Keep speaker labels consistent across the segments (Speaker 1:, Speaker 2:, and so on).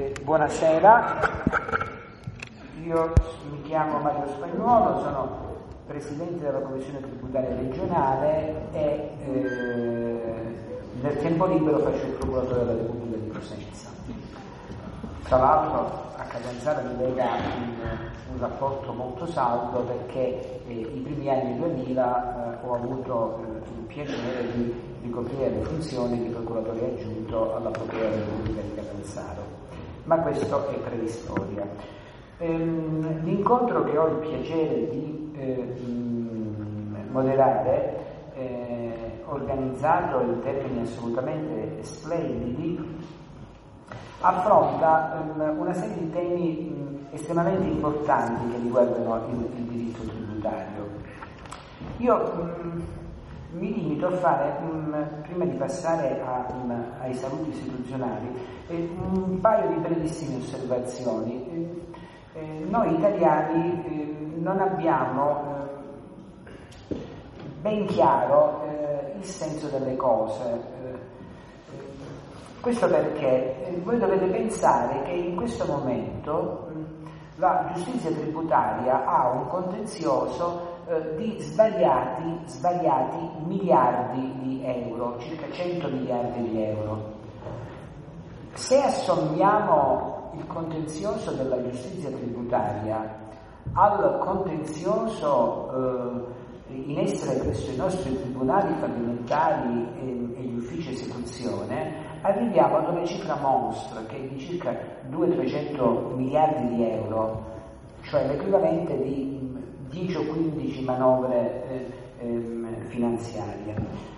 Speaker 1: Eh, buonasera, io mi chiamo Mario Spagnuolo, sono Presidente della Commissione Tributaria Regionale e eh, nel tempo libero faccio il Procuratore della Repubblica di Cosenza. Tra l'altro a Catanzaro mi lega un, un, rapporto molto saldo perché eh, i primi anni 2000 eh, ho avuto eh, il piacere di ricoprire le funzioni di procuratore aggiunto alla Procura della Repubblica di Catanzaro. Ma questo è preistoria. Ehm, l'incontro che ho il piacere di eh, moderare, eh, organizzato in termini assolutamente splendidi, affronta um, una serie di temi estremamente importanti che riguardano il, diritto tributario. Io mi limito a fare, prima di passare a, ai saluti istituzionali, eh, un paio di brevissime osservazioni. Eh, eh, noi italiani non abbiamo ben chiaro il senso delle cose. Questo perché voi dovete pensare che in questo momento la giustizia tributaria ha un contenzioso eh, di svariati, svariati miliardi di euro, circa 100 miliardi di euro. Se assommiamo il contenzioso della giustizia tributaria al contenzioso eh, in essere presso i nostri tribunali fallimentari e, e gli uffici esecuzione, arriviamo ad una cifra monstra che è di circa 200-300 miliardi di euro, cioè l'equivalente di 10 o 15 manovre eh, eh, finanziarie.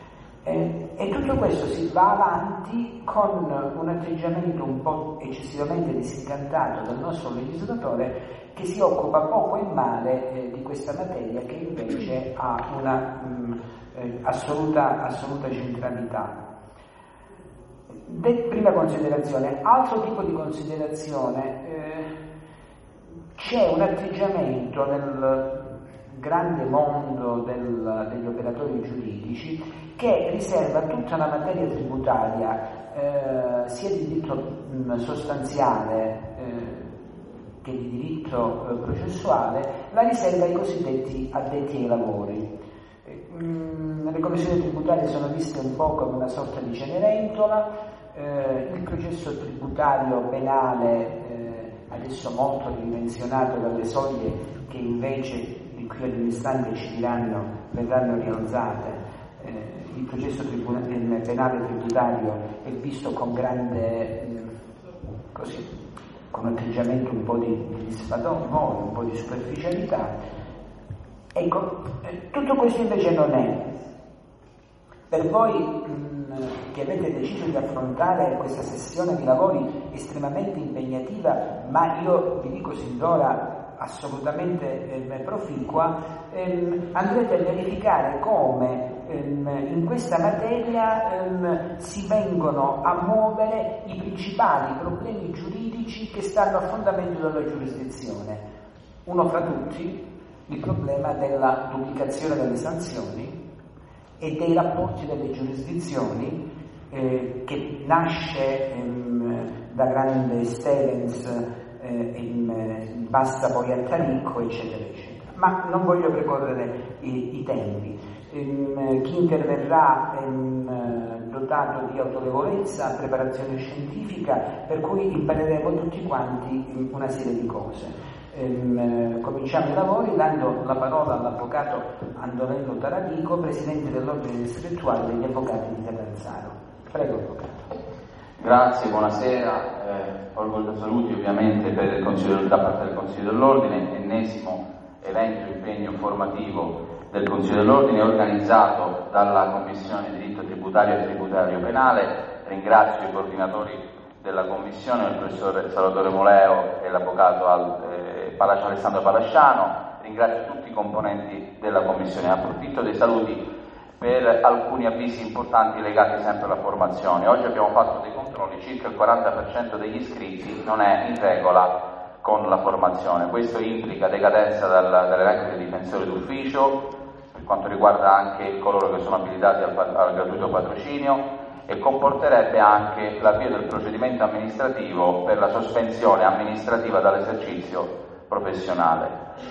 Speaker 1: Eh, e tutto questo si va avanti con un atteggiamento un po' eccessivamente disincantato dal nostro legislatore che si occupa poco e male eh, di questa materia che invece ha una mh, eh, assoluta, assoluta centralità. De, prima considerazione, altro tipo di considerazione, eh, c'è un atteggiamento nel grande mondo del, degli operatori giuridici che riserva tutta la materia tributaria, eh, sia di diritto mh, sostanziale eh, che di diritto eh, processuale, la riserva ai cosiddetti addetti ai lavori. Mh, le commissioni tributarie sono viste un po' come una sorta di cenerentola, eh, il processo tributario penale, eh, adesso molto ridimensionato dalle soglie che invece di qui all'istante ci diranno verranno rialzate, eh, il processo tribuna- penale tributario è visto con grande, mm, così, con atteggiamento un po' di, di spadone, un po' di superficialità. Ecco, eh, tutto questo invece non è. Per voi mh, che avete deciso di affrontare questa sessione di lavori estremamente impegnativa, ma io vi dico sin d'ora assolutamente eh, proficua, ehm, andrete a verificare come ehm, in questa materia ehm, si vengono a muovere i principali problemi giuridici che stanno a fondamento della giurisdizione. Uno fra tutti, il problema della duplicazione delle sanzioni, e dei rapporti delle giurisdizioni eh, che nasce ehm, da grande Stevens eh, in, in Basta poi a Tanicco, eccetera, eccetera. Ma non voglio precorrere i, i tempi. Ehm, chi interverrà ehm, dotato di autorevolezza, preparazione scientifica, per cui impareremo tutti quanti una serie di cose. Ehm, cominciamo i lavori dando la parola all'avvocato Antonello Taradico, presidente dell'ordine distrettuale degli avvocati di Catanzaro. Prego, avvocato.
Speaker 2: Grazie, buonasera. Orgoglio saluti ovviamente da parte del Consiglio dell'Ordine, ennesimo evento, impegno formativo del Consiglio dell'Ordine organizzato dalla Commissione Diritto Tributario e Tributario Penale. Ringrazio i coordinatori della Commissione, il professor Salvatore Moleo e l'avvocato eh, Alessandro Palasciano, ringrazio tutti i componenti della Commissione. Approfitto dei saluti per alcuni avvisi importanti legati sempre alla formazione. Oggi abbiamo fatto dei controlli, circa il 40% degli iscritti non è in regola con la formazione. Questo implica decadenza dal, dall'elenco dei difensori d'ufficio, per quanto riguarda anche coloro che sono abilitati al, al gratuito patrocinio, e comporterebbe anche l'avvio del procedimento amministrativo per la sospensione amministrativa dall'esercizio professionale.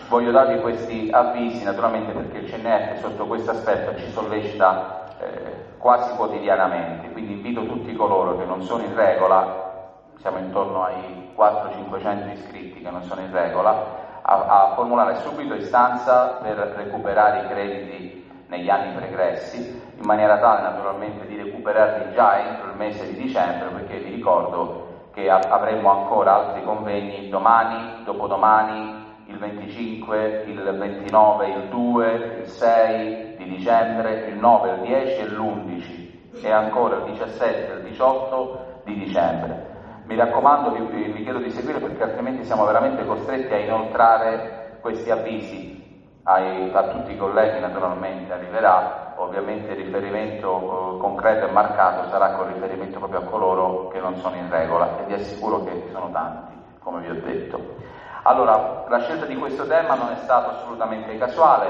Speaker 2: Voglio darvi questi avvisi naturalmente perché il CNF sotto questo aspetto ci sollecita eh, quasi quotidianamente, quindi invito tutti coloro che non sono in regola, siamo intorno ai 400-500 iscritti che non sono in regola, a, a formulare subito istanza per recuperare i crediti negli anni pregressi, in maniera tale naturalmente di recuperarli già entro il mese di dicembre, perché vi ricordo che avremo ancora altri convegni domani, dopodomani, il 25, il 29, il 2, il 6 di dicembre, il 9, il 10 e l'11 e ancora il 17 e il 18 di dicembre. Mi raccomando, vi, vi chiedo di seguire perché altrimenti siamo veramente costretti a inoltrare questi avvisi ai, a tutti i colleghi naturalmente arriverà, ovviamente il riferimento eh, concreto e marcato sarà con riferimento proprio a coloro che non sono in regola e vi assicuro che sono tanti, come vi ho detto. Allora, la scelta di questo tema non è stata assolutamente casuale,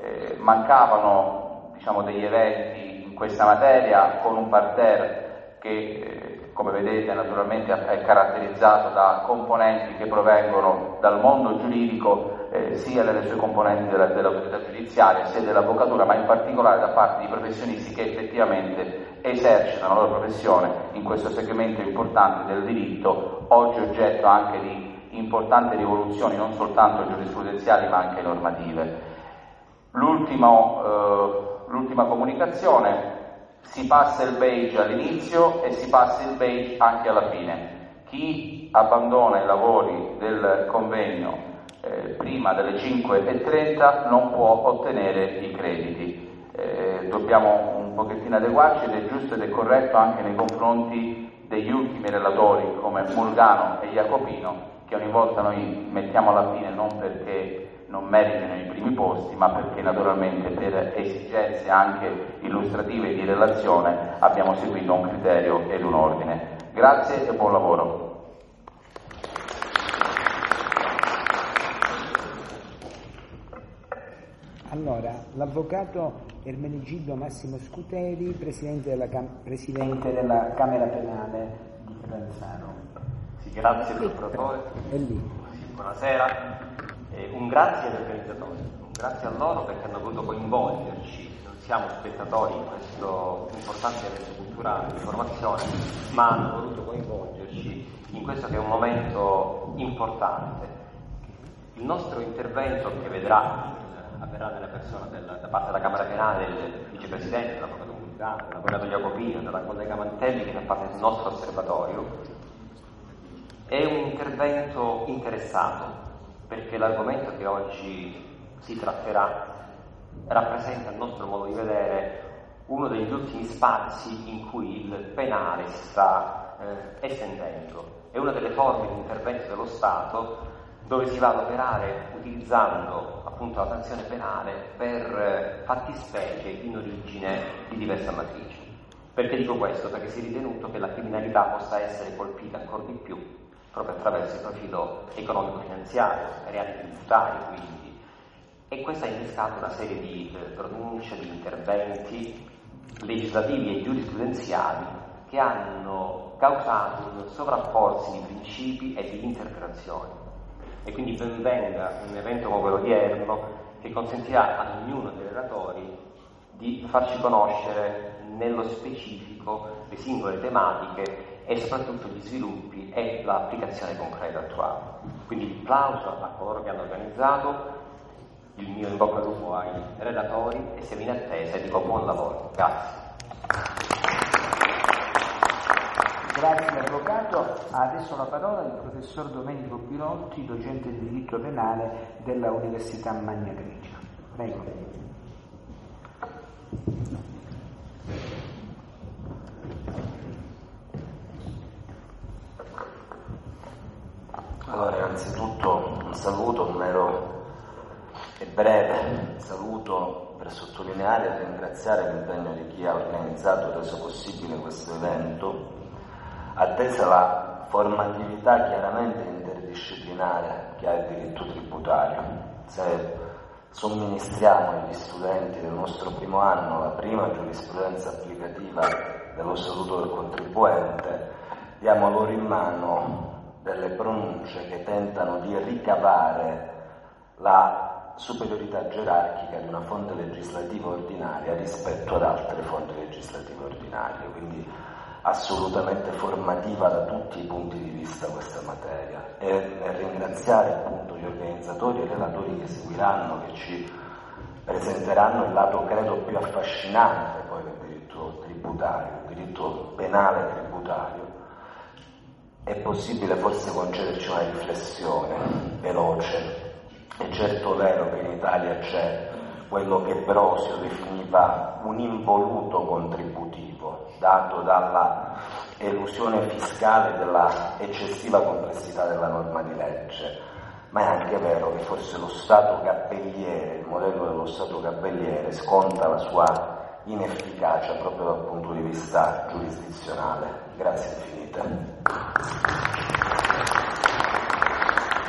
Speaker 2: eh, mancavano diciamo, degli eventi in questa materia con un parterre che eh, come vedete naturalmente è caratterizzato da componenti che provengono dal mondo giuridico, eh, sia delle sue componenti della, dell'autorità giudiziaria, sia dell'avvocatura, ma in particolare da parte di professionisti che effettivamente esercitano la loro professione in questo segmento importante del diritto, oggi oggetto anche di importanti rivoluzioni non soltanto giurisprudenziali ma anche normative. L'ultimo, eh, l'ultima comunicazione si passa il beige all'inizio e si passa il beige anche alla fine. Chi abbandona i lavori del convegno eh, prima delle 5.30 non può ottenere i crediti. Eh, dobbiamo un pochettino adeguarci ed è giusto ed è corretto anche nei confronti degli ultimi relatori come Mulgano e Jacopino che ogni volta noi mettiamo alla fine non perché non meritino i primi posti, ma perché naturalmente per esigenze anche illustrative di relazione abbiamo seguito un criterio ed un ordine. Grazie e buon lavoro.
Speaker 1: Allora, l'avvocato Ermenegildo Massimo Scuteri, presidente della, Cam- presidente della Camera Penale di Pranzano.
Speaker 3: Sì, grazie procuratore. Sì, buonasera. Eh, un grazie agli organizzatori, un grazie a loro perché hanno voluto coinvolgerci, non siamo spettatori in questo importante evento culturale di formazione, ma hanno voluto coinvolgerci in questo che è un momento importante. Il nostro intervento che vedrà, avverrà nella persona del, da parte della Camera Penale del vicepresidente, dell'avvocato Mulgano, dell'avvocato Jacopino, della collega Mantelli che fa parte del nostro osservatorio, è un intervento interessato perché l'argomento che oggi si tratterà rappresenta, a nostro modo di vedere, uno degli ultimi spazi in cui il penale si sta eh, estendendo. È una delle forme di intervento dello Stato dove si va ad operare utilizzando appunto la sanzione penale per eh, fattispecie in origine di diversa matrice. Perché dico questo? Perché si è ritenuto che la criminalità possa essere colpita ancora di più proprio attraverso il profilo economico-finanziario, reali tributari quindi. E questo ha innescato una serie di eh, pronunce, di interventi legislativi e giurisprudenziali che hanno causato un sovrapporsi di principi e di interpretazioni. E quindi ben venga un evento come quello odierno che consentirà ad ognuno dei relatori di farci conoscere nello specifico le singole tematiche e soprattutto gli sviluppi e l'applicazione concreta attuale. Quindi il plauso a coloro che hanno organizzato, il mio in bocca al lupo ai relatori e siamo in attesa e dico buon lavoro. Grazie.
Speaker 1: Grazie Avvocato. Adesso la parola al professor Domenico Pirotti, docente di diritto penale della Università Magna Grecia. Prego.
Speaker 4: Allora, innanzitutto un saluto, un mero e breve saluto per sottolineare e ringraziare l'impegno di chi ha organizzato e reso possibile questo evento, attesa la formatività chiaramente interdisciplinare che ha il diritto tributario. Se somministriamo agli studenti del nostro primo anno la prima giurisprudenza applicativa dello Statuto del contribuente, diamo loro in mano delle pronunce che tentano di ricavare la superiorità gerarchica di una fonte legislativa ordinaria rispetto ad altre fonti legislative ordinarie, quindi assolutamente formativa da tutti i punti di vista questa materia. E ringraziare appunto gli organizzatori e i relatori che seguiranno, che ci presenteranno il lato credo più affascinante poi del diritto tributario, il diritto penale tributario, è possibile forse concederci una riflessione veloce. È certo vero che in Italia c'è quello che Brosio definiva un involuto contributivo dato dalla elusione fiscale dalla eccessiva complessità della norma di legge, ma è anche vero che forse lo Stato gabelliere, il modello dello Stato gabelliere sconta la sua inefficacia proprio dal punto di vista giurisdizionale. Grazie infinite.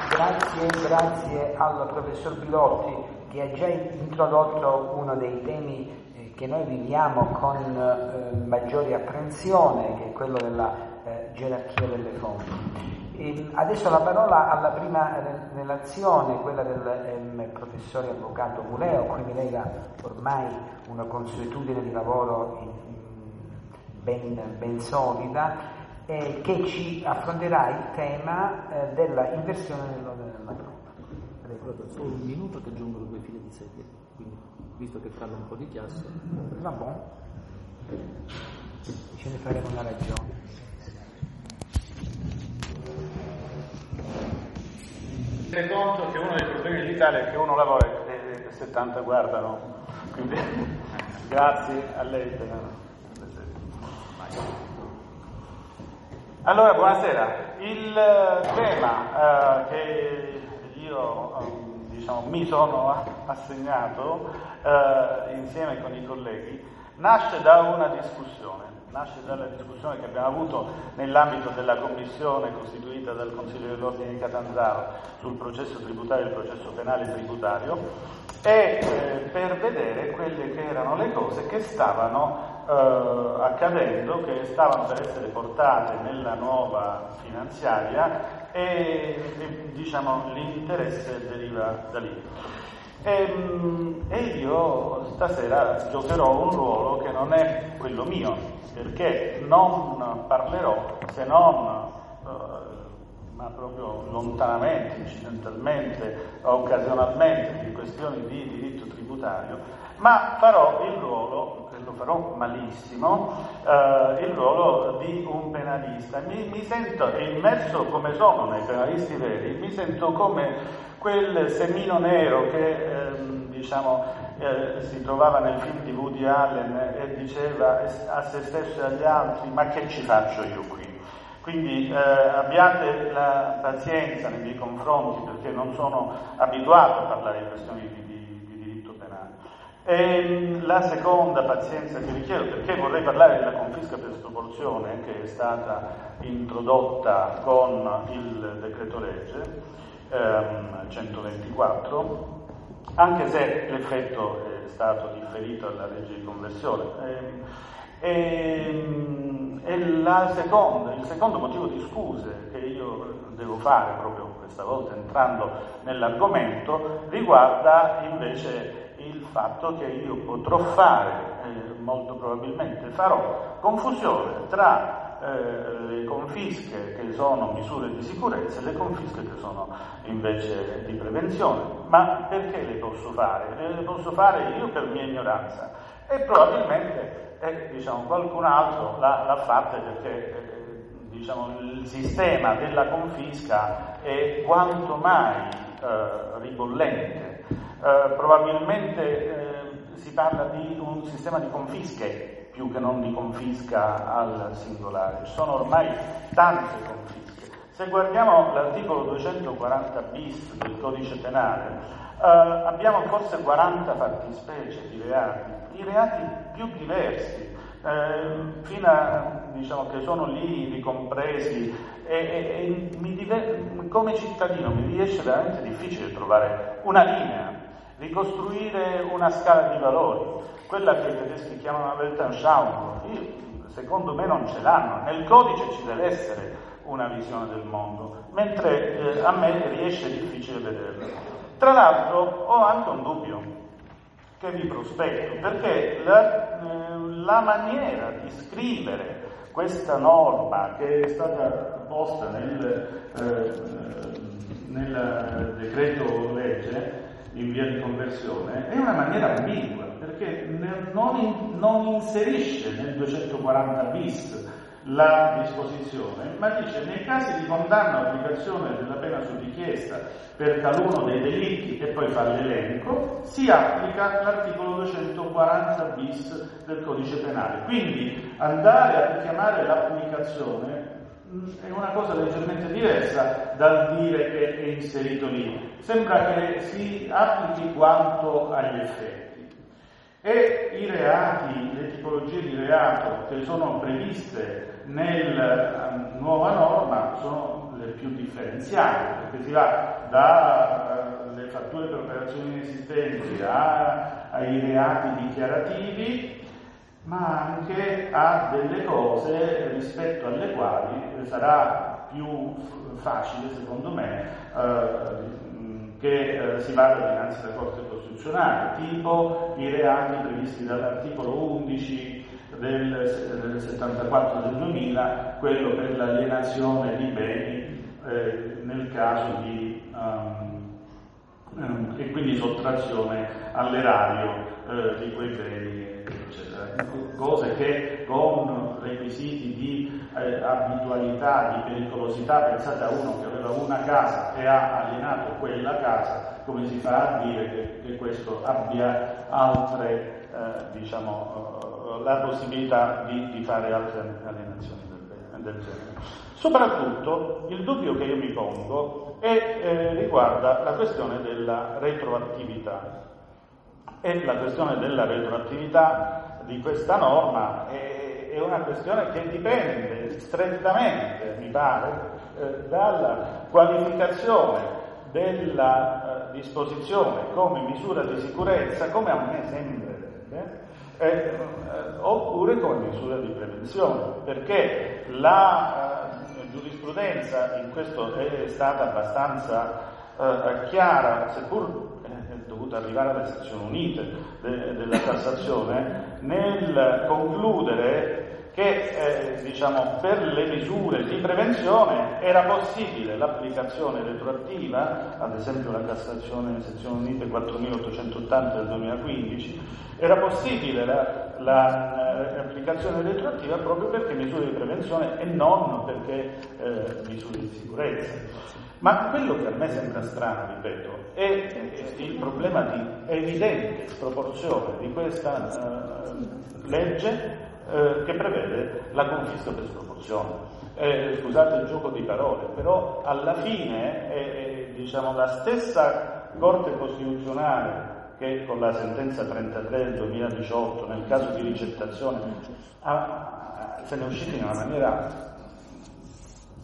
Speaker 1: Grazie, grazie al professor Bilotti che ha già introdotto uno dei temi eh, che noi viviamo con eh, maggiore apprensione, che è quello della eh, gerarchia delle fonti. E adesso la parola alla prima relazione, quella del ehm, professore avvocato Muleo, qui mi lega ormai una consuetudine di lavoro in, ben, ben, solida, eh, che ci affronterà il tema eh, della inversione dell'ordine della prova.
Speaker 5: Solo un minuto che aggiungo due file di sedie, quindi visto che parla un po' di chiasso.
Speaker 1: Va buono, ce ne faremo una ragione.
Speaker 6: Tiene conto che uno dei problemi dell'Italia è che uno lavora e 70 guardano, quindi grazie a lei. Allora, buonasera. Il tema eh, che io diciamo, mi sono assegnato eh, insieme con i colleghi nasce da una discussione nasce dalla discussione che abbiamo avuto nell'ambito della commissione costituita dal Consiglio dell'Ordine di Catanzaro sul processo tributario e il processo penale tributario e eh, per vedere quelle che erano le cose che stavano eh, accadendo, che stavano per essere portate nella nuova finanziaria e, e diciamo, l'interesse deriva da lì. E, ehm, stasera giocherò un ruolo che non è quello mio, perché non parlerò se non, eh, ma proprio lontanamente, incidentalmente, occasionalmente, di questioni di diritto tributario, ma farò il ruolo, e lo farò malissimo, eh, il ruolo di un penalista. Mi, mi sento immerso come sono nei penalisti veri, mi sento come quel semino nero che ehm, diciamo, eh, si trovava nel film di Woody Allen e diceva a se stesso e agli altri ma che ci faccio io qui? Quindi eh, abbiate la pazienza nei miei confronti perché non sono abituato a parlare di questioni di, di, di diritto penale. E la seconda pazienza che richiedo, perché vorrei parlare della confisca per sproporzione che è stata introdotta con il decreto legge, 124, ehm, anche se l'effetto è stato differito alla legge di conversione. E, ehm, e, e seconda, il secondo motivo di scuse che io devo fare proprio questa volta entrando nell'argomento riguarda invece il fatto che io potrò fare, eh, molto probabilmente farò, confusione tra eh, le confische che sono misure di sicurezza e le confische che sono invece di prevenzione. Ma perché le posso fare? Le posso fare io per mia ignoranza e probabilmente eh, diciamo, qualcun altro l'ha, l'ha fatta perché eh, diciamo, il sistema della confisca è quanto mai eh, ribollente. Eh, probabilmente si parla di un sistema di confische più che non di confisca al singolare. Sono ormai tante confische. Se guardiamo l'articolo 240 bis del codice penale, eh, abbiamo forse 40 fattispecie di reati, i reati più diversi, eh, fino a diciamo che sono lì ricompresi e, e, e diver- come cittadino mi riesce veramente difficile trovare una linea, ricostruire una scala di valori quella che i tedeschi chiamano Weltanschauung. Io secondo me non ce l'hanno. Nel codice ci deve essere una visione del mondo, mentre eh, a me riesce difficile vederla. Tra l'altro ho anche un dubbio che vi prospetto, perché la, eh, la maniera di scrivere questa norma che è stata posta nel, eh, nel decreto legge in via di conversione è una maniera ambigua perché non, in, non inserisce nel 240 bis la disposizione, ma dice nei casi di condanna o applicazione della pena su richiesta per taluno dei delitti e poi fa l'elenco, si applica l'articolo 240 bis del codice penale. Quindi andare a richiamare l'applicazione è una cosa leggermente diversa dal dire che è inserito lì. Sembra che si applichi quanto agli effetti. E i reati, le tipologie di reato che sono previste nella ehm, nuova norma sono le più differenziate, perché si va dalle fatture per operazioni inesistenti ai reati dichiarativi, ma anche a delle cose rispetto alle quali sarà più facile, secondo me, uh, che uh, si vada dinanzi alla Corte Costituzionale, tipo i reati previsti dall'articolo 11 del, del 74 del 2000, quello per l'alienazione di beni eh, nel caso di um, um, e quindi sottrazione all'erario eh, di quei beni. Cose che con requisiti di eh, abitualità, di pericolosità, pensate a uno che aveva una casa e ha alienato quella casa, come si fa a dire che, che questo abbia altre, eh, diciamo, la possibilità di, di fare altre alienazioni del, del, genere. Soprattutto il dubbio che io mi pongo è, eh, riguarda la questione della retroattività. E la questione della retroattività di questa norma è, è una questione che dipende strettamente, mi pare, eh, dalla qualificazione della eh, disposizione come misura di sicurezza, come a me sembra eh, eh, oppure come misura di prevenzione, perché la eh, giurisprudenza in questo è stata abbastanza eh, chiara, seppur dovuta arrivare alle sezioni unite de- della Cassazione, nel concludere che eh, diciamo, per le misure di prevenzione era possibile l'applicazione retroattiva, ad esempio la Cassazione sezione unite 4880 del 2015, era possibile l'applicazione la, eh, retroattiva proprio perché misure di prevenzione e non perché eh, misure di sicurezza. Ma quello che a me sembra strano, ripeto, è il problema di evidente sproporzione di questa uh, legge eh, che prevede la confisca per sproporzione. Eh, scusate il gioco di parole, però alla fine è, diciamo, la stessa Corte Costituzionale che con la sentenza 33 del 2018 nel caso di ricettazione ha, se ne è uscita in una maniera,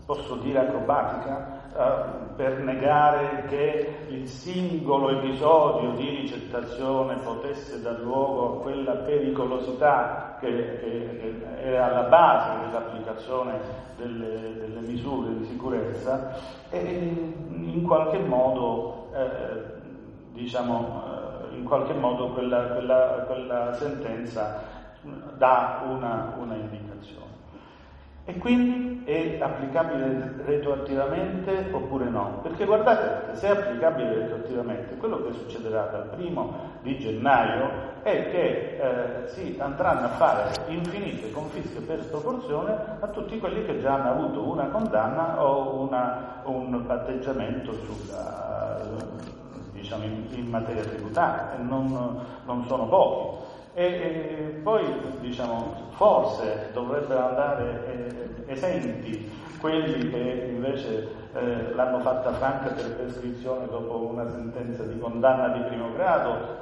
Speaker 6: posso dire, acrobatica, Uh, per negare che il singolo episodio di ricettazione potesse dar luogo a quella pericolosità che, che, che è alla base dell'applicazione delle, delle, misure di sicurezza e in qualche modo, eh, diciamo, eh, in qualche modo quella, quella, quella sentenza dà una, una indicazione. E quindi è applicabile retroattivamente oppure no? Perché guardate, se è applicabile retroattivamente, quello che succederà dal primo di gennaio è che eh, si andranno a fare infinite confische per sproporzione a tutti quelli che già hanno avuto una condanna o una, un patteggiamento sulla, diciamo, in, in, materia tributaria, non, non sono pochi. E, e poi diciamo, forse dovrebbero andare eh, esenti quelli che invece eh, l'hanno fatta franca per prescrizione dopo una sentenza di condanna di primo grado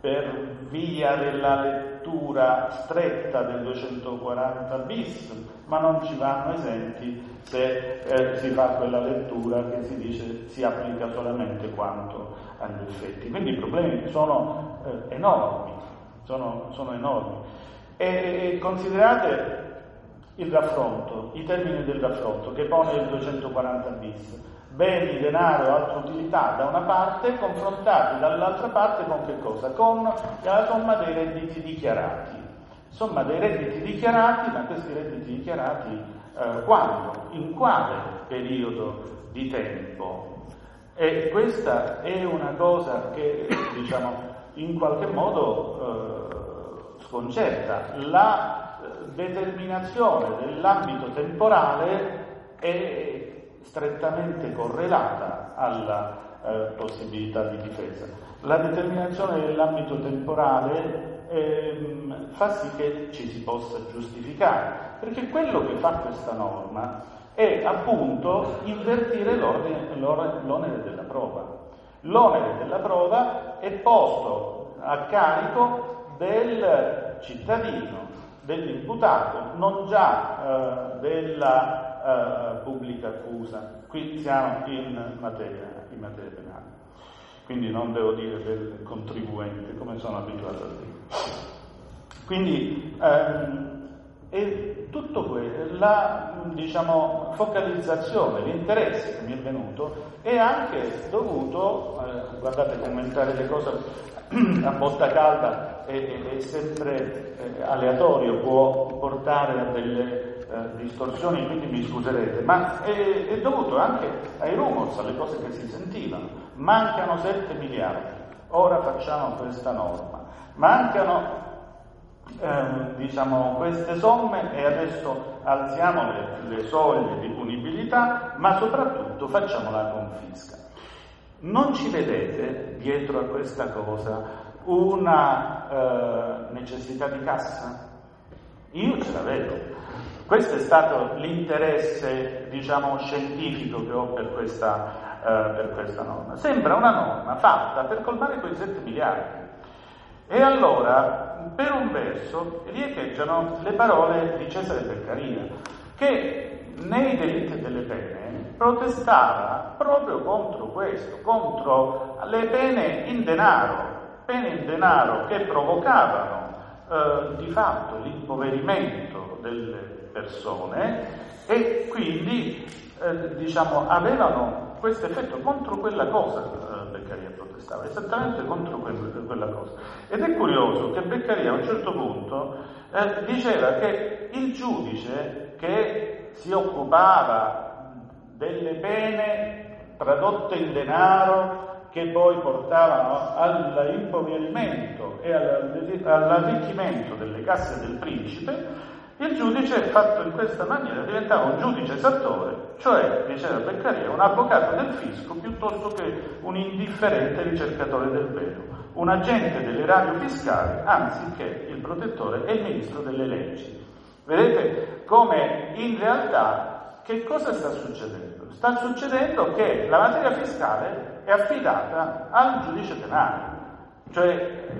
Speaker 6: per via della lettura stretta del 240 bis, ma non ci vanno esenti se eh, si fa quella lettura che si dice si applica solamente quanto agli effetti. Quindi i problemi sono eh, enormi sono, sono enormi. E, e considerate il raffronto, i termini del raffronto che pone il 240 bis. Beni, denaro, altre utilità da una parte, confrontati dall'altra parte con che cosa? Con la somma dei redditi dichiarati. Somma dei redditi dichiarati, ma questi redditi dichiarati eh, quando? In quale periodo di tempo? E questa è una cosa che, diciamo, in qualche modo eh, sconcerta. La eh, determinazione dell'ambito temporale è strettamente correlata alla eh, possibilità di difesa. La determinazione dell'ambito temporale ehm, fa sì che ci si possa giustificare, perché quello che fa questa norma è appunto invertire l'onere della prova. L'onere della prova è posto a carico del cittadino, dell'imputato, non già eh, della uh, pubblica accusa. Qui siamo in materia, in materia penale, quindi non devo dire del contribuente come sono abituato a dire. Quindi ehm, e tutto questo, la diciamo, focalizzazione, l'interesse che mi è venuto è anche dovuto, eh, guardate commentare le cose a botta calda è, è sempre eh, aleatorio, può portare a delle eh, distorsioni, quindi mi scuserete, ma è, è, dovuto anche ai rumors, alle cose che si sentivano. Mancano 7 miliardi, ora facciamo questa norma. Mancano eh, diciamo, queste somme e adesso alziamo le, le soglie di punibilità, ma soprattutto facciamo la confisca. Non ci vedete dietro a questa cosa una eh, necessità di cassa? Io ce la vedo. Questo è stato l'interesse, diciamo, scientifico che ho per questa, eh, per questa norma. Sembra una norma fatta per colmare quei 7 miliardi. E allora, per un verso, riecheggiano le parole di Cesare Beccaria, che nei delitti e delle pene protestava proprio contro questo, contro le pene in denaro, pene in denaro che provocavano eh, di fatto l'impoverimento delle persone e quindi eh, diciamo, avevano questo effetto contro quella cosa eh, Beccaria protestava, esattamente contro quella, quella cosa. Ed è curioso che Beccaria a un certo punto eh, diceva che il giudice che si occupava delle pene tradotte in denaro che poi portavano all'impoverimento e all'arricchimento delle casse del principe, il giudice, fatto in questa maniera, diventava un giudice esattore, cioè, diceva Beccaria, un avvocato del fisco piuttosto che un indifferente ricercatore del vero, un agente dell'erario fiscale, anziché il protettore e il ministro delle leggi. Vedete come in realtà che cosa sta succedendo? Sta succedendo che la materia fiscale è affidata al giudice penale, cioè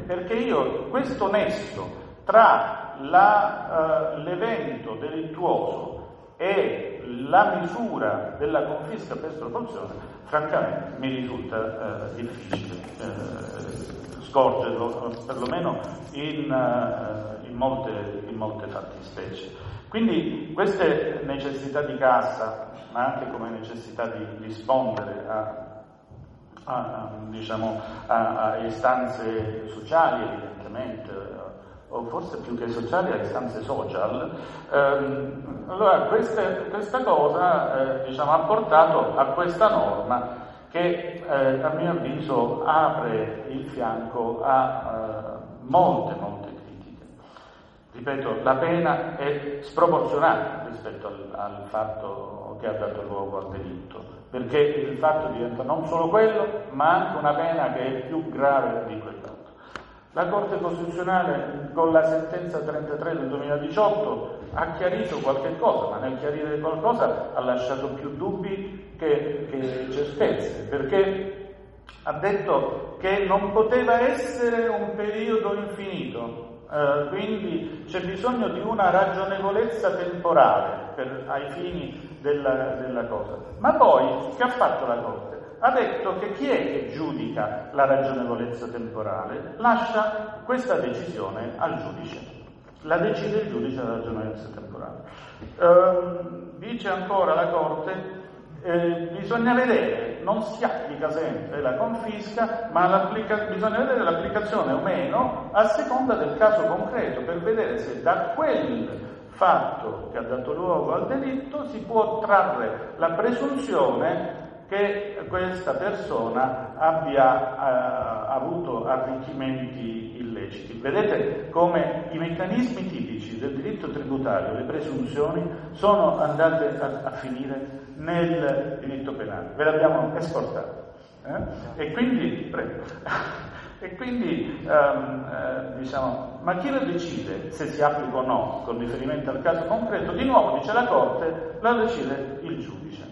Speaker 6: perché io questo nesso tra la, uh, l'evento delittuoso e la misura della confisca per sproporzione, francamente mi risulta uh, difficile uh, scorgerlo, perlomeno in, in, molte, in molte fattispecie. Quindi queste necessità di cassa, ma anche come necessità di rispondere a a, diciamo, a, a, istanze sociali evidentemente, o forse più che sociali, a istanze social. Ehm, allora queste, questa cosa eh, diciamo, ha portato a questa norma che eh, a mio avviso apre il fianco a eh, molte, molte critiche. Ripeto, la pena è sproporzionata rispetto al, al fatto che ha dato luogo al delitto, perché il fatto diventa non solo quello, ma anche una pena che è più grave di quello. La Corte Costituzionale con la sentenza 33 del 2018 ha chiarito qualche cosa, ma nel chiarire qualcosa ha lasciato più dubbi che, che certezze, perché ha detto che non poteva essere un periodo infinito, eh, quindi c'è bisogno di una ragionevolezza temporale per, ai fini della, della cosa. Ma poi che ha fatto la Corte? Ha detto che chi è che giudica la ragionevolezza temporale lascia questa decisione al giudice. La decide il giudice della ragionevolezza temporale. Eh, dice ancora la Corte eh, bisogna vedere, non si applica sempre la confisca, ma bisogna vedere l'applicazione o meno a seconda del caso concreto per vedere se da quel fatto che ha dato luogo al delitto si può trarre la presunzione che questa persona abbia eh, avuto arricchimenti illeciti. Vedete come i meccanismi tipici del diritto tributario, le presunzioni, sono andate a, a finire nel diritto penale. Ve l'abbiamo esportato. Eh? E quindi, prego. e quindi um, eh, diciamo, ma chi lo decide se si applica o no con riferimento al caso concreto? Di nuovo dice la Corte, lo decide il giudice.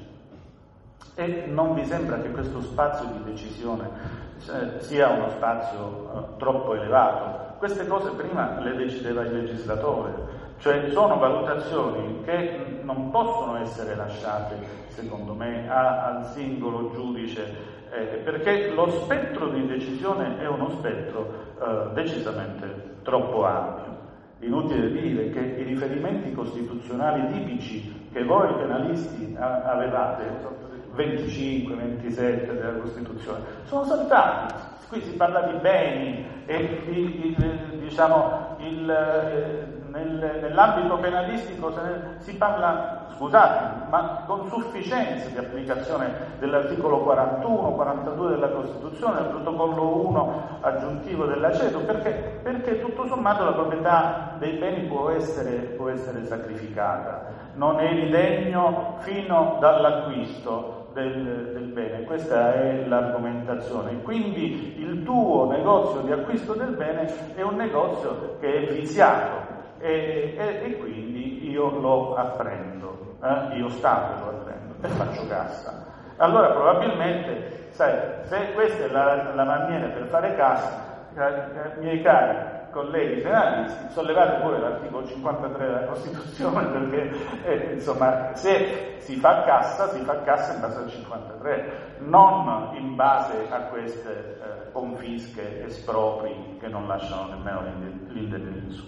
Speaker 6: E non vi sembra che questo spazio di decisione eh, sia uno spazio eh, troppo elevato? Queste cose prima le decideva il legislatore, cioè sono valutazioni che non possono essere lasciate, secondo me, a, al singolo giudice, eh, perché lo spettro di decisione è uno spettro eh, decisamente troppo ampio. Inutile dire che i riferimenti costituzionali tipici che voi penalisti avevate 25, 27 della Costituzione, sono saltati. Qui si parla di beni e il, il, diciamo, il, eh, nel, nell'ambito penalistico si parla, scusate, ma con sufficienza di applicazione dell'articolo 41, 42 della Costituzione, del protocollo 1 aggiuntivo della CEDU, perché, perché tutto sommato la proprietà dei beni può essere, può essere sacrificata, non è il degno fino dall'acquisto del, del, bene, questa è l'argomentazione. Quindi il tuo negozio di acquisto del bene è un negozio che è viziato e, e, e quindi io lo apprendo, eh? io Stato lo apprendo e faccio cassa. Allora probabilmente, sai, se questa è la, la maniera per fare cassa, eh, eh miei cari, colleghi penalisti, sollevate pure l'articolo 53 della Costituzione perché eh, insomma se si fa cassa, si fa cassa in base al 53, non in base a queste eh, confische, espropri che non lasciano nemmeno l'indennizzo.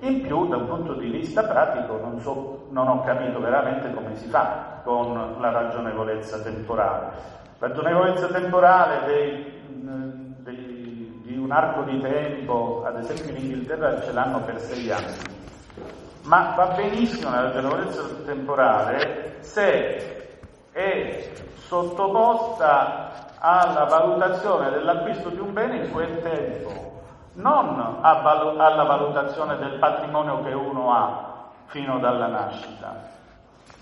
Speaker 6: In più, da un punto di vista pratico, non, so, non ho capito veramente come si fa con la ragionevolezza temporale. Ragionevolezza temporale dei, dei un arco di tempo, ad esempio in Inghilterra ce l'hanno per sei anni, ma va benissimo la ragionevolezza temporale se è sottoposta alla valutazione dell'acquisto di un bene in quel tempo, non alla valutazione del patrimonio che uno ha fino dalla nascita.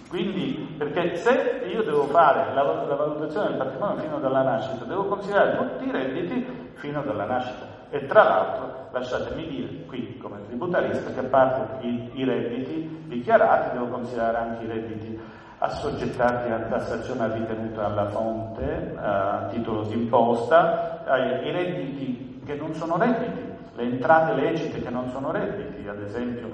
Speaker 6: Quindi, perché se io devo fare la, la, valutazione del patrimonio fino dalla nascita, devo considerare tutti i redditi fino dalla nascita. E tra l'altro, lasciatemi dire qui come tributarista che a parte i, redditi dichiarati, devo considerare anche i redditi assoggettati a tassazione ritenuta alla fonte, a titolo d'imposta, i redditi che non sono redditi, le entrate lecite che non sono redditi, ad esempio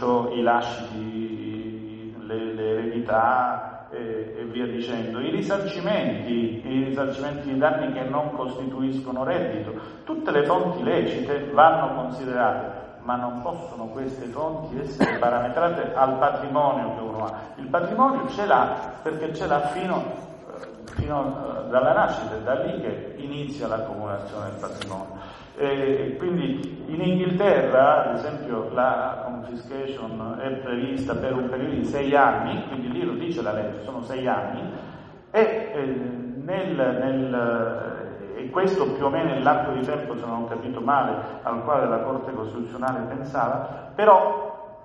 Speaker 6: ho i lasciti le, le eredità e, e, via dicendo, i risarcimenti, i risarcimenti di danni che non costituiscono reddito, tutte le fonti lecite vanno considerate, ma non possono queste fonti essere parametrate al patrimonio che uno ha. Il patrimonio ce l'ha perché ce l'ha fino, fino dalla nascita, è da lì che inizia l'accumulazione del patrimonio. E quindi in Inghilterra, ad esempio, la confiscation è prevista per un periodo di sei anni, quindi lì lo dice la legge, sono sei anni, e, eh, nel, nel, e questo più o meno è l'arco di tempo, se non ho capito male, al quale la Corte Costituzionale pensava, però,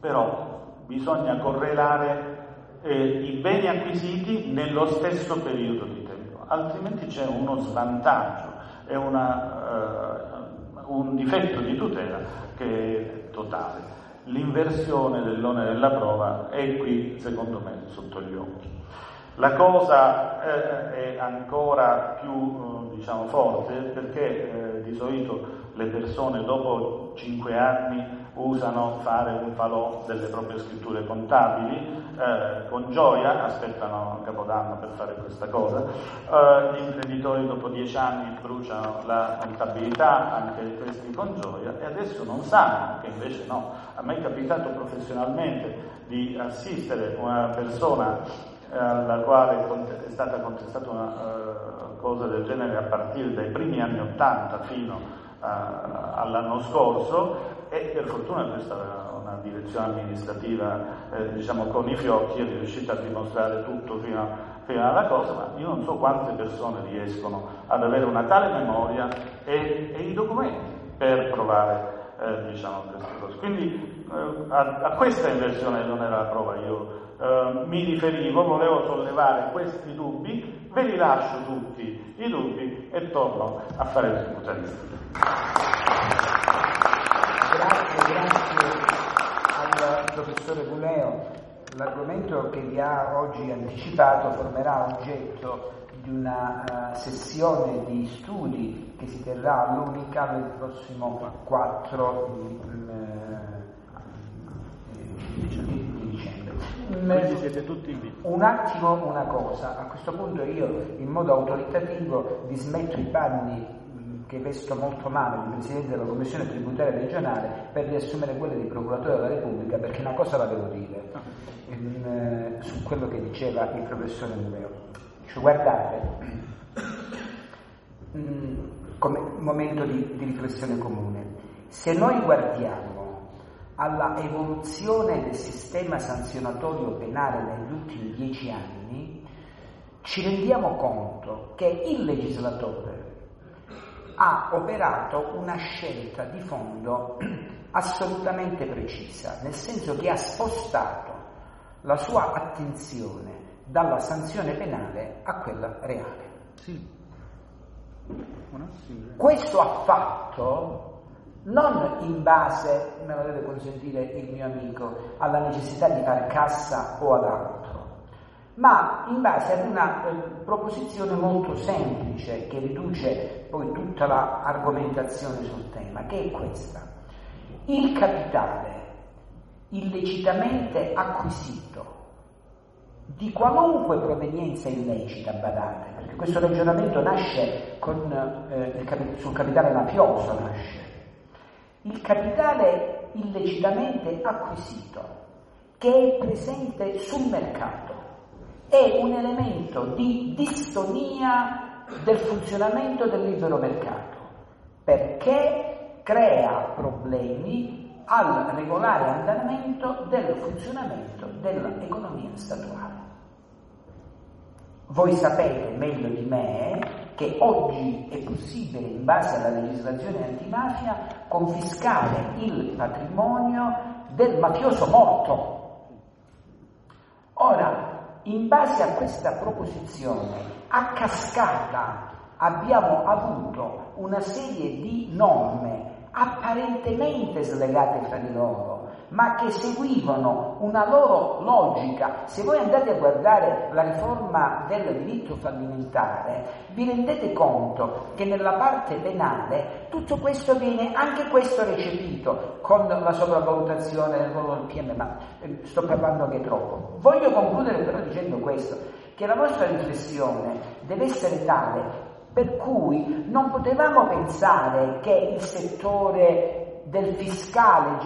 Speaker 6: però bisogna correlare eh, i beni acquisiti nello stesso periodo di tempo, altrimenti c'è uno svantaggio è una, uh, un difetto di tutela che è totale. L'inversione dell'onere della prova è qui, secondo me, sotto gli occhi. La cosa eh, è ancora più eh, diciamo, forte perché eh, di solito le persone dopo cinque anni usano fare un falò delle proprie scritture contabili, eh, con gioia aspettano Capodanno per fare questa cosa, eh, gli imprenditori dopo dieci anni bruciano la contabilità, anche questi con gioia, e adesso non sanno che invece no. A me è capitato professionalmente di assistere una persona alla quale è stata contestata una uh, cosa del genere a partire dai primi anni Ottanta fino uh, all'anno scorso e per fortuna questa una direzione amministrativa eh, diciamo con i fiocchi è riuscita a dimostrare tutto fino, fino, alla cosa, ma io non so quante persone riescono ad avere una tale memoria e, e i documenti per provare eh, diciamo, queste cose. Quindi eh, a, a, questa inversione non era la prova, io eh, mi riferivo, volevo sollevare questi dubbi, ve li lascio tutti i dubbi e torno a fare il
Speaker 1: tributarismo grazie al professore Cuneo. L'argomento che vi ha oggi anticipato formerà oggetto di una uh, sessione di studi che si terrà all'Unica il prossimo 4 di, di dicembre.
Speaker 5: Quindi siete tutti invitati.
Speaker 1: Un attimo una cosa, a questo punto io in modo autoritativo dismetto i panni che vesto molto male di Presidente della Commissione tributaria regionale per riassumere quelle di Procuratore della Repubblica perché una cosa la devo dire in, eh, su quello che diceva il professore Mureo. Cioè, guardate, mh, come momento di, di riflessione comune, se noi guardiamo alla evoluzione del sistema sanzionatorio penale negli ultimi dieci anni, ci rendiamo conto che il legislatore ha operato una scelta di fondo assolutamente precisa, nel senso che ha spostato la sua attenzione dalla sanzione penale a quella reale. Sì. Questo ha fatto non in base, me lo deve consentire il mio amico, alla necessità di far cassa o ad altro, ma in base ad una eh, proposizione molto semplice che riduce poi tutta l'argomentazione sul tema, che è questa. Il capitale illecitamente acquisito di qualunque provenienza illecita, badate, perché questo ragionamento nasce con, eh, cap- sul capitale mafioso, nasce. Il capitale illecitamente acquisito che è presente sul mercato è un elemento di distonia del funzionamento del libero mercato, perché crea problemi al regolare andamento del funzionamento dell'economia statuale. Voi sapete meglio di me che oggi è possibile, in base alla legislazione antimafia, confiscare il patrimonio del mafioso morto. Ora, in base a questa proposizione, a cascata abbiamo avuto una serie di norme apparentemente slegate fra di loro, ma che seguivano una loro logica. Se voi andate a guardare la riforma del diritto fallimentare, vi rendete conto che nella parte penale tutto questo viene, anche questo recepito con la sopravvalutazione del ruolo del PM, ma eh, sto parlando anche troppo. Voglio concludere però dicendo questo, che la nostra riflessione deve essere tale per cui non potevamo pensare che il settore del fiscale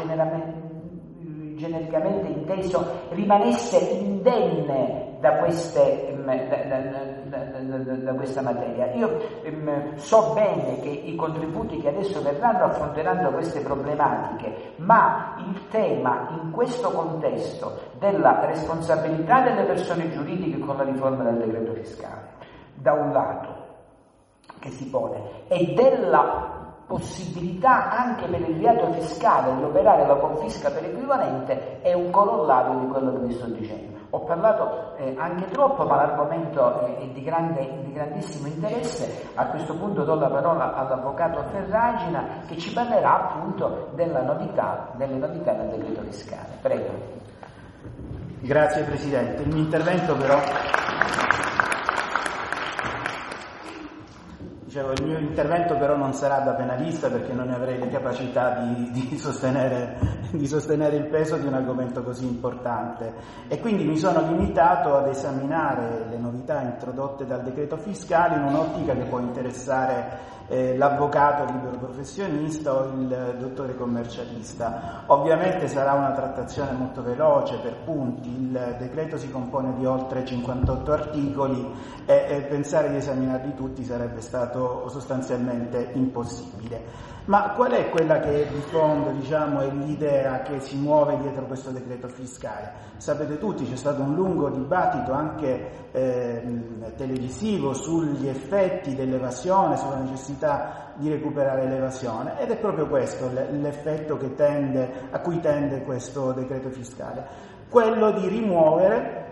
Speaker 1: genericamente inteso rimanesse indenne da, queste, da, da, da questa materia. Io um, so bene che i contributi che adesso verranno affronteranno queste problematiche, ma il tema in questo contesto della responsabilità delle persone giuridiche con la riforma del decreto fiscale, da un lato, che si pone e della possibilità anche per il reato fiscale di operare la confisca per equivalente è un corollario di quello che vi sto dicendo. Ho parlato eh, anche troppo, ma l'argomento è, è di, grande, di, grandissimo interesse. A questo punto do la parola all'avvocato Ferragina che ci parlerà appunto novità, delle novità del decreto fiscale. Prego.
Speaker 5: Grazie Presidente. Il mio intervento però
Speaker 7: Dicevo, il mio intervento però non sarà da penalista perché non ne avrei le capacità di, di, sostenere, di, sostenere, il peso di un argomento così importante. E quindi mi sono limitato ad esaminare le novità introdotte dal decreto fiscale in un'ottica che può interessare eh, l'avvocato libero professionista o il dottore commercialista. Ovviamente sarà una trattazione molto veloce per punti, il decreto si compone di oltre 58 articoli e, e pensare di esaminarli tutti sarebbe stato sostanzialmente impossibile. Ma qual è quella che di fondo diciamo, è l'idea che si muove dietro questo decreto fiscale? Sapete tutti, c'è stato un lungo dibattito anche eh, televisivo sugli effetti dell'evasione, sulla necessità di recuperare l'evasione ed è proprio questo l'effetto tende, a cui tende questo decreto fiscale, quello di rimuovere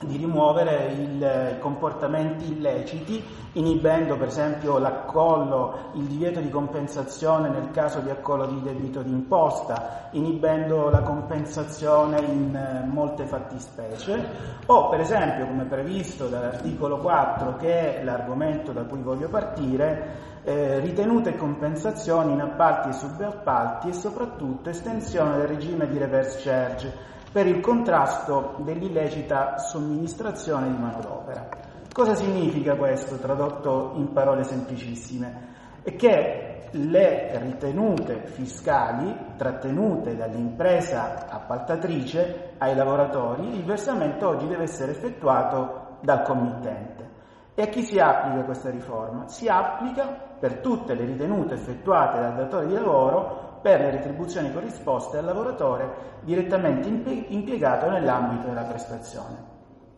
Speaker 7: di rimuovere i comportamenti illeciti, inibendo per esempio l'accollo, il divieto di compensazione nel caso di accollo di debito d'imposta, inibendo la compensazione in eh, molte fattispecie, o per esempio, come previsto dall'articolo 4, che è l'argomento da cui voglio partire, eh, ritenute compensazioni in appalti e subappalti e soprattutto estensione del regime di reverse charge per il contrasto dell'illecita somministrazione di manodopera. Cosa significa questo tradotto in parole semplicissime? È che le ritenute fiscali trattenute dall'impresa appaltatrice ai lavoratori, il versamento oggi deve essere effettuato dal committente. E a chi si applica questa riforma? Si applica per tutte le ritenute effettuate dal datore di lavoro per le retribuzioni corrisposte al lavoratore direttamente impiegato nell'ambito della prestazione.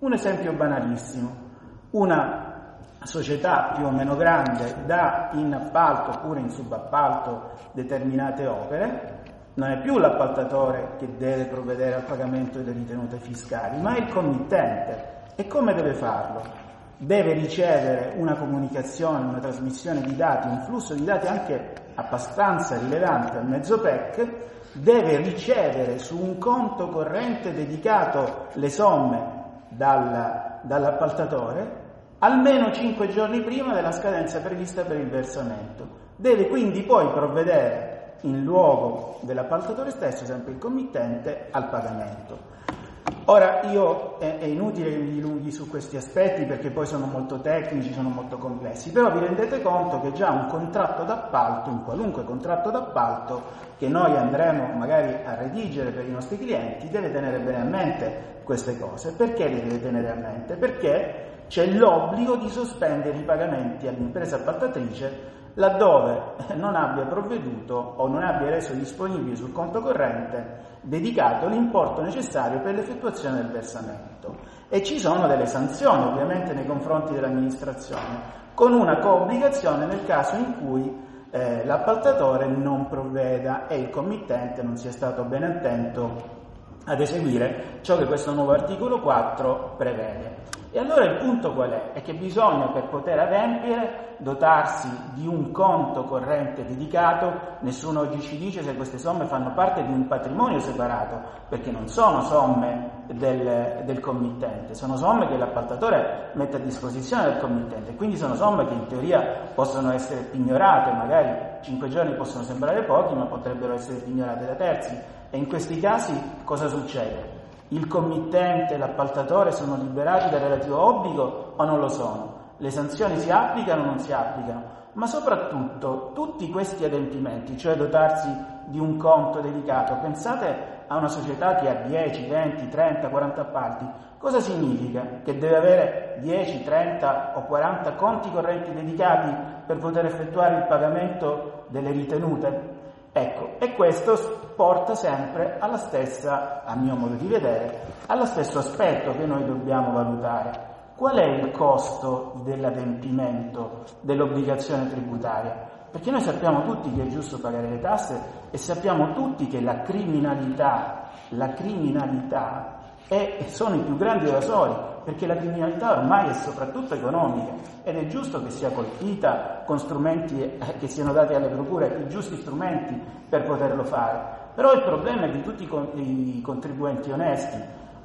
Speaker 7: Un esempio banalissimo. Una società più o meno grande dà in appalto oppure in subappalto determinate opere, non è più l'appaltatore che deve provvedere al pagamento delle ritenute fiscali, ma è il committente. E come deve farlo? Deve ricevere una comunicazione, una trasmissione di dati, un flusso di dati anche abbastanza rilevante al mezzo PEC, deve ricevere su un conto corrente dedicato le somme dal, dall'appaltatore almeno 5 giorni prima della scadenza prevista per il versamento. Deve quindi poi provvedere in luogo dell'appaltatore stesso, sempre il committente, al pagamento. Ora io è, è, inutile che mi dilunghi su questi aspetti perché poi sono molto tecnici, sono molto complessi, però vi rendete conto che già un contratto d'appalto, un qualunque contratto d'appalto che noi andremo magari a redigere per i nostri clienti, deve tenere bene a mente queste cose. Perché le deve tenere a mente? Perché c'è l'obbligo di sospendere i pagamenti all'impresa appaltatrice laddove non abbia provveduto o non abbia reso disponibile sul conto corrente dedicato l'importo necessario per l'effettuazione del versamento. E ci sono delle sanzioni ovviamente nei confronti dell'amministrazione, con una coobbligazione nel caso in cui eh, l'appaltatore non provveda e il committente non sia stato ben attento ad eseguire ciò che questo nuovo articolo 4 prevede. E allora il punto qual è? È che bisogna per poter adempiere dotarsi di un conto corrente dedicato, nessuno oggi ci dice se queste somme fanno parte di un patrimonio separato, perché non sono somme del, del committente, sono somme che l'appaltatore mette a disposizione del committente, quindi sono somme che in teoria possono essere pignorate, magari 5 giorni possono sembrare pochi, ma potrebbero essere pignorate da terzi. E in questi casi cosa succede? il committente e l'appaltatore sono liberati dal relativo obbligo o non lo sono? Le sanzioni si applicano o non si applicano? Ma soprattutto tutti questi adempimenti, cioè dotarsi di un conto dedicato, pensate a una società che ha 10, 20, 30, 40 appalti, cosa significa? Che deve avere 10, 30 o 40 conti correnti dedicati per poter effettuare il pagamento delle ritenute? Ecco, e questo porta sempre alla stessa, a mio modo di vedere, allo stesso aspetto che noi dobbiamo valutare. Qual è il costo dell'adempimento dell'obbligazione tributaria? Perché noi sappiamo tutti che è giusto pagare le tasse e sappiamo tutti che la criminalità, la criminalità è, sono i più grandi evasori, perché la criminalità ormai è soprattutto economica ed è giusto che sia colpita con strumenti eh, che siano dati alle procure i giusti strumenti per poterlo fare. Però il problema è di tutti i contribuenti onesti.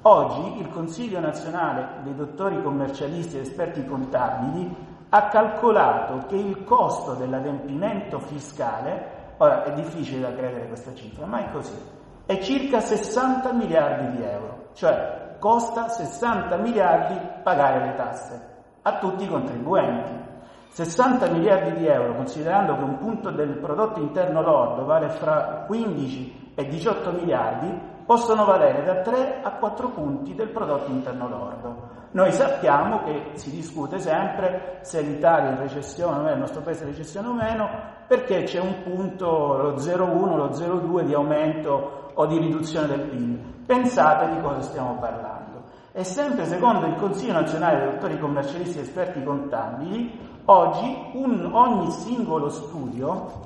Speaker 7: Oggi il Consiglio nazionale dei dottori commercialisti ed esperti contabili ha calcolato che il costo dell'adempimento fiscale, ora è difficile da credere questa cifra, ma è così, è circa 60 miliardi di euro, cioè costa 60 miliardi pagare le tasse a tutti i contribuenti. 60 miliardi di euro, considerando che un punto del prodotto interno lordo vale fra 15 e 18 miliardi, possono valere da 3 a 4 punti del prodotto interno lordo. Noi sappiamo che si discute sempre se l'Italia è in recessione o meno, il nostro paese è in recessione o meno, perché c'è un punto, lo 0,1, lo 0,2 di aumento o di riduzione del PIL. Pensate di cosa stiamo parlando. E sempre secondo il Consiglio nazionale dei dottori commercialisti e esperti contabili, oggi un, ogni singolo studio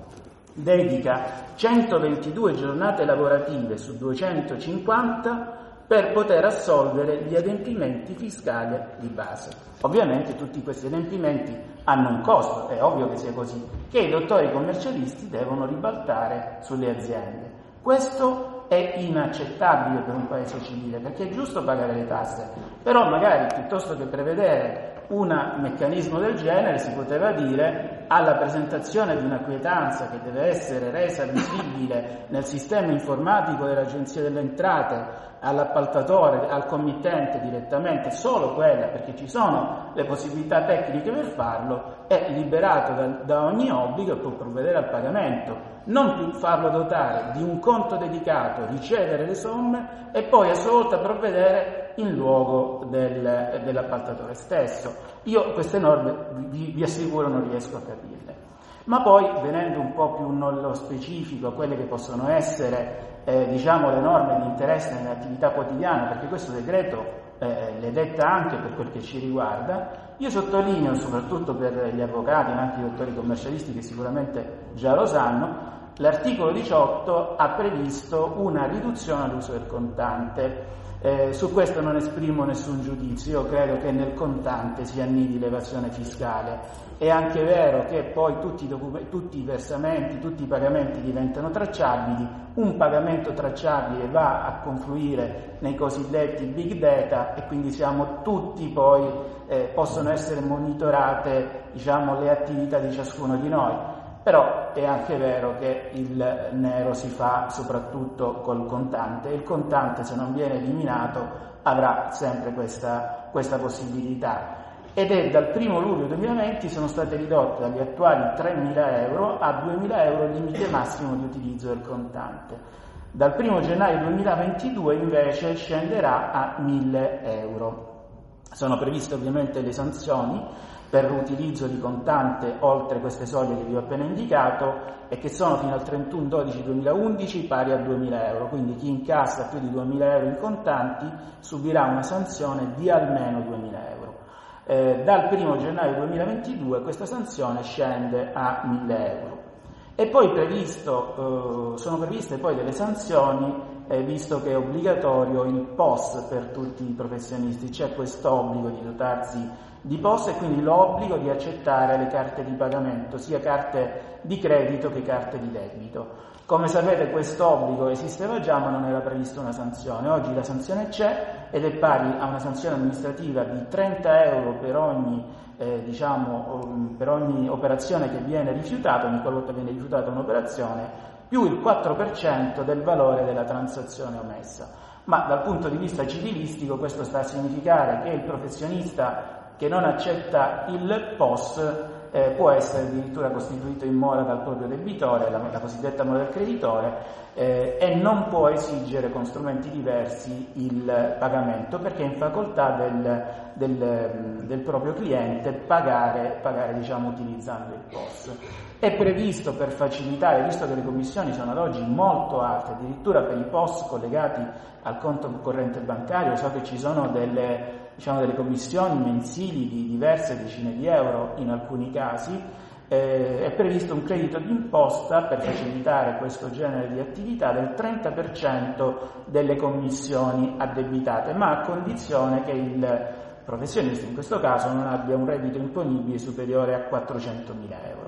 Speaker 7: dedica 122 giornate lavorative su 250 per poter assolvere gli adempimenti fiscali di base. Ovviamente tutti questi adempimenti hanno un costo, è ovvio che sia così, che i dottori commercialisti devono ribaltare sulle aziende. Questo è inaccettabile per un paese civile perché è giusto pagare le tasse, però magari piuttosto che prevedere un meccanismo del genere si poteva dire alla presentazione di una quietanza che deve essere resa visibile nel sistema informatico dell'Agenzia delle Entrate all'appaltatore, al committente direttamente, solo quella, perché ci sono le possibilità tecniche per farlo, è liberato da, da ogni obbligo e può provvedere al pagamento. Non più farlo dotare di un conto dedicato, ricevere le somme e poi a sua volta provvedere in luogo del, dell'appaltatore stesso. Io queste norme vi, vi assicuro non riesco a capirle. Ma poi, venendo un po' più nello specifico quelle che possono essere eh, diciamo, le norme di interesse nell'attività quotidiana, perché questo decreto eh, le detta anche per quel che ci riguarda, io sottolineo, soprattutto per gli avvocati, ma anche i dottori commercialisti che sicuramente già lo sanno, l'articolo 18 ha previsto una riduzione all'uso del contante. Eh, su questo non esprimo nessun giudizio, io credo che nel contante si annidi l'evasione fiscale. È anche vero che poi tutti i, document- tutti i versamenti, tutti i pagamenti diventano tracciabili, un pagamento tracciabile va a confluire nei cosiddetti big data e quindi siamo tutti poi, eh, possono essere monitorate diciamo, le attività di ciascuno di noi. Però è anche vero che il nero si fa soprattutto col contante e il contante se non viene eliminato avrà sempre questa, questa possibilità ed è dal 1 luglio 2020 sono state ridotte dagli attuali 3.000 euro a 2.000 euro il limite massimo di utilizzo del contante. Dal 1 gennaio 2022 invece scenderà a 1.000 euro. Sono previste ovviamente le sanzioni per l'utilizzo di contante oltre queste soglie che vi ho appena indicato e che sono fino al 31-12-2011 pari a 2.000 euro, quindi chi incassa più di 2.000 euro in contanti subirà una sanzione di almeno 2.000 euro. Eh, dal 1 gennaio 2022 questa sanzione scende a 1000 euro. E poi previsto, eh, sono previste poi delle sanzioni, eh, visto che è obbligatorio il POS per tutti i professionisti, c'è questo obbligo di dotarsi di POS e quindi l'obbligo di accettare le carte di pagamento, sia carte di credito che carte di debito. Come sapete questo obbligo esisteva già ma non era prevista una sanzione. Oggi la sanzione c'è ed è pari a una sanzione amministrativa di 30 euro per ogni, eh, diciamo, um, per ogni operazione che viene rifiutata, ogni qualvolta viene rifiutata un'operazione, più il 4% del valore della transazione omessa. Ma dal punto di vista civilistico questo sta a significare che il professionista che non accetta il POS eh, può essere addirittura costituito in mora dal proprio debitore, la, la cosiddetta mora del creditore, eh, e non può esigere con strumenti diversi il pagamento perché è in facoltà del, del, del proprio cliente pagare, pagare diciamo, utilizzando il POS. È previsto per facilitare, visto che le commissioni sono ad oggi molto alte, addirittura per i POS collegati al conto corrente bancario, so che ci sono delle diciamo, delle commissioni mensili di diverse decine di euro in alcuni casi, eh, è previsto un credito d'imposta per facilitare questo genere di attività del 30% delle commissioni addebitate, ma a condizione che il professionista in questo caso non abbia un reddito imponibile superiore a 400.000 euro.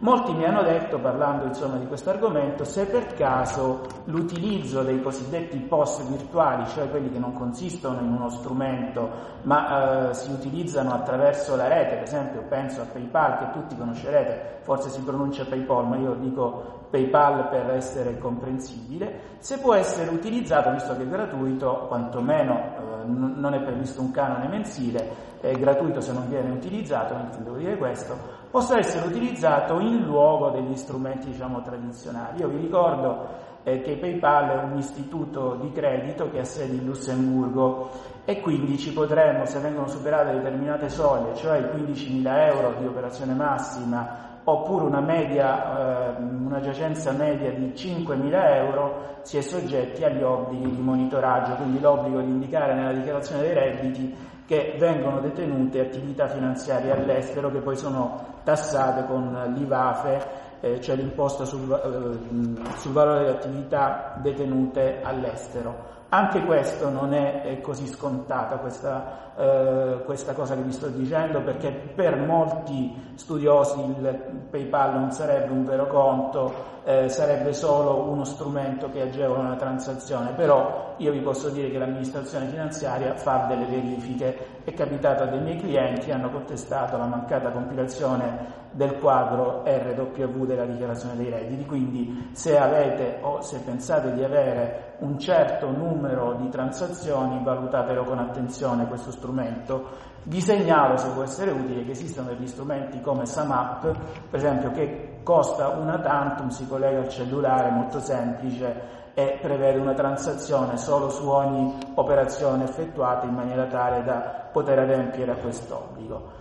Speaker 7: Molti mi hanno detto, parlando insomma di questo argomento, se per caso l'utilizzo dei cosiddetti post virtuali, cioè quelli che non consistono in uno strumento ma eh, si utilizzano attraverso la rete, per esempio penso a PayPal che tutti conoscerete, forse si pronuncia PayPal, ma io dico PayPal per essere comprensibile, se può essere utilizzato, visto che è gratuito, quantomeno eh, non è previsto un canone mensile, è gratuito se non viene utilizzato, non devo dire questo, possa essere utilizzato in luogo degli strumenti diciamo, tradizionali. Io vi ricordo eh, che PayPal è un istituto di credito che ha sede in Lussemburgo e quindi ci potremmo, se vengono superate determinate soglie, cioè i 15.000 euro di operazione massima oppure una, media, eh, una giacenza media di 5.000 euro, si è soggetti agli obblighi di monitoraggio, quindi l'obbligo di indicare nella dichiarazione dei redditi che vengono detenute attività finanziarie all'estero che poi sono tassate con l'IVAFE, eh, cioè l'imposta sul, eh, sul valore delle attività detenute all'estero. Anche questo non è, così scontata questa, eh, questa, cosa che vi sto dicendo perché per molti studiosi il PayPal non sarebbe un vero conto, eh, sarebbe solo uno strumento che agevola una transazione, però io vi posso dire che l'amministrazione finanziaria fa delle verifiche, è capitato a dei miei clienti, hanno contestato la mancata compilazione del quadro RW della dichiarazione dei redditi, quindi se avete o se pensate di avere un certo numero di transazioni, valutatelo con attenzione questo strumento. Vi segnalo, se può essere utile, che esistono degli strumenti come SumUp, per esempio, che costa una tantum, si collega al cellulare, molto semplice, e prevede una transazione solo su ogni operazione effettuata in maniera tale da poter adempiere a quest'obbligo.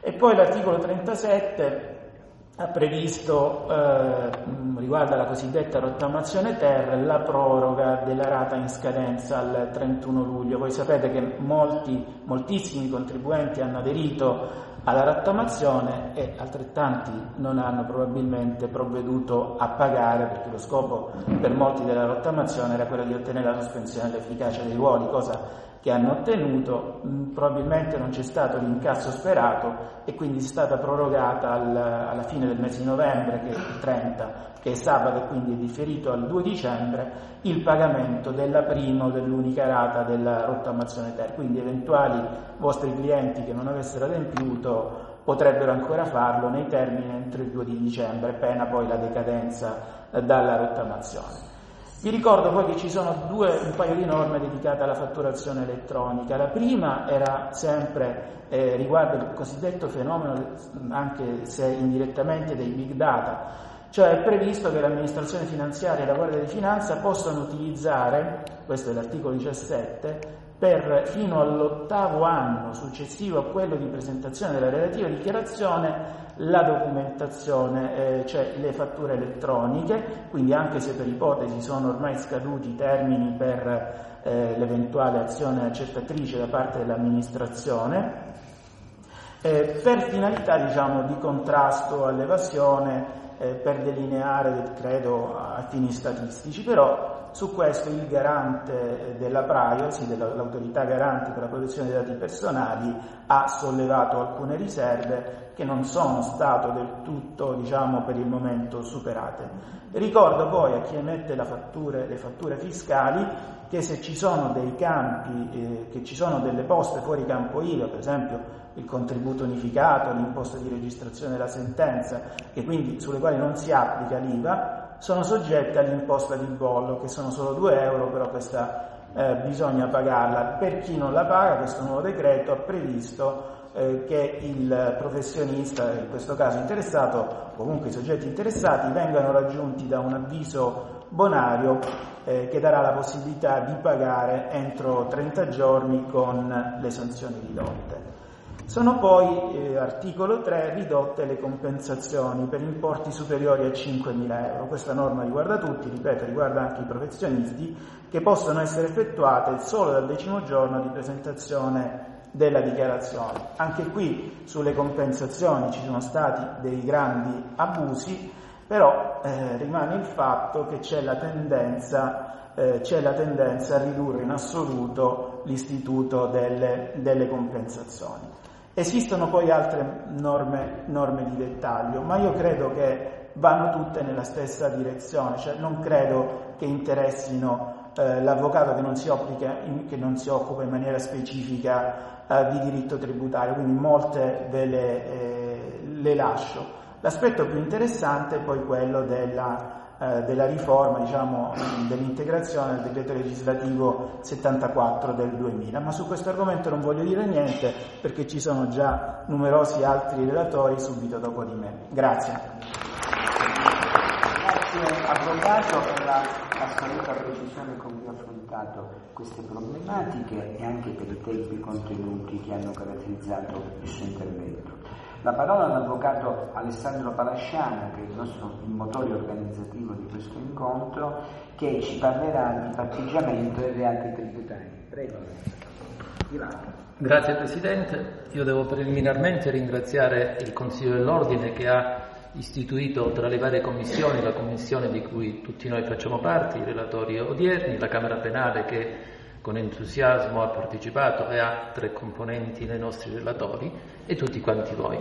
Speaker 7: E poi l'articolo 37 ha previsto, eh, riguardo alla cosiddetta rottamazione ter, la proroga della rata in scadenza al 31 luglio. Voi sapete che molti, moltissimi contribuenti hanno aderito alla rottamazione e altrettanti non hanno probabilmente provveduto a pagare perché lo scopo per molti della rottamazione era quello di ottenere la sospensione dell'efficacia dei ruoli, cosa che hanno ottenuto, mm, probabilmente non c'è stato l'incasso sperato e quindi è stata prorogata al, alla fine del mese di novembre, che è il 30, che è sabato e quindi è differito al 2 dicembre, il pagamento della prima o dell'unica rata della rottamazione ter. Quindi eventuali vostri clienti che non avessero adempiuto potrebbero ancora farlo nei termini entro il 2 di dicembre, pena poi la decadenza eh, dalla rottamazione. Vi ricordo poi che ci sono due, un paio di norme dedicate alla fatturazione elettronica. La prima era sempre eh, riguardo il cosiddetto fenomeno, anche se indirettamente, dei big data, cioè è previsto che l'amministrazione finanziaria e la Guardia di Finanza possano utilizzare, questo è l'articolo 17, per fino all'ottavo anno successivo a quello di presentazione della relativa dichiarazione la documentazione, eh, cioè le fatture elettroniche, quindi anche se per ipotesi sono ormai scaduti i termini per eh, l'eventuale azione accertatrice da parte dell'amministrazione, eh, per finalità diciamo, di contrasto all'evasione, eh, per delineare, credo, a fini statistici, però su questo il garante della privacy, dell'autorità garante per la protezione dei dati personali, ha sollevato alcune riserve che non sono state del tutto, diciamo, per il momento superate. Ricordo poi a chi emette fatture, le fatture fiscali che se ci sono dei campi, eh, che ci sono delle poste fuori campo IVA, per esempio il contributo unificato, l'imposta di registrazione della sentenza, che quindi sulle quali non si applica l'IVA, sono soggette all'imposta di bollo, che sono solo 2 euro, però questa eh, bisogna pagarla. Per chi non la paga, questo nuovo decreto ha previsto eh, che il professionista, in questo caso interessato, comunque i soggetti interessati, vengano raggiunti da un avviso bonario eh, che darà la possibilità di pagare entro 30 giorni con le sanzioni ridotte. Sono poi, eh, articolo 3, ridotte le compensazioni per importi superiori a 5.000 euro. Questa norma riguarda tutti, ripeto, riguarda anche i professionisti, che possono essere effettuate solo dal decimo giorno di presentazione della dichiarazione. Anche qui sulle compensazioni ci sono stati dei grandi abusi, però eh, rimane il fatto che c'è la tendenza eh, c'è la tendenza a ridurre in assoluto l'istituto delle, delle compensazioni. Esistono poi altre norme, norme di dettaglio, ma io credo che vanno tutte nella stessa direzione, cioè non credo che interessino eh, l'avvocato che non, occupa, che non, si occupa in maniera specifica eh, di diritto tributario, quindi molte ve le, eh, le lascio. L'aspetto più interessante è poi quello della eh, della riforma, diciamo, dell'integrazione del decreto legislativo 74 del 2000. Ma su questo argomento non voglio dire niente perché ci sono già numerosi altri relatori subito dopo di me. Grazie.
Speaker 1: Grazie Avvocato per la assoluta precisione con cui ha affrontato queste problematiche e anche per i tempi contenuti che hanno caratterizzato il suo intervento. La parola all'avvocato Alessandro Palasciano, che è il nostro motore organizzativo di questo incontro, che ci parlerà di patteggiamento e reati tributari. Prego.
Speaker 5: Grazie Presidente, io devo preliminarmente ringraziare il Consiglio dell'Ordine che ha istituito tra le varie commissioni la commissione di cui tutti noi facciamo parte, i relatori odierni, la Camera Penale che con entusiasmo ha partecipato e ha tre componenti nei nostri relatori e tutti quanti voi.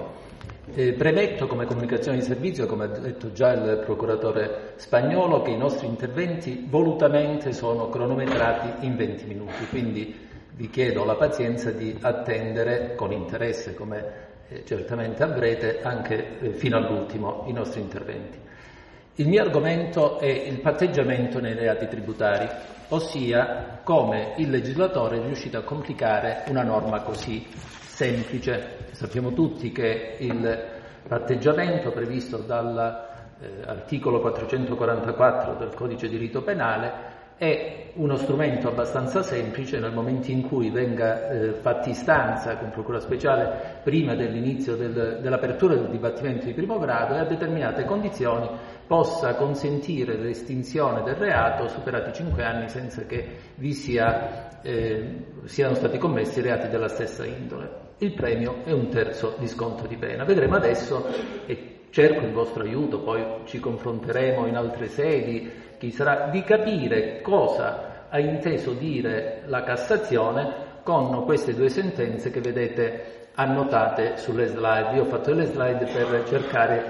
Speaker 5: Eh, premetto come comunicazione di servizio, come ha detto già il procuratore spagnolo, che i nostri interventi volutamente sono cronometrati in 20 minuti, quindi vi chiedo la pazienza di attendere con interesse, come eh, certamente avrete, anche eh, fino all'ultimo i nostri interventi. Il mio argomento è il patteggiamento nei reati tributari, ossia come il legislatore è riuscito a complicare una norma così semplice. Sappiamo tutti che il patteggiamento previsto dall'articolo eh, 444 del codice di rito penale è uno strumento abbastanza semplice nel momento in cui venga eh, fatta istanza con procura speciale prima dell'inizio del, dell'apertura del dibattimento di primo grado e a determinate condizioni possa consentire l'estinzione del reato superati cinque anni senza che vi sia, eh, siano stati commessi reati della stessa indole. Il premio è un terzo di sconto di pena. Vedremo adesso, e cerco il vostro aiuto, poi ci confronteremo in altre sedi, chi sarà, di capire cosa ha inteso dire la Cassazione con queste due sentenze che vedete annotate sulle slide. Io ho fatto le slide per cercare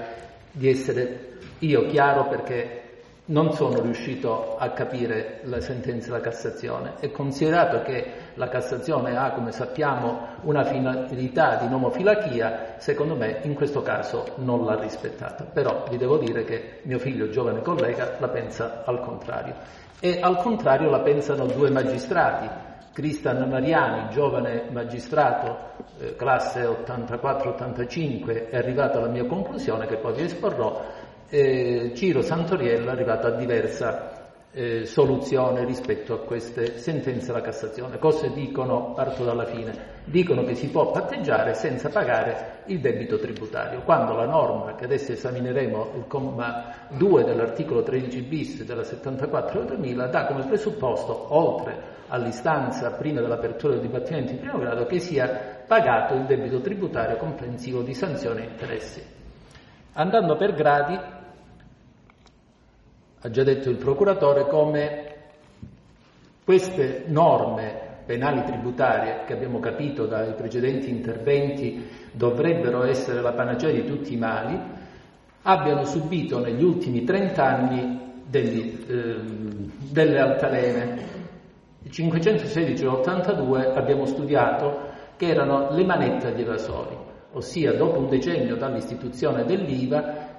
Speaker 5: di essere io chiaro perché non sono riuscito a capire la sentenza della Cassazione e considerato che la Cassazione ha, come sappiamo, una finalità di nomofilachia, secondo me in questo caso non l'ha rispettata. Però vi devo dire che mio figlio, giovane collega, la pensa al contrario. E al contrario la pensano due magistrati, Cristian Mariani, giovane magistrato, eh, classe 84-85, è arrivato alla mia conclusione che poi vi esporrò, eh, Ciro Santoriello è arrivato a diversa eh, soluzione rispetto a queste sentenze della Cassazione. Cosa dicono? Parto dalla fine. Dicono che si può patteggiare senza pagare il debito tributario, quando la norma che adesso esamineremo, il comma 2 dell'articolo 13 bis della 74 del 2000, dà come presupposto, oltre all'istanza prima dell'apertura del dibattimento in primo grado, che sia pagato il debito tributario comprensivo di sanzioni e interessi. Andando per gradi, ha già detto il procuratore, come queste norme penali tributarie, che abbiamo capito dai precedenti interventi dovrebbero essere la panacea di tutti i mali, abbiano subito negli ultimi 30 anni degli, eh, delle altalene. Il 516 e l'82 abbiamo studiato che erano le manette agli evasori, ossia dopo un decennio dall'istituzione dell'IVA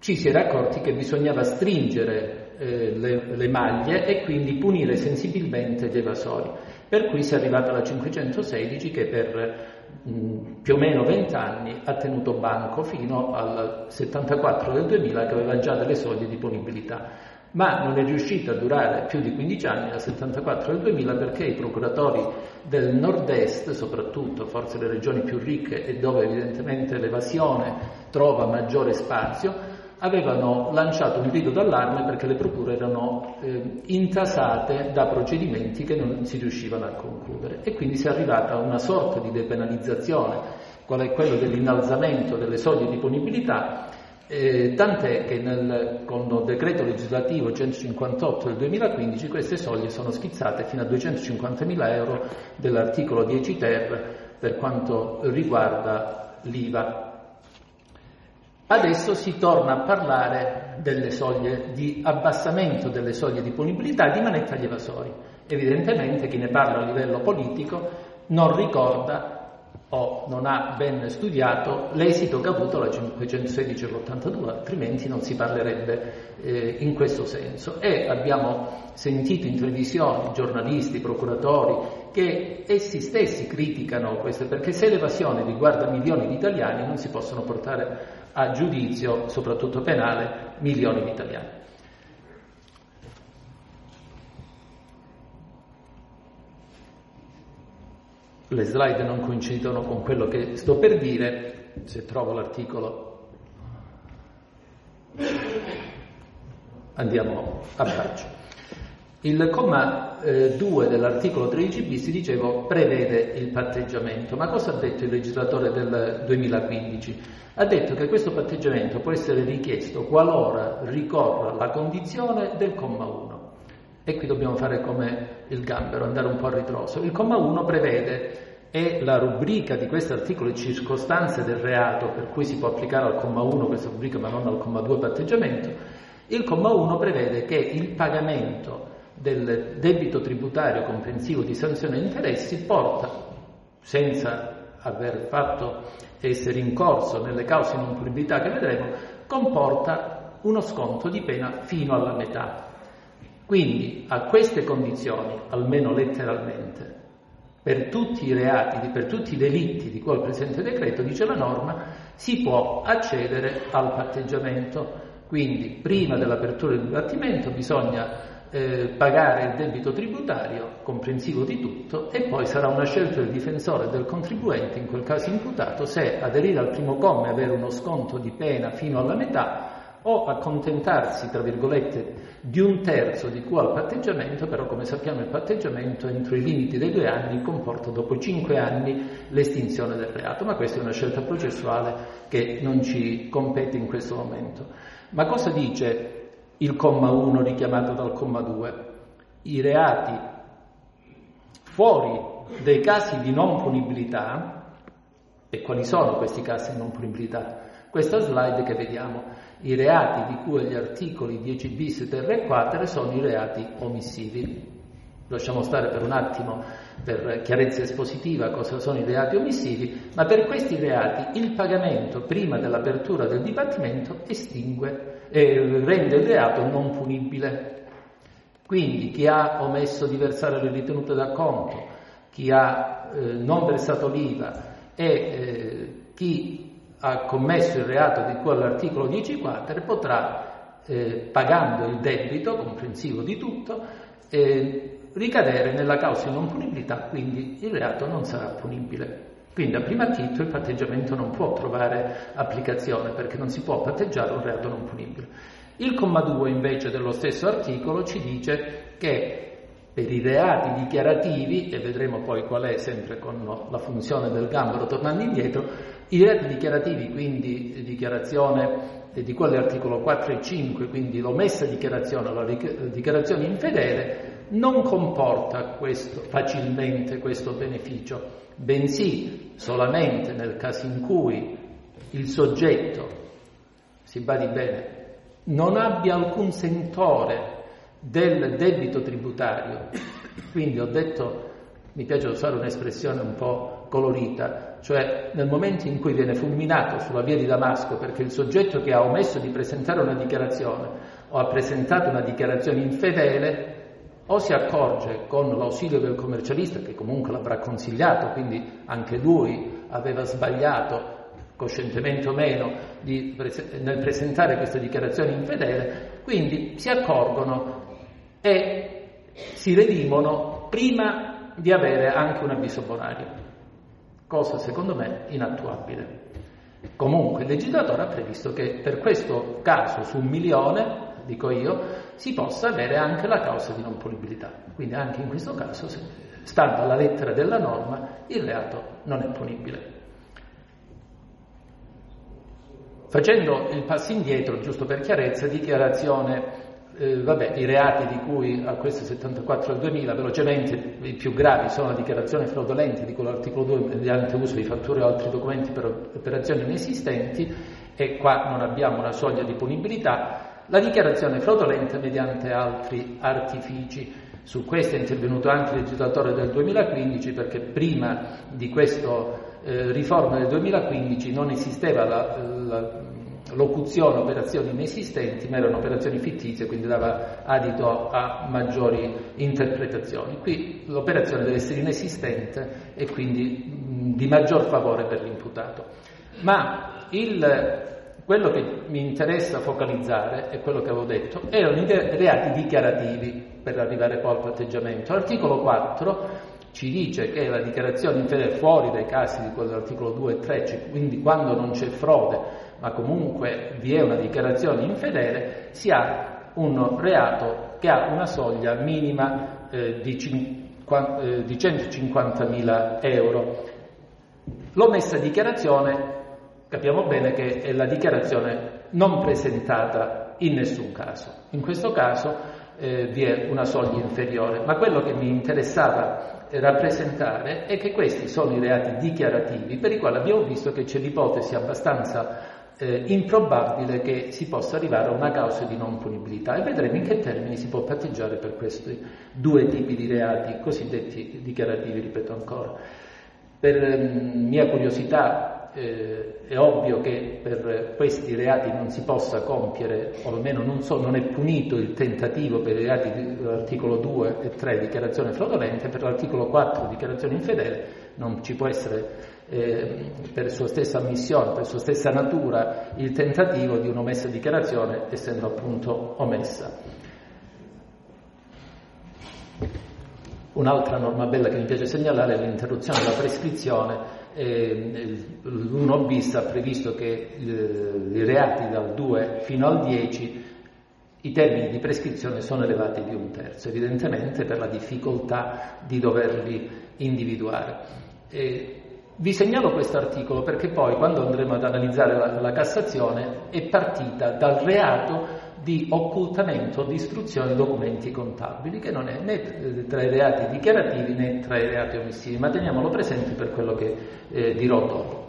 Speaker 5: ci si era accorti che bisognava stringere eh, le, le, maglie e quindi punire sensibilmente gli evasori. Per cui si è arrivata alla 516 che per mh, più o meno 20 anni ha tenuto banco fino al 74 del 2000 che aveva già delle soglie di punibilità. Ma non è riuscita a durare più di 15 anni, dal 74 del 2000, perché i procuratori del nord-est, soprattutto forse le regioni più ricche e dove evidentemente l'evasione trova maggiore spazio, avevano lanciato un grido d'allarme perché le procure erano eh, intasate da procedimenti che non si riuscivano a concludere e quindi si è arrivata a una sorta di depenalizzazione, qual è quello dell'innalzamento delle soglie di punibilità, eh, tant'è che nel, con il decreto legislativo 158 del 2015 queste soglie sono schizzate fino a 250.000 euro dell'articolo 10 ter per quanto riguarda l'IVA. Adesso si torna a parlare delle soglie di abbassamento delle soglie di punibilità di manetta agli evasori. Evidentemente chi ne parla a livello politico non ricorda o non ha ben studiato l'esito che ha avuto la 516 all'82, altrimenti non si parlerebbe eh, in questo senso. E abbiamo sentito in televisione giornalisti, procuratori, che essi stessi criticano questo, perché se l'evasione riguarda milioni di italiani non si possono portare a giudizio, soprattutto penale, milioni di italiani. Le slide non coincidono con quello che sto per dire, se trovo l'articolo andiamo a braccio. Il comma eh, 2 dell'articolo 13 bis, dicevo, prevede il patteggiamento, ma cosa ha detto il legislatore del 2015? Ha detto che questo patteggiamento può essere richiesto qualora ricorra la condizione del comma 1. E qui dobbiamo fare come il gambero, andare un po' a ritroso. Il comma 1 prevede e la rubrica di questo articolo circostanze del reato, per cui si può applicare al comma 1 questa rubrica ma non al comma 2 patteggiamento, il comma 1 prevede che il pagamento del debito tributario comprensivo di sanzioni e interessi porta, senza aver fatto essere in corso nelle cause di non punibilità che vedremo, comporta uno sconto di pena fino alla metà. Quindi a queste condizioni, almeno letteralmente, per tutti i reati, per tutti i delitti di cui al presente decreto, dice la norma, si può accedere al patteggiamento. Quindi prima dell'apertura del dibattimento bisogna eh, pagare il debito tributario, comprensivo di tutto, e poi sarà una scelta del difensore e del contribuente, in quel caso imputato, se aderire al primo comma e avere uno sconto di pena fino alla metà o accontentarsi, tra virgolette, di un terzo di cui al patteggiamento, però come sappiamo il patteggiamento entro i limiti dei due anni comporta dopo cinque anni l'estinzione del reato, ma questa è una scelta processuale che non ci compete in questo momento. Ma cosa dice il comma 1 richiamato dal comma 2? I reati fuori dei casi di non punibilità, e quali sono questi casi di non punibilità? Questa slide che vediamo, i reati di cui agli articoli 10 bis, terra e quater sono i reati omissivi. Lasciamo stare per un attimo, per chiarezza espositiva, cosa sono i reati omissivi, ma per questi reati il pagamento prima dell'apertura del dibattimento estingue e rende il reato non punibile. Quindi chi ha omesso di versare le ritenute da conto, chi ha eh, non versato l'IVA e eh, chi ha commesso il reato di cui all'articolo 10 quater potrà, eh, pagando il debito, comprensivo di tutto, eh, ricadere nella causa di non punibilità, quindi il reato non sarà punibile. Quindi a prima titolo il patteggiamento non può trovare applicazione perché non si può patteggiare un reato non punibile. Il comma 2 invece dello stesso articolo ci dice che per i reati dichiarativi, e vedremo poi qual è sempre con la funzione del gambero tornando indietro, i reati dichiarativi, quindi dichiarazione di quelli articolo 4 e 5, quindi l'omessa dichiarazione la dichiarazione infedele, non comporta questo, facilmente questo beneficio, bensì solamente nel caso in cui il soggetto, si badi bene, non abbia alcun sentore del debito tributario. Quindi ho detto, mi piace usare un'espressione un po' colorita, cioè nel momento in cui viene fulminato sulla via di Damasco perché il soggetto che ha omesso di presentare una dichiarazione o ha presentato una dichiarazione infedele o si accorge con l'ausilio del commercialista che comunque l'avrà consigliato, quindi anche lui aveva sbagliato coscientemente o meno di, nel presentare questa dichiarazione infedele, quindi si accorgono e si redimono prima di avere anche un avviso bonario, cosa secondo me inattuabile. Comunque il legislatore ha previsto che per questo caso su un milione, dico io, si possa avere anche la causa di non punibilità. Quindi anche in questo caso, stando alla lettera della norma, il reato non è punibile. Facendo il passo indietro, giusto per chiarezza, dichiarazione eh, vabbè, i reati di cui a questo 74 al 2000, velocemente i più gravi sono la dichiarazione fraudolenta di cui l'articolo 2 mediante uso di fatture o altri documenti per operazioni inesistenti e qua non abbiamo una soglia di punibilità, la dichiarazione fraudolenta mediante altri artifici. Su questo è intervenuto anche il legislatore del 2015 perché prima di questa eh, riforma del 2015 non esisteva la, la locuzione operazioni inesistenti, ma erano operazioni fittizie, quindi dava adito a maggiori interpretazioni. Qui l'operazione deve essere inesistente e quindi di maggior favore per l'imputato. Ma il, quello che mi interessa focalizzare, è quello che avevo detto, erano i reati dichiarativi per arrivare poi al patteggiamento. L'articolo 4 ci dice che la dichiarazione in fede fuori dai casi di quello dell'articolo 2 e 3, quindi quando non c'è frode ma comunque vi è una dichiarazione infedele, si ha un reato che ha una soglia minima eh, di, cin- eh, di 150.000 euro. L'omessa dichiarazione, capiamo bene che è la dichiarazione non presentata in nessun caso. In questo caso eh, vi è una soglia inferiore, ma quello che mi interessava rappresentare è che questi sono i reati dichiarativi per i quali abbiamo visto che c'è l'ipotesi abbastanza eh, improbabile che si possa arrivare a una causa di non punibilità e vedremo in che termini si può patteggiare per questi due tipi di reati cosiddetti dichiarativi, ripeto ancora. Per eh, mia curiosità eh, è ovvio che per questi reati non si possa compiere, o almeno non, so, non è punito il tentativo per i reati dell'articolo 2 e 3 dichiarazione fraudolenta, per l'articolo 4 dichiarazione infedele non ci può essere eh, per sua stessa ammissione, per sua stessa natura, il tentativo di un'omessa dichiarazione essendo appunto omessa. Un'altra norma bella che mi piace segnalare è l'interruzione della prescrizione. L'1 bis ha previsto che i reati dal 2 fino al 10 i termini di prescrizione sono elevati di un terzo, evidentemente per la difficoltà di doverli individuare. E vi segnalo questo articolo perché poi quando andremo ad analizzare la, la, Cassazione è partita dal reato di occultamento o distruzione di documenti contabili, che non è né tra i reati dichiarativi né tra i reati omissivi, ma teniamolo presente per quello che eh, dirò dopo.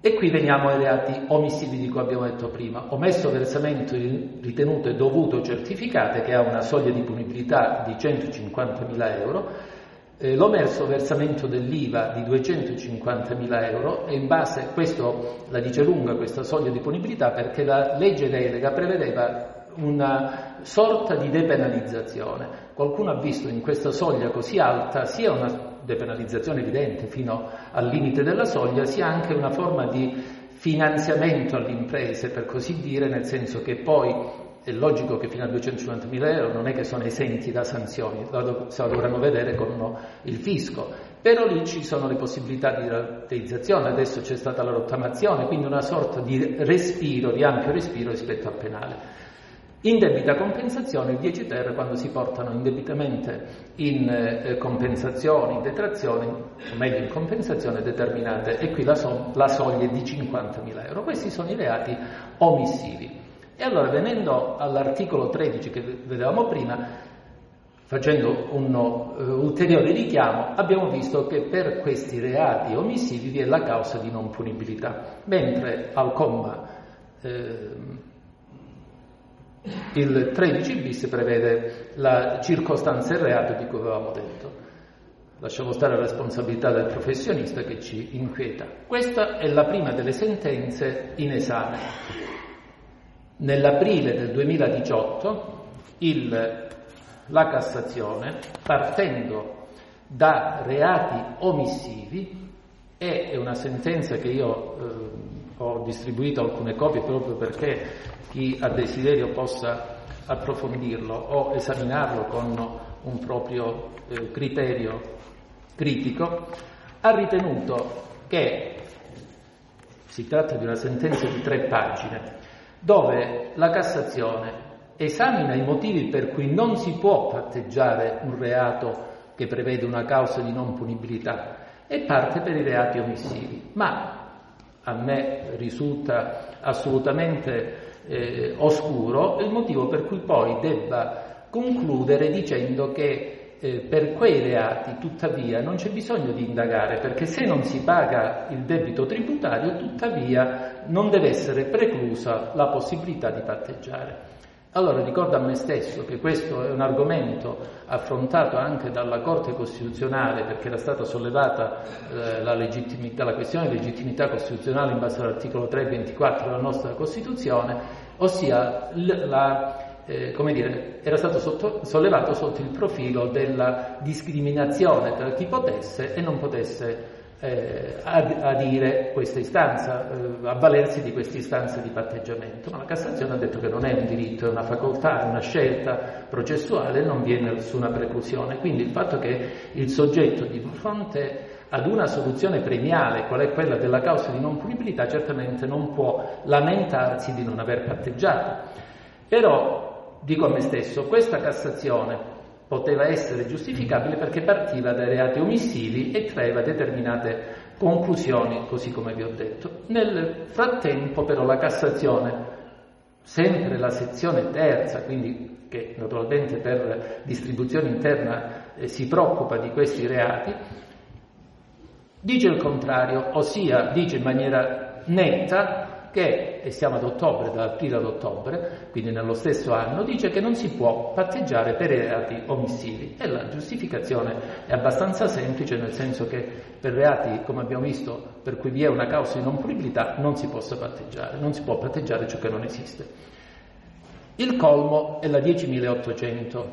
Speaker 5: E qui veniamo ai reati omissivi di cui abbiamo detto prima. Omesso versamento ritenuto e dovuto certificate, che ha una soglia di punibilità di 150.000 euro, eh, l'omerso versamento dell'IVA di 250.000 euro e in base a questo la dice lunga questa soglia di punibilità perché la legge delega prevedeva una sorta di depenalizzazione. Qualcuno ha visto in questa soglia così alta sia una depenalizzazione evidente fino al limite della soglia, sia anche una forma di finanziamento alle imprese, per così dire, nel senso che poi è logico che fino a 250.000 euro non è che sono esenti da sanzioni, lo dovranno vedere con il fisco, però lì ci sono le possibilità di rateizzazione, adesso c'è stata la rottamazione, quindi una sorta di respiro, di ampio respiro rispetto al penale. In debita compensazione il 10 ter quando si portano indebitamente in eh, compensazioni, in detrazioni, o meglio in compensazione determinate, e qui la, so- la soglia è di 50.000 euro. Questi sono i reati omissivi. E allora venendo all'articolo 13 che vedevamo prima, facendo un uh, ulteriore richiamo, abbiamo visto che per questi reati omissivi vi è la causa di non punibilità, mentre al comma eh, il 13 bis prevede la circostanza e reato di cui avevamo detto. Lasciamo stare la responsabilità del professionista che ci inquieta. Questa è la prima delle sentenze in esame. Nell'aprile del 2018 il, la Cassazione, partendo da reati omissivi, è una sentenza che io eh, ho distribuito alcune copie proprio perché chi ha desiderio possa approfondirlo o esaminarlo con un proprio eh, criterio critico, ha ritenuto che si tratta di una sentenza di tre pagine dove la Cassazione esamina i motivi per cui non si può patteggiare un reato che prevede una causa di non punibilità e parte per i reati omissivi. Ma a me risulta assolutamente eh, oscuro, il motivo per cui poi debba concludere dicendo che eh, per quei reati tuttavia non c'è bisogno di indagare perché se non si paga il debito tributario tuttavia non deve essere preclusa la possibilità di patteggiare. Allora ricordo a me stesso che questo è un argomento affrontato anche dalla Corte Costituzionale perché era stata sollevata eh, la, la, questione di legittimità costituzionale in base all'articolo 324 della nostra Costituzione, ossia la, eh, come dire, era stato sotto, sollevato sotto il profilo della discriminazione tra chi potesse e non potesse eh, adire questa istanza, eh, avvalersi di questa istanza di patteggiamento, ma la Cassazione ha detto che non è un diritto, è una facoltà, è una scelta processuale non viene nessuna preclusione. Quindi il fatto che il soggetto di fronte ad una soluzione premiale, qual è quella della causa di non punibilità, certamente non può lamentarsi di non aver patteggiato. Però, dico a me stesso, questa Cassazione poteva essere giustificabile perché partiva dai reati omissivi e traeva determinate conclusioni, così come vi ho detto. Nel frattempo però la Cassazione, sempre la sezione terza, quindi che naturalmente per distribuzione interna eh, si preoccupa di questi reati, dice il contrario, ossia dice in maniera netta che, e siamo ad ottobre, da aprile ad ottobre, quindi nello stesso anno, dice che non si può patteggiare per reati omissivi e la giustificazione è abbastanza semplice nel senso che per reati, come abbiamo visto, per cui vi è una causa di non punibilità non si possa patteggiare, non si può patteggiare ciò che non esiste. Il colmo è la 10.800,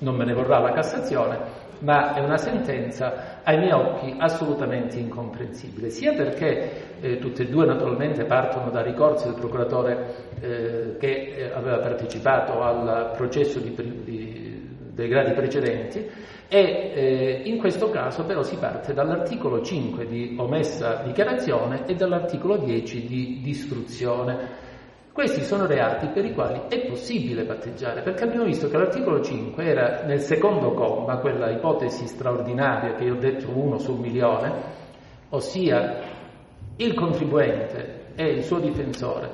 Speaker 5: non me ne vorrà la Cassazione, ma è una sentenza ai miei occhi assolutamente incomprensibile, sia perché eh, tutte e due naturalmente partono da ricorsi del procuratore eh, che eh, aveva partecipato al processo di, di, dei gradi precedenti e eh, in questo caso però si parte dall'articolo 5 di omessa dichiarazione e dall'articolo 10 di distruzione. Questi sono reati per i quali è possibile patteggiare, perché abbiamo visto che l'articolo 5 era nel secondo comma, quella ipotesi straordinaria che io ho detto uno sul milione, ossia il contribuente e il suo difensore,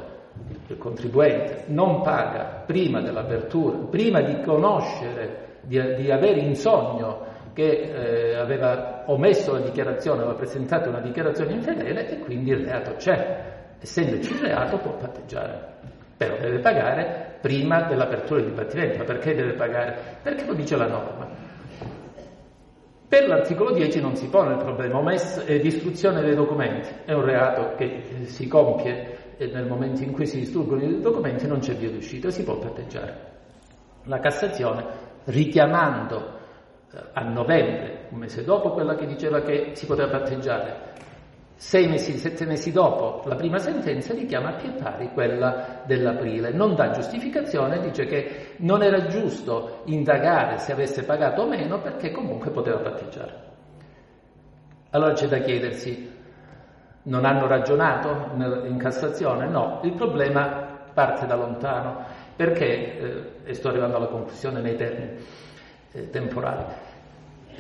Speaker 5: il contribuente non paga prima dell'apertura, prima di conoscere, di, di avere in sogno che eh, aveva omesso la dichiarazione, aveva presentato una dichiarazione infedele e quindi il reato c'è. Essendoci il reato può patteggiare, però deve pagare prima dell'apertura del dibattimento. Perché deve pagare? Perché lo dice la norma. Per l'articolo 10 non si pone il problema, omessa eh, distruzione dei documenti, è un reato che si compie nel momento in cui si distruggono i documenti non c'è via d'uscita, si può patteggiare. La Cassazione, richiamando eh, a novembre, un mese dopo quella che diceva che si poteva patteggiare, sei mesi, sette mesi dopo la prima sentenza richiama a pie pari quella dell'aprile. Non dà giustificazione, dice che non era giusto indagare se avesse pagato o meno perché comunque poteva patteggiare. Allora c'è da chiedersi, non hanno ragionato in Cassazione? No, il problema parte da lontano perché, eh, e sto arrivando alla conclusione nei termini eh, temporali,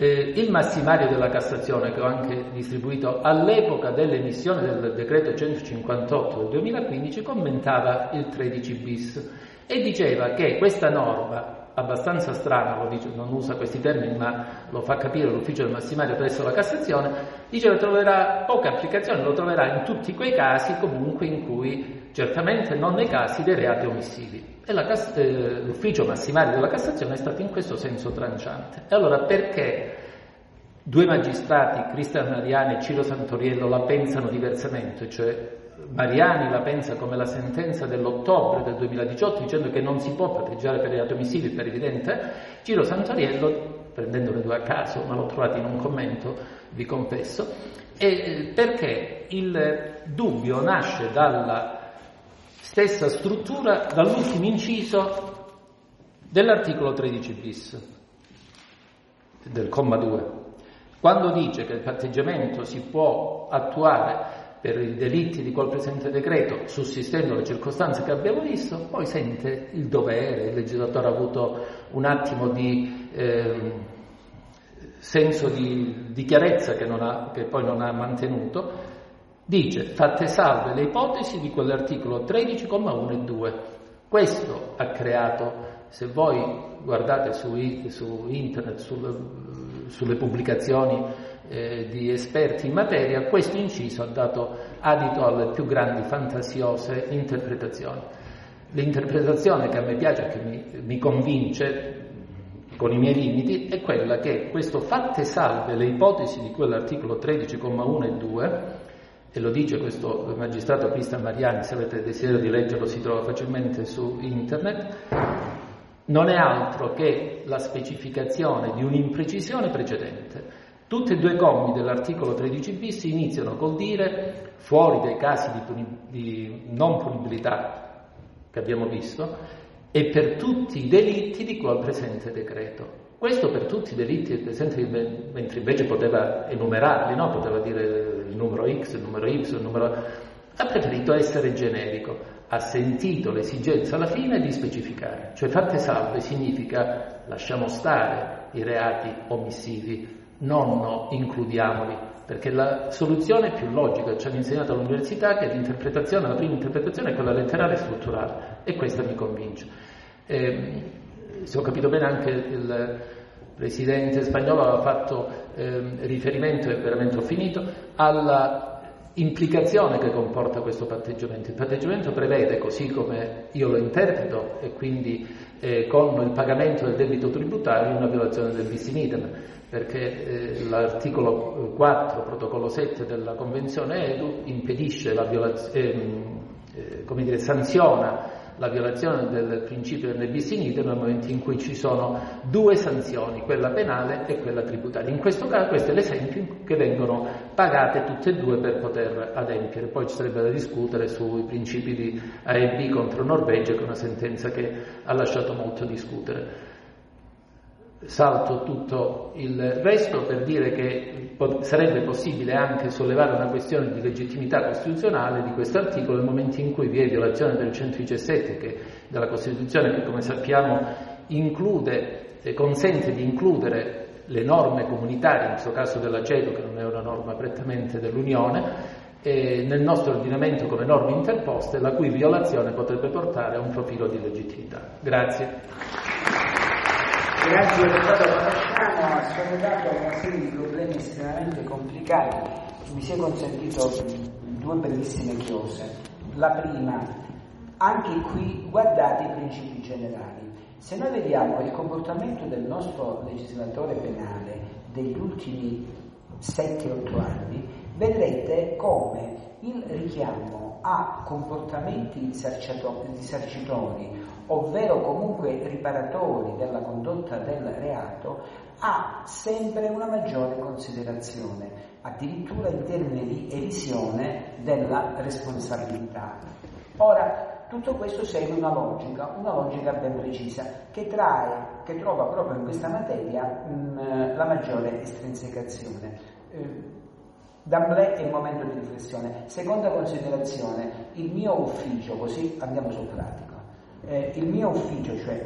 Speaker 5: eh, il massimario della Cassazione, che ho anche distribuito all'epoca dell'emissione del decreto 158 del 2015, commentava il 13 bis e diceva che questa norma, abbastanza strana, dice, non usa questi termini ma lo fa capire l'ufficio del massimario presso la Cassazione, diceva che troverà poca applicazione, lo troverà in tutti quei casi comunque in cui, certamente non nei casi dei reati omissivi. E la, eh, l'ufficio massimario della Cassazione è stato in questo senso tranciante. E allora perché due magistrati, Cristian Mariani e Ciro Santoriello, la pensano diversamente? Cioè Mariani la pensa come la sentenza dell'ottobre del 2018 dicendo che non si può patteggiare per reati omissivi per evidente, Ciro Santoriello, prendendole due a caso, ma l'ho trovato in un commento, vi confesso, eh, perché il dubbio nasce dalla stessa struttura dall'ultimo inciso dell'articolo 13 bis del comma 2, quando dice che il patteggiamento si può attuare per i delitti di quel presente decreto, sussistendo le circostanze che abbiamo visto, poi sente il dovere, il legislatore ha avuto un attimo di eh, senso di, di chiarezza che, ha, che poi non ha mantenuto, Dice, fatte salve le ipotesi di quell'articolo 13,1 e 2. Questo ha creato, se voi guardate su, su internet, sulle, sulle pubblicazioni eh, di esperti in materia, questo inciso ha dato adito alle più grandi fantasiose interpretazioni. L'interpretazione che a me piace che mi, mi convince con i miei limiti è quella che questo fatte salve le ipotesi di quell'articolo 13,1 e 2 e lo dice questo magistrato Cristian Mariani, se avete desiderio di leggerlo si trova facilmente su internet, non è altro che la specificazione di un'imprecisione precedente. Tutti e due i commi dell'articolo 13 bis iniziano col dire, fuori dai casi di, puni- di non punibilità che abbiamo visto, e per tutti i delitti di al presente decreto. Questo per tutti i delitti presenti, mentre invece poteva enumerarli, no? poteva dire il numero X, il numero Y, il numero... Ha preferito essere generico, ha sentito l'esigenza alla fine di specificare. Cioè fatte salve significa lasciamo stare i reati omissivi, non includiamoli, perché la soluzione più logica ci hanno insegnato all'università che l'interpretazione, la prima interpretazione è quella letterale e strutturale. E questa mi convince. Eh, se ho capito bene anche il presidente spagnolo aveva fatto eh, riferimento, e veramente ho finito, alla implicazione che comporta questo patteggiamento. Il patteggiamento prevede, così come io lo interpreto, e quindi eh, con il pagamento del debito tributario, una violazione del bis in idem, perché eh, l'articolo 4, protocollo 7 della Convenzione EDU impedisce la violazione, ehm, eh, come dire, sanziona la violazione del principio del bis in idem nel momento in cui ci sono due sanzioni, quella penale e quella tributaria. In questo caso questo è l'esempio che vengono pagate tutte e due per poter adempiere. Poi ci sarebbe da discutere sui principi di A e B contro Norvegia, che è una sentenza che ha lasciato molto discutere salto tutto il resto per dire che sarebbe possibile anche sollevare una questione di legittimità costituzionale di questo articolo nel momento in cui vi è violazione del 117 che, della Costituzione che come sappiamo include, consente di includere le norme comunitarie, in questo caso della CEDO che non è una norma prettamente dell'Unione, nel nostro ordinamento come norme interposte, la cui violazione potrebbe portare a un profilo di legittimità. Grazie.
Speaker 1: Grazie al Stato Palasciano ha sollevato una serie di problemi estremamente complicati. Mi si è consentito due bellissime chiose. La prima, anche qui guardate i principi generali. Se noi vediamo il comportamento del nostro legislatore penale degli ultimi 7-8 anni, vedrete come il richiamo a comportamenti risarcitori ovvero comunque riparatori della condotta del reato, ha sempre una maggiore considerazione, addirittura in termini di erisione della responsabilità. Ora, tutto questo segue una logica, una logica ben precisa, che, trae, che trova proprio in questa materia mh, la maggiore estrinsecazione. Eh, D'amblè è il momento di riflessione. Seconda considerazione, il mio ufficio, così andiamo sul pratico eh, il mio ufficio, cioè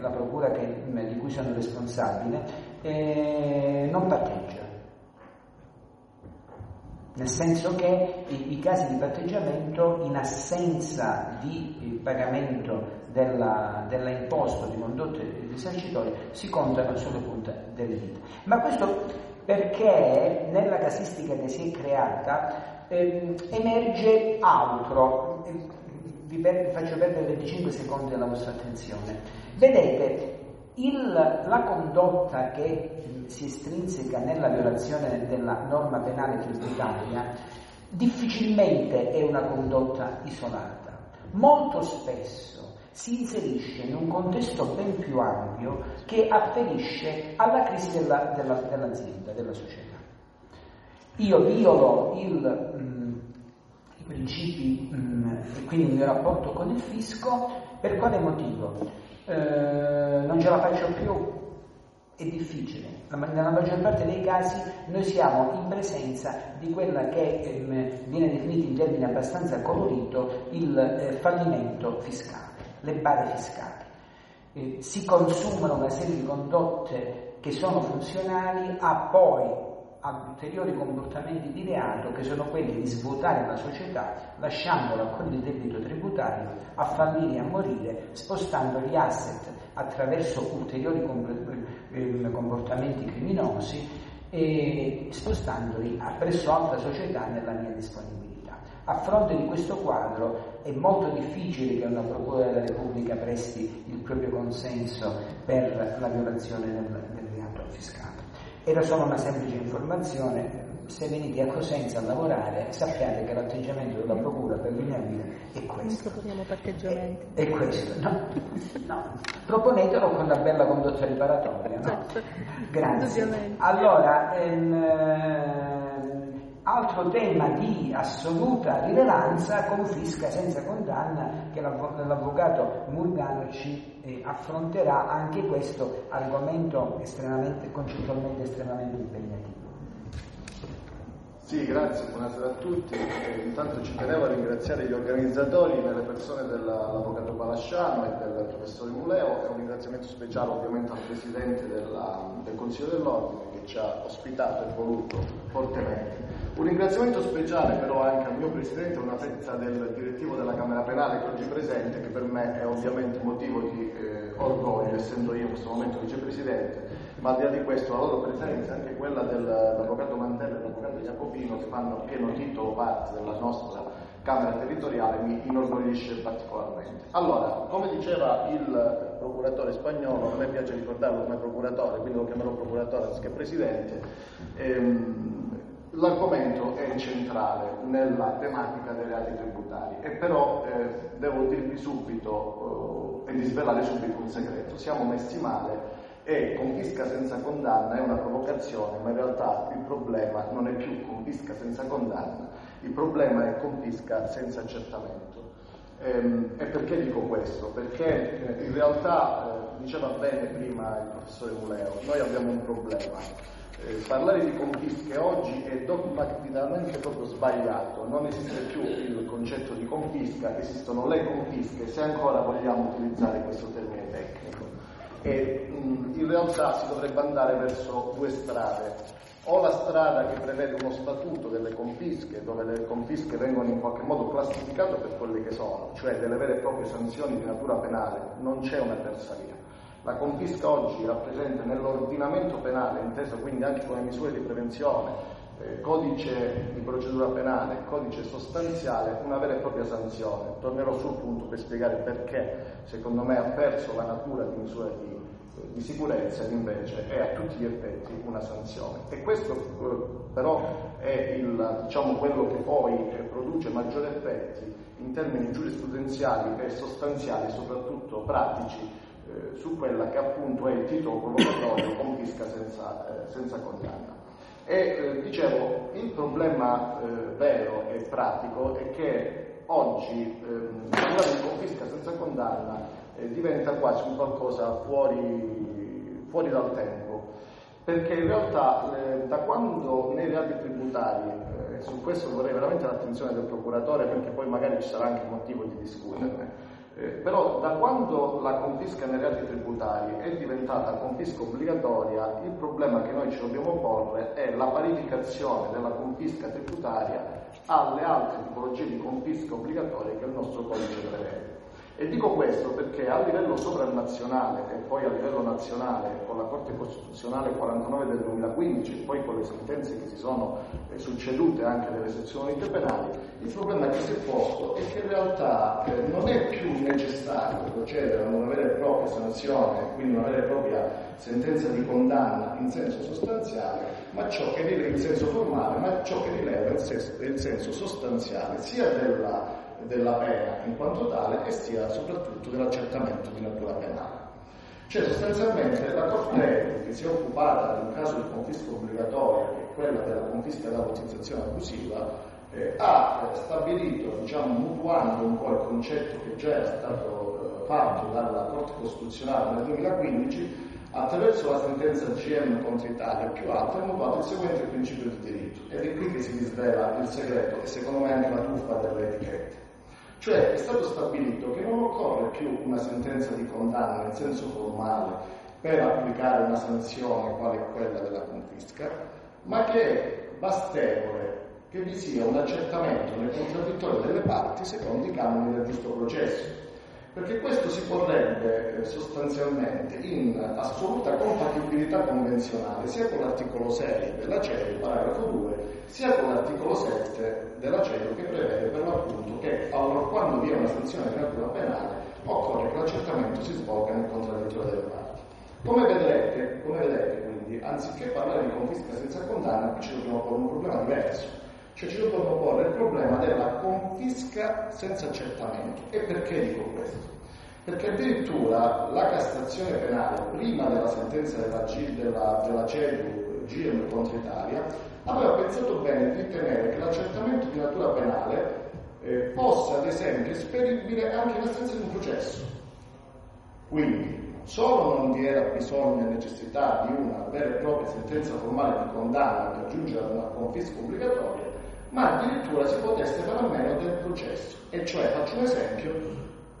Speaker 1: la procura che, di cui sono responsabile, eh, non patteggia. Nel senso che i, i, casi di patteggiamento in assenza di pagamento della, della imposta di condotte risarcitorie si contano sulle punte delle dita. Ma questo perché nella casistica che si è creata eh, emerge altro vi, faccio perdere 25 secondi della vostra attenzione. Vedete, il, la condotta che si estrinseca nella violazione della norma penale tributaria difficilmente è una condotta isolata. Molto spesso si inserisce in un contesto ben più ampio che afferisce alla crisi della, della, dell'azienda, della società. Io violo il principi mm, e quindi il mio rapporto con il fisco, per quale motivo? Eh, non ce la faccio più, è difficile. Nella maggior parte dei casi noi siamo in presenza di quella che ehm, viene definita in termini abbastanza colorito il eh, fallimento fiscale, le bare fiscali. Eh, si consumano una serie di condotte che sono funzionali a poi a ulteriori comportamenti di reato che sono quelli di svuotare la società lasciandola con il debito tributario a fallire e a morire, spostando gli asset attraverso ulteriori ehm, comportamenti criminosi e spostandoli presso altra società nella mia disponibilità. A fronte di questo quadro è molto difficile che una Procura della Repubblica presti il proprio consenso per la violazione del, del reato fiscale. Era solo una semplice informazione, se venite a Cosenza a lavorare sappiate che l'atteggiamento della procura per guida è questo.
Speaker 8: Non proponiamo patteggiamenti.
Speaker 1: È, è, questo, no, no. Proponetelo con la bella condotta riparatoria, no?
Speaker 8: Certo.
Speaker 1: Grazie. Allora, ehm, altro tema di assoluta rilevanza, confisca senza condanna, che l'avvocato Murgano ci eh, affronterà anche questo argomento estremamente, concettualmente estremamente impegnativo.
Speaker 9: Sì, grazie, buonasera a tutti. Eh, intanto ci tenevo a ringraziare gli organizzatori nelle persone dell'avvocato Balasciano e del professore Muleo e un ringraziamento speciale ovviamente al Presidente della, del Consiglio dell'Ordine che ci ha ospitato e voluto fortemente. Un ringraziamento speciale però anche al mio Presidente, una fetta del direttivo della Camera Penale che oggi è presente, che per me è ovviamente motivo di eh, orgoglio, essendo io in questo momento Vicepresidente, ma al di là di questo la loro presenza, anche quella dell'Avvocato Mantello e dell'Avvocato Jacopino, che fanno pieno titolo parte della nostra Camera territoriale, mi inorgoglisce particolarmente. Allora, come diceva il procuratore spagnolo, a me piace ricordarlo come procuratore, quindi lo chiamerò procuratore anziché presidente, ehm, l'argomento è centrale nella tematica dei reati tributari e però eh, devo dirvi subito eh, e disvelare subito un segreto, siamo messi male e confisca senza condanna è una provocazione, ma in realtà il problema non è più confisca senza condanna, il problema è confisca senza accertamento. Ehm, e perché dico questo? Perché eh, in realtà, eh, diceva bene prima il professore Muleo, noi abbiamo un problema. Eh, parlare di confische oggi è dogmaticamente proprio sbagliato, non esiste più il concetto di confisca, esistono le confische, se ancora vogliamo utilizzare questo termine tecnico e mh, in realtà si dovrebbe andare verso due strade. O la strada che prevede uno statuto delle confische, dove le confische vengono in qualche modo classificate per quelle che sono, cioè delle vere e proprie sanzioni di natura penale, non c'è una terza via. La confisca oggi rappresenta nell'ordinamento penale, inteso quindi anche come misure di prevenzione, eh, codice di procedura penale, codice sostanziale, una vera e propria sanzione. Tornerò sul punto per spiegare perché, secondo me, ha perso la natura di misura di di sicurezza invece è a tutti gli effetti una sanzione. E questo eh, però è il, diciamo, quello che poi eh, produce maggiori effetti in termini giurisprudenziali e sostanziali, soprattutto pratici, eh, su quella che appunto è il titolo provocatorio confisca senza, eh, senza condanna. E eh, dicevo, il problema eh, vero e pratico è che oggi ehm, parlare confisca senza condanna eh, diventa quasi un qualcosa fuori, fuori, dal tempo, perché in realtà da quando nei reati tributari, su questo vorrei veramente l'attenzione del procuratore perché poi magari ci sarà anche motivo di discuterne, eh, però da quando la confisca nei reati tributari è diventata confisca obbligatoria, il problema che noi ci dobbiamo porre è la parificazione della confisca tributaria alle altre tipologie di confisca obbligatorie che il nostro codice prevede. E dico questo perché a livello sovranazionale e poi a livello nazionale, con la Corte Costituzionale 49 del 2015 e poi con le sentenze che si sono eh, succedute anche nelle sezioni penali, il problema che si è posto è che in realtà eh, non è più necessario procedere a una vera e propria sanzione, quindi una vera e propria sentenza di condanna in senso sostanziale, ma ciò che rileva in senso formale, ma ciò che rileva in senso, in senso sostanziale sia della della pena in quanto tale e sia soprattutto dell'accertamento di natura penale. Cioè sostanzialmente la Corte che si è occupata di un caso di confisca obbligatoria, che è quella della confisca della utilizzazione abusiva, eh, ha stabilito, diciamo, mutuando un po' il concetto che già era stato eh, fatto dalla Corte Costituzionale nel 2015, attraverso la sentenza GM contro Italia più alta, ha mutuato il seguente principio di diritto. Ed è qui che si disvela il segreto e secondo me anche la truffa delle etichette. Cioè è stato stabilito che non occorre più una sentenza di condanna in senso formale per applicare una sanzione quale quella della confisca, ma che è bastevole che vi sia un accertamento nel contraddittorio delle parti secondo i canoni del giusto processo. Perché questo si porrebbe eh, sostanzialmente in assoluta compatibilità convenzionale sia con l'articolo 6 della CEDU, paragrafo 2, sia con l'articolo 7 della CEDU che prevede per l'appunto che quando vi è una sanzione di natura penale occorre che l'accertamento si svolga nel contraddittorio delle parti. Come vedrete, come vedete quindi, anziché parlare di confisca senza condanna, qui ci dobbiamo porre un problema diverso. Cioè ci dobbiamo porre il problema della confisca senza accertamento. E perché dico questo? Perché addirittura la Cassazione penale, prima della sentenza della, della, della CEDU GM contro Italia, aveva pensato bene di ritenere che l'accertamento di natura penale eh, fosse ad esempio esperibile anche in assenza di un processo. Quindi solo non vi era bisogno e necessità di una vera e propria sentenza formale di condanna per giungere ad una confisca obbligatoria, ma addirittura si potesse fare a meno del processo. E cioè, faccio un esempio,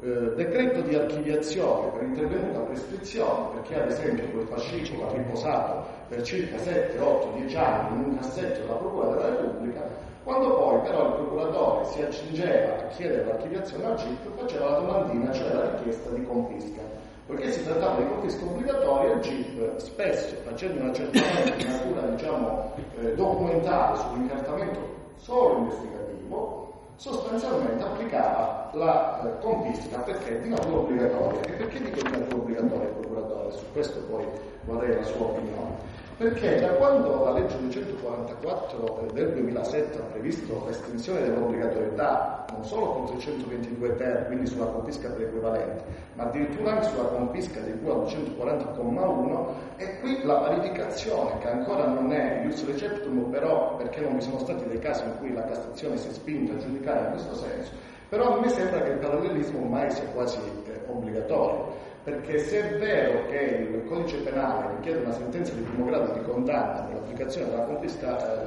Speaker 9: eh, decreto di archiviazione per intervenuta prescrizione, perché ad esempio quel fascicolo ha riposato per circa 7, 8, 10 anni in un cassetto della Procura della Repubblica, quando poi però il procuratore si accingeva a chiedere l'archiviazione al GIP, faceva la domandina, cioè la richiesta di confisca. Poiché si trattava di confisca obbligatoria, il GIP spesso, facendo un accertamento di natura diciamo, eh, documentale sull'incartamento solo investigativo, sostanzialmente applicava la eh, confisca perché di natura obbligatoria. E perché dico di natura obbligatoria il procuratore? Su questo poi vorrei la sua opinione. Perché da quando la legge 244 eh, del 2007 ha previsto l'estensione dell'obbligatorietà non solo con 322 ter, quindi sulla confisca per equivalente, ma addirittura anche sulla confisca di cui al 240,1, e qui la parificazione, che ancora non è ius receptum, però perché non vi sono stati dei casi in cui la Cassazione si è spinta a giudicare in questo senso, però a me sembra che il parallelismo ormai sia quasi eh, obbligatorio perché se è vero che il codice penale richiede una sentenza di primo grado di condanna per l'applicazione della confisca, eh,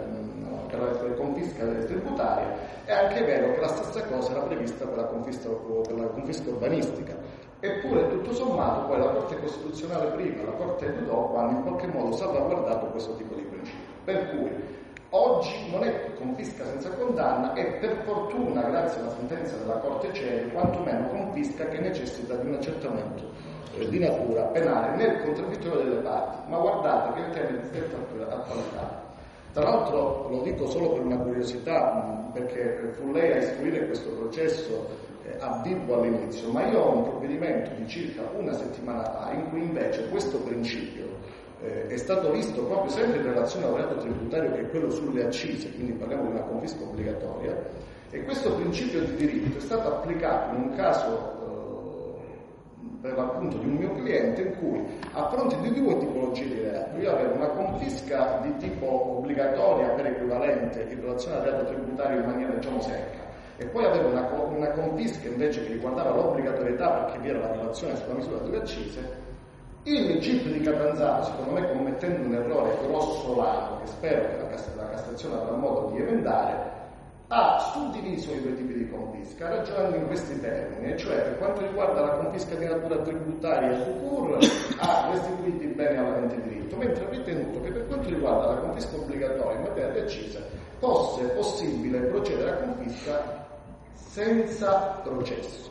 Speaker 9: per la confisca tributaria, è anche vero che la stessa cosa era prevista per la confisca, per la confisca urbanistica. Eppure, tutto sommato, poi la Corte Costituzionale prima e la Corte dopo hanno in qualche modo salvaguardato questo tipo di principio. Per cui oggi non è confisca senza condanna e per fortuna, grazie alla sentenza della Corte CERI, quantomeno confisca che necessita di un accertamento di natura penale nel contraddittorio delle parti, ma guardate che il tema è di stretta attualità. Tra l'altro lo dico solo per una curiosità, perché fu lei a istruire questo processo eh, a Vibo all'inizio, ma io ho un provvedimento di circa una settimana fa in cui invece questo principio eh, è stato visto proprio sempre in relazione al reato tributario che è quello sulle accise, quindi parliamo di una confisca obbligatoria, e questo principio di diritto è stato applicato in un caso per l'appunto di un mio cliente in cui a fronte di due tipologie di reato io avevo una confisca di tipo obbligatoria per equivalente in relazione al reato tributario in maniera diciamo secca. E poi avevo una, una confisca invece che riguardava l'obbligatorietà perché vi era la violazione sulla misura delle accise. Il GIP di Catanzaro, secondo me commettendo un errore grossolano che spero che la, la Cassazione avrà modo di emendare, ha suddiviso i due tipi di confisca ragionando in questi termini, cioè per quanto riguarda la confisca di natura tributaria e SUCUR ha restituito i beni all'ente diritto, mentre ha ritenuto che per quanto riguarda la confisca obbligatoria in materia di accise fosse possibile procedere a confisca senza processo.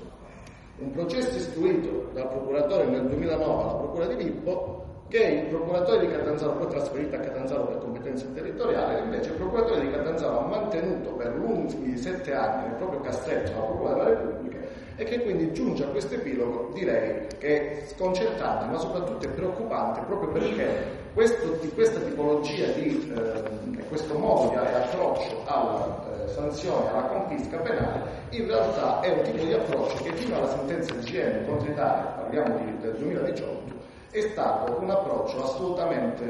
Speaker 9: Un processo istruito dal procuratore nel 2009 alla Procura di Vippo che il procuratore di Catanzaro, poi trasferito a Catanzaro per competenza territoriale, invece il procuratore di Catanzaro ha mantenuto per lunghi sette anni nel proprio cassetto la Procura della Repubblica e che quindi giunge a questo epilogo, direi, che è sconcertante, ma soprattutto è preoccupante proprio perché questo, questa tipologia di, eh, questo modo di approccio alla eh, sanzione, alla confisca penale, in realtà è un tipo di approccio che fino alla sentenza di GM contro Italia, parliamo di, del 2018, è stato un approccio assolutamente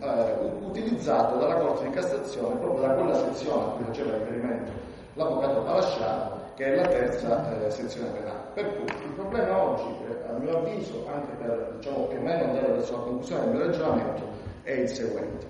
Speaker 9: eh, eh, utilizzato dalla Corte di Cassazione proprio da quella sezione a cui faceva riferimento l'avvocato Palasciano che è la terza eh, sezione penale. Per cui il problema oggi, a mio avviso, anche per diciamo, più o meno andare verso la conclusione del mio ragionamento, è il seguente.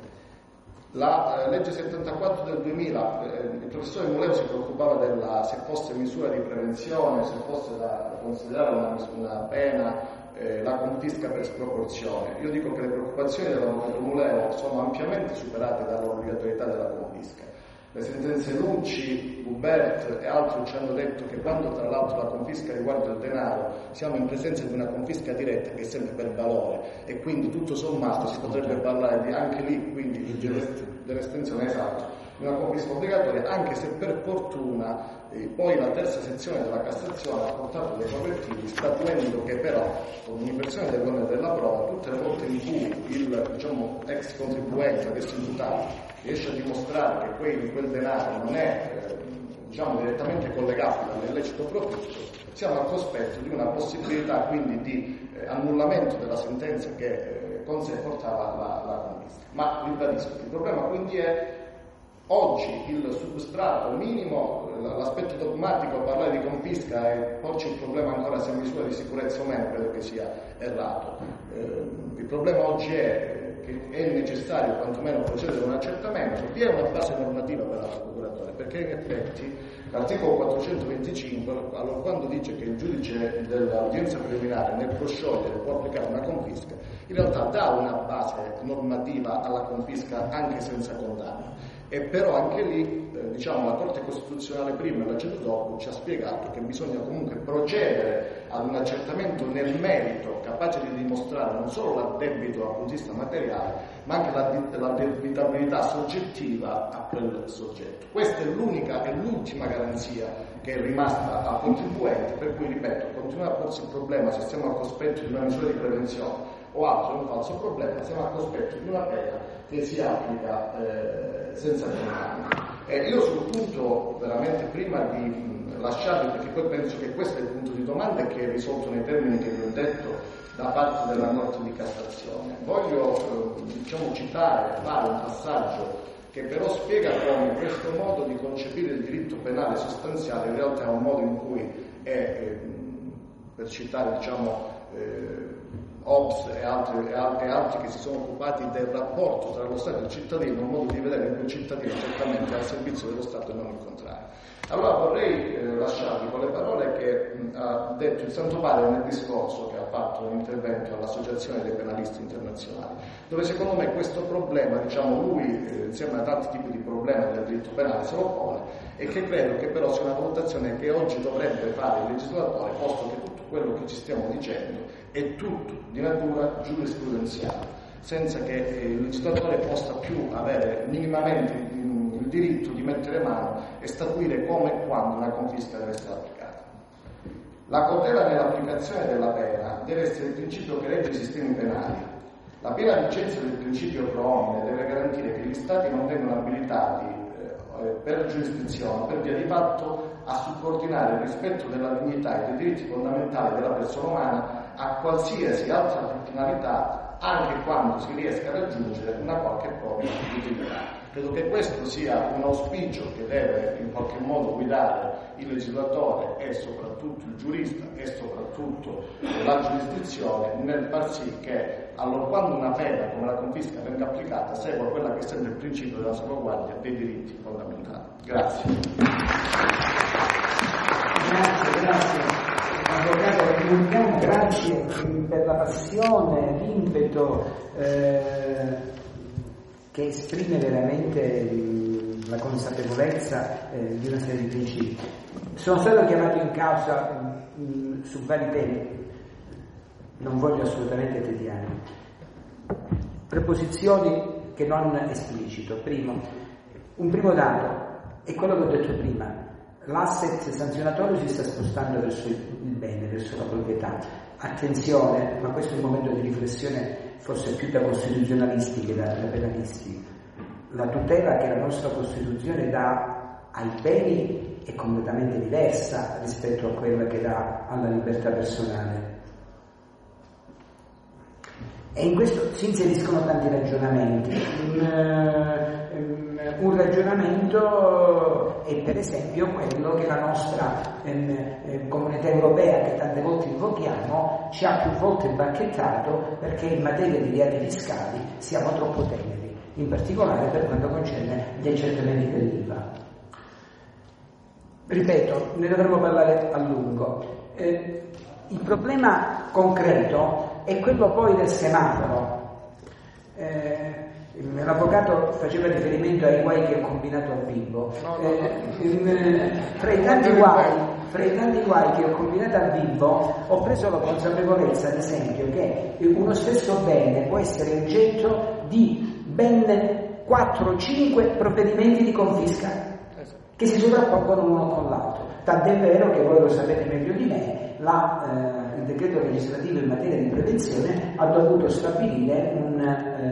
Speaker 9: La eh, legge 74 del 2000, eh, il professore Muleo si preoccupava della se fosse misura di prevenzione, se fosse da considerare una, una pena eh, la confisca per sproporzione. Io dico che le preoccupazioni dell'avvocato Muleo sono ampiamente superate dall'obbligatorietà della confisca. Le sentenze Lucci, Hubert e altri ci hanno detto che quando tra l'altro la confisca riguarda il denaro siamo in presenza di una confisca diretta che è sempre per valore e quindi tutto sommato si potrebbe parlare di, anche lì quindi dell'estensione esatta di una confisca obbligatoria anche se per fortuna e poi la terza sezione della Cassazione ha portato dei correttivi statuendo che però con un'inversione dell'onere della prova tutte le volte in cui il diciamo, ex contribuente, adesso imputato, riesce a dimostrare che quel, quel denaro non è eh, diciamo, direttamente collegabile all'illecito profitto, siamo al cospetto di una possibilità quindi di eh, annullamento della sentenza che eh, con sé portava la, la confisca. Ma ribadisco, il problema quindi è Oggi il substrato minimo, l'aspetto dogmatico a parlare di confisca e porci il problema ancora se misura di sicurezza o meno, credo che sia errato. Eh, il problema oggi è che è necessario quantomeno procedere a un accertamento, vi è una base normativa per la procuratore, perché in effetti l'articolo 425, allora, quando dice che il giudice dell'udienza preliminare nel prosciogliere può applicare una confisca, in realtà dà una base normativa alla confisca anche senza condanna e però anche lì eh, diciamo, la Corte Costituzionale prima e la CEDU dopo ci ha spiegato che bisogna comunque procedere ad un accertamento nel merito capace di dimostrare non solo l'addebito dal punto di vista materiale ma anche la, la debitabilità soggettiva a quel soggetto. Questa è l'unica e l'ultima garanzia che è rimasta al contribuente per cui ripeto continua a porsi il problema se siamo al cospetto di una misura di prevenzione o altro è un falso problema, siamo al cospetto di una pena che si applica eh, senza condanna. Eh, io sul punto, veramente prima di lasciarvi, perché poi penso che questo è il punto di domanda che è risolto nei termini che vi ho detto da parte della Corte di Cassazione, voglio eh, diciamo, citare, fare un passaggio che però spiega come questo modo di concepire il diritto penale sostanziale in realtà è un modo in cui è, eh, per citare diciamo, eh, Hobbes e altri, e altri, che si sono occupati del rapporto tra lo Stato e il cittadino, un modo di vedere il cittadino certamente al servizio dello Stato e non il contrario. Allora vorrei eh, lasciarvi con le parole che mh, ha detto il Santo Padre nel discorso che ha fatto un intervento all'Associazione dei penalisti internazionali, dove secondo me questo problema, diciamo lui eh, insieme a tanti tipi di problemi del diritto penale se lo pone e che credo che però sia una valutazione che oggi dovrebbe fare il legislatore, posto che quello che ci stiamo dicendo è tutto di natura giurisprudenziale, senza che eh, il legislatore possa più avere minimamente il diritto di mettere mano e statuire come e quando una confisca deve essere applicata. La cautela nell'applicazione della pena deve essere il principio che regge i sistemi penali. La piena vigenza del principio pro homine deve garantire che gli Stati non vengano abilitati eh, per giurisdizione, per via di fatto, a subordinare il rispetto della dignità e dei diritti fondamentali della persona umana a qualsiasi altra finalità anche quando si riesca a raggiungere una qualche propria utilità. Credo che questo sia un auspicio che deve in qualche modo guidare il legislatore e soprattutto il giurista e soprattutto la giurisdizione nel far sì che allora quando una pena come la confisca venga applicata segua quella che è sempre il principio della salvaguardia dei diritti fondamentali. Grazie.
Speaker 1: Grazie, grazie. Avvocato, grazie per la passione, l'impeto eh, che esprime veramente la consapevolezza eh, di una serie di principi. Sono stato chiamato in causa su vari temi, non voglio assolutamente tediare. Preposizioni che non esplicito. Primo, un primo dato è quello che ho detto prima, l'asset sanzionatorio si sta spostando verso il bene, verso la proprietà. Attenzione, ma questo è un momento di riflessione forse più da costituzionalisti che da, da penalisti. La tutela che la nostra Costituzione dà ai beni è completamente diversa rispetto a quella che dà alla libertà personale. E in questo si inseriscono tanti ragionamenti. Un, un ragionamento è per esempio quello che la nostra ehm, comunità europea, che tante volte invochiamo, ci ha più volte bacchettato perché in materia di reati fiscali siamo troppo teneri, in particolare per quanto concerne gli accertamenti dell'IVA. Ripeto, ne dovremo parlare a lungo. Eh, il problema concreto è quello poi del semaforo. Eh, L'avvocato faceva riferimento ai guai che ha combinato a Bimbo. Eh, fra, i tanti guai, fra i tanti guai che ho combinato a Bimbo ho preso la consapevolezza, ad esempio, che uno stesso bene può essere oggetto di ben 4-5 provvedimenti di confisca che si sovrappongono uno con l'altro. Tant'è vero che voi lo sapete meglio di me, la, eh, il decreto legislativo in materia di prevenzione ha dovuto stabilire un, eh,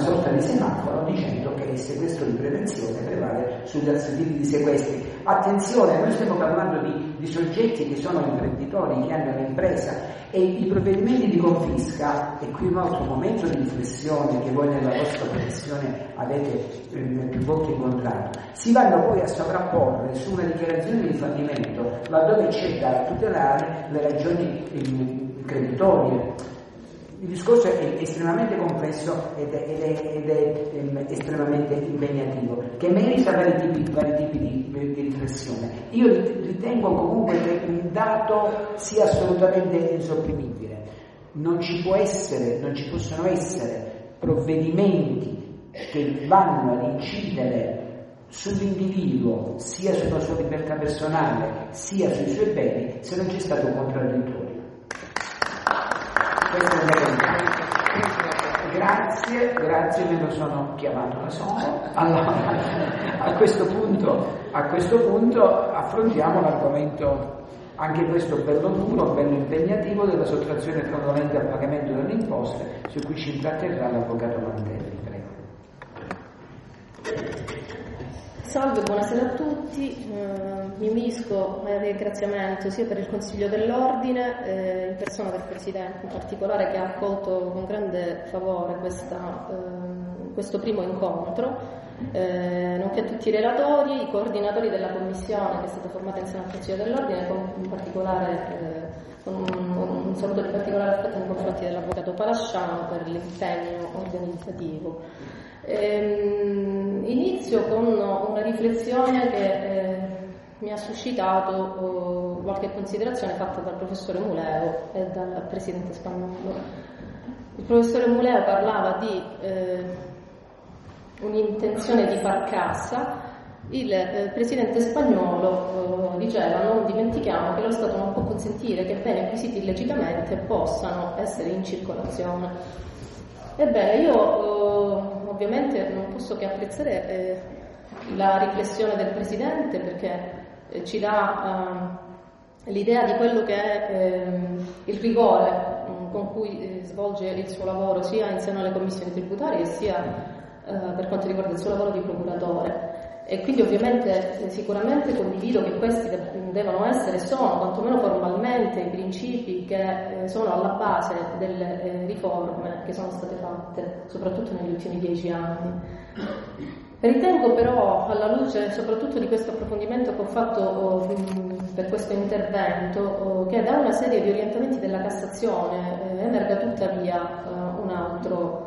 Speaker 1: sorta di semaforo dicendo che il sequestro di prevenzione prevale sugli altri tipi di sequestri. Attenzione, noi stiamo parlando di, di soggetti che sono imprenditori, che hanno un'impresa e i provvedimenti di confisca, e qui un altro momento di riflessione che voi nella vostra professione avete eh, più volte incontrato, si vanno poi a sovrapporre su una dichiarazione di fallimento laddove c'è da tutelare le ragioni eh, creditorie. Il discorso è estremamente complesso ed è, ed è, ed è ehm, estremamente impegnativo, che merita vari tipi, vari tipi di, di, riflessione. Io ritengo comunque che un dato sia assolutamente insopprimibile. Non ci essere, non ci possono essere provvedimenti che vanno ad incidere sull'individuo, sia sulla sua libertà personale, sia sui suoi beni, se non c'è stato un contraddittorio. Questa è la verità. Grazie, grazie, me lo sono chiamato da solo. Allora, a questo punto, a questo punto affrontiamo l'argomento anche questo bello duro, bello impegnativo della sottrazione fraudolenta al pagamento delle imposte su cui ci intratterrà l'avvocato Mantelli.
Speaker 8: Salve, buonasera a tutti. Eh, mi unisco al ringraziamento sia per il Consiglio dell'Ordine, eh, in persona del Presidente in particolare, che ha accolto con grande favore questa, eh, questo primo incontro, eh, nonché a tutti i relatori, i coordinatori della Commissione che è stata formata in seno al Consiglio dell'Ordine, con, in particolare, eh, con un, un saluto di particolare aspetto nei confronti dell'Avvocato Palasciano per l'impegno organizzativo. Ehm, inizio con una riflessione che eh, mi ha suscitato oh, qualche considerazione fatta dal professore Muleo e dal presidente spagnolo. Il professore Muleo parlava di eh, un'intenzione di far cassa, il eh, presidente spagnolo eh, diceva non dimentichiamo che lo Stato non può consentire che beni acquisiti illecitamente possano essere in circolazione. Ebbene, io eh, ovviamente non posso che apprezzare eh, la riflessione del Presidente perché eh, ci dà eh, l'idea di quello che è ehm, il rigore mm, con cui eh, svolge il suo lavoro sia in seno alle commissioni tributarie sia eh, per quanto riguarda il suo lavoro di procuratore. E quindi ovviamente sicuramente condivido che questi devono essere, sono quantomeno formalmente i principi che eh, sono alla base delle eh, riforme che sono state fatte, soprattutto negli ultimi dieci anni. Ritengo però, alla luce soprattutto di questo approfondimento che ho fatto per questo intervento, che da una serie di orientamenti della Cassazione eh, emerga tuttavia eh, un altro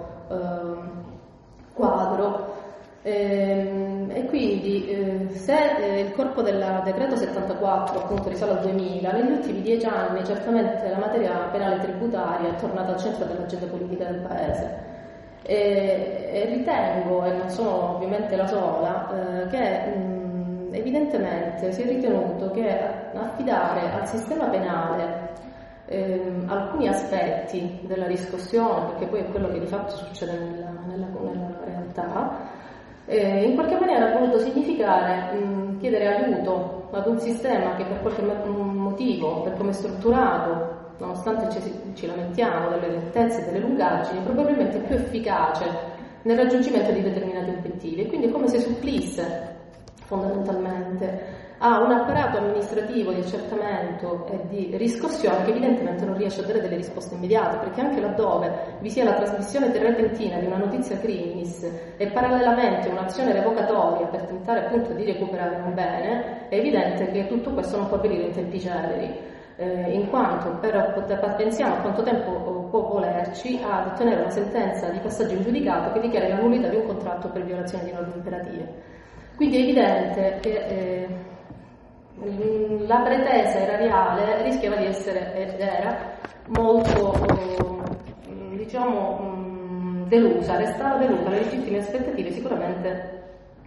Speaker 8: corpo del decreto 74 appunto risale al 2000, negli ultimi dieci anni certamente la materia penale tributaria è tornata al centro dell'agenda politica del Paese. E, e ritengo, e non sono ovviamente la sola, eh, che mh, evidentemente si è ritenuto che affidare al sistema penale ehm, alcuni aspetti della riscossione, perché poi è quello che di fatto succede nella, nella, nella realtà, eh, in qualche maniera ha voluto significare mh, chiedere aiuto ad un sistema che per qualche motivo, per come è strutturato, nonostante ci, ci lamentiamo delle lentezze e delle lungaggini, probabilmente è più efficace nel raggiungimento di determinati obiettivi. E quindi è come se supplisse fondamentalmente ha un apparato amministrativo di accertamento e di riscossione che evidentemente non riesce a dare delle risposte immediate, perché anche laddove vi sia la trasmissione repentina di una notizia criminis e parallelamente un'azione revocatoria per tentare appunto di recuperare un bene, è evidente che tutto questo non può avvenire in tempi celeri. Eh, in quanto per, per, pensiamo a quanto tempo può volerci ad ottenere una sentenza di passaggio in giudicato che dichiara la nullità di un contratto per violazione di norme imperative. Quindi è evidente che eh, la pretesa erariale rischiava di essere ed era molto diciamo mm, delusa, restava delusa, le legittime aspettative sicuramente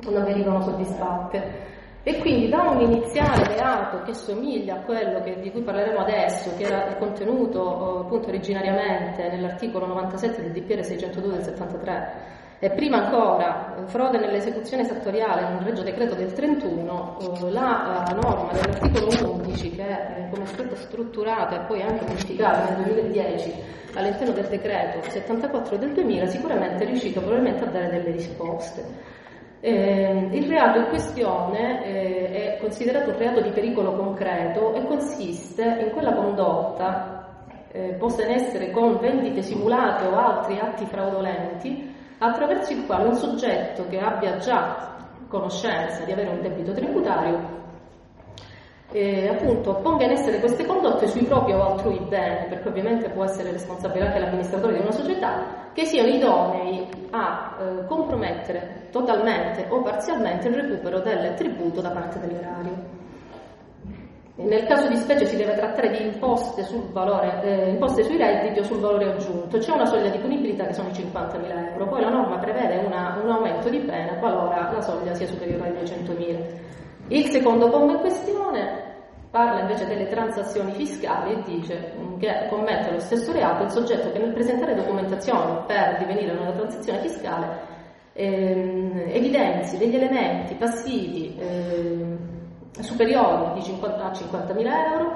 Speaker 8: non venivano soddisfatte. E quindi da un iniziale reato che somiglia a quello che, di cui parleremo adesso, che era contenuto appunto originariamente nell'articolo 97 del DPR 602 del 73, e prima ancora frode nell'esecuzione esattoriale nel Regio Decreto del 31, la norma dell'articolo 11 che è come è stata strutturata e poi anche modificata nel 2010 all'interno del decreto 74 del 2000 sicuramente è riuscito probabilmente a dare delle risposte. Eh, il reato in questione eh, è considerato un reato di pericolo concreto e consiste in quella condotta eh, posta in essere con vendite simulate o altri atti fraudolenti attraverso il quale un soggetto che abbia già conoscenza di avere un debito tributario eh, appunto ponga in essere queste condotte sui propri o altrui beni, perché ovviamente può essere responsabile anche l'amministratore di una società, che siano idonei a eh, compromettere totalmente o parzialmente il recupero del tributo da parte dell'erario. Nel caso di specie si deve trattare di imposte, sul valore, eh, imposte sui redditi o sul valore aggiunto. C'è una soglia di punibilità che sono i 50.000 euro, poi la norma prevede una, un aumento di pena qualora la soglia sia superiore ai 200.000. Il secondo comma in questione parla invece delle transazioni fiscali e dice che commette lo stesso reato il soggetto che nel presentare documentazione per divenire una transazione fiscale ehm, evidenzi degli elementi passivi ehm, superiori 50, a 50.000 euro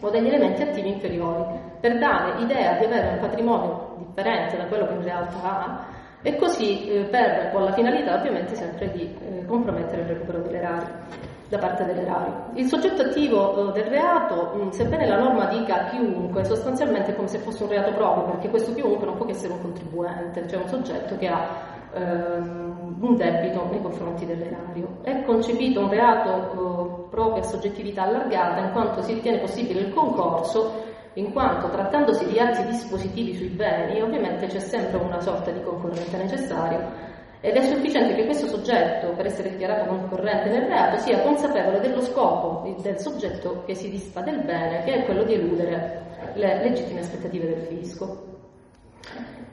Speaker 8: o degli elementi attivi inferiori per dare idea di avere un patrimonio differente da quello che in realtà ha e così eh, per, con la finalità ovviamente sempre di eh, compromettere il recupero dell'erario da parte dell'erario. Il soggetto attivo eh, del reato, mh, sebbene la norma dica chiunque, sostanzialmente è come se fosse un reato proprio, perché questo chiunque non può che essere un contribuente, cioè un soggetto che ha ehm, un debito nei confronti dell'erario. È concepito un reato eh, proprio a soggettività allargata in quanto si ritiene possibile il concorso in quanto trattandosi di atti dispositivi sui beni, ovviamente c'è sempre una sorta di concorrente necessario ed è sufficiente che questo soggetto, per essere dichiarato concorrente nel reato, sia consapevole dello scopo del soggetto che si disfa del bene, che è quello di eludere le legittime aspettative del fisco.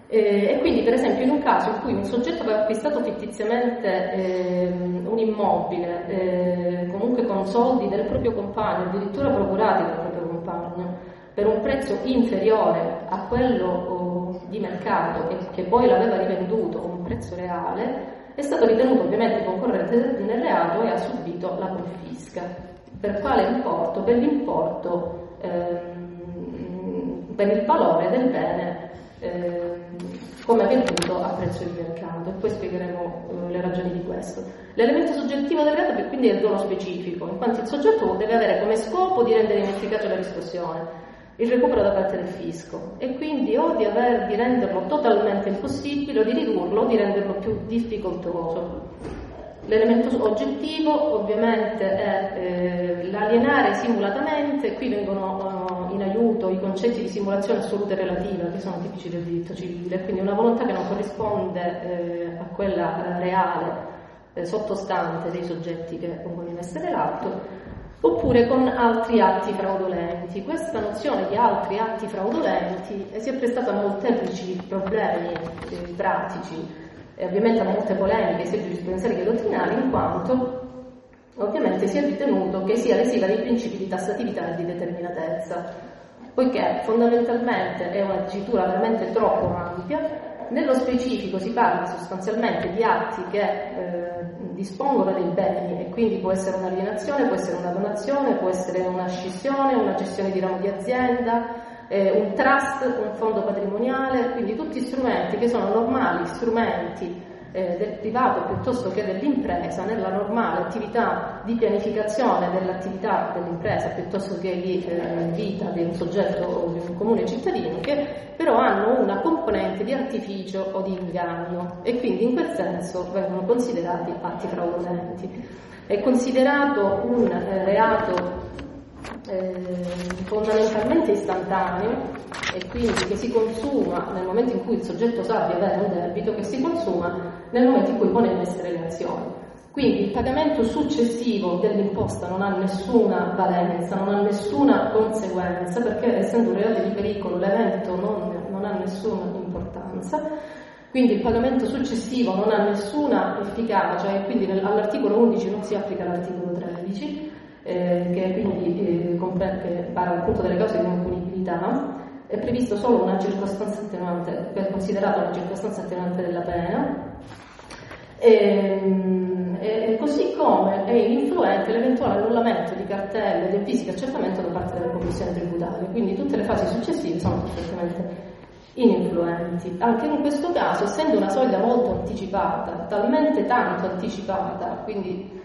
Speaker 8: E, quindi, per esempio, in un caso in cui un soggetto aveva acquistato fittiziamente eh, un immobile, eh, comunque con soldi del proprio compagno, addirittura procurati dal proprio compagno, per un prezzo inferiore a quello oh, di mercato e che poi l'aveva rivenduto a un prezzo reale, è stato ritenuto ovviamente concorrente nel reato e ha subito la confisca. Per quale importo? Per l'importo, ehm, per il valore del bene come venduto a prezzo di mercato e poi spiegheremo eh, le ragioni di questo. L'elemento soggettivo del reato quindi è il dono specifico, in quanto il soggetto deve avere come scopo di rendere inefficace la riscossione il recupero da parte del fisco e quindi o di, aver, di renderlo totalmente impossibile o di ridurlo o di renderlo più difficoltoso. L'elemento oggettivo ovviamente è eh, l'alienare simulatamente, qui vengono uh, in aiuto i concetti di simulazione assoluta e relativa che sono tipici del diritto civile, quindi una volontà che non corrisponde eh, a quella reale eh, sottostante dei soggetti che pongono in essere l'atto oppure con altri atti fraudolenti. Questa nozione di altri atti fraudolenti si è prestata a molteplici problemi eh, pratici e ovviamente a molte polemiche sia giurisprudenziali che dottrinali, in quanto ovviamente si è ritenuto che sia lesiva dei principi di tassatività e di determinatezza, poiché fondamentalmente è una dicitura veramente troppo ampia nello specifico si parla sostanzialmente di atti che eh, dispongono dei beni e quindi può essere un'alienazione, può essere una donazione, può essere una scissione, una gestione di ramo di azienda, eh, un trust, un fondo patrimoniale, quindi tutti strumenti che sono normali strumenti eh, del privato piuttosto che dell'impresa nella normale attività di pianificazione dell'attività dell'impresa piuttosto che di eh, vita di un soggetto o di un comune cittadino che però hanno una componente di artificio o di inganno e quindi in quel senso vengono considerati fatti fraudolenti. È considerato un eh, reato eh, fondamentalmente istantaneo e quindi che si consuma nel momento in cui il soggetto sa di avere un debito, che si consuma nel momento in cui pone in essere le azioni. Quindi il pagamento successivo dell'imposta non ha nessuna valenza, non ha nessuna conseguenza, perché essendo un reato di pericolo l'evento non, non ha nessuna importanza. Quindi il pagamento successivo non ha nessuna efficacia e quindi all'articolo 11 non si applica l'articolo 13, eh, che quindi eh, comprende, parla appunto delle cause di non punibilità. È previsto solo una circostanza attenuante, è considerata una circostanza attenuante della pena. E, ehm, e, così come è influente l'eventuale annullamento di cartelle del fisico accertamento da parte delle commissioni tributarie, quindi tutte le fasi successive sono perfettamente ininfluenti. Anche in questo caso, essendo una soglia molto anticipata, talmente tanto anticipata, quindi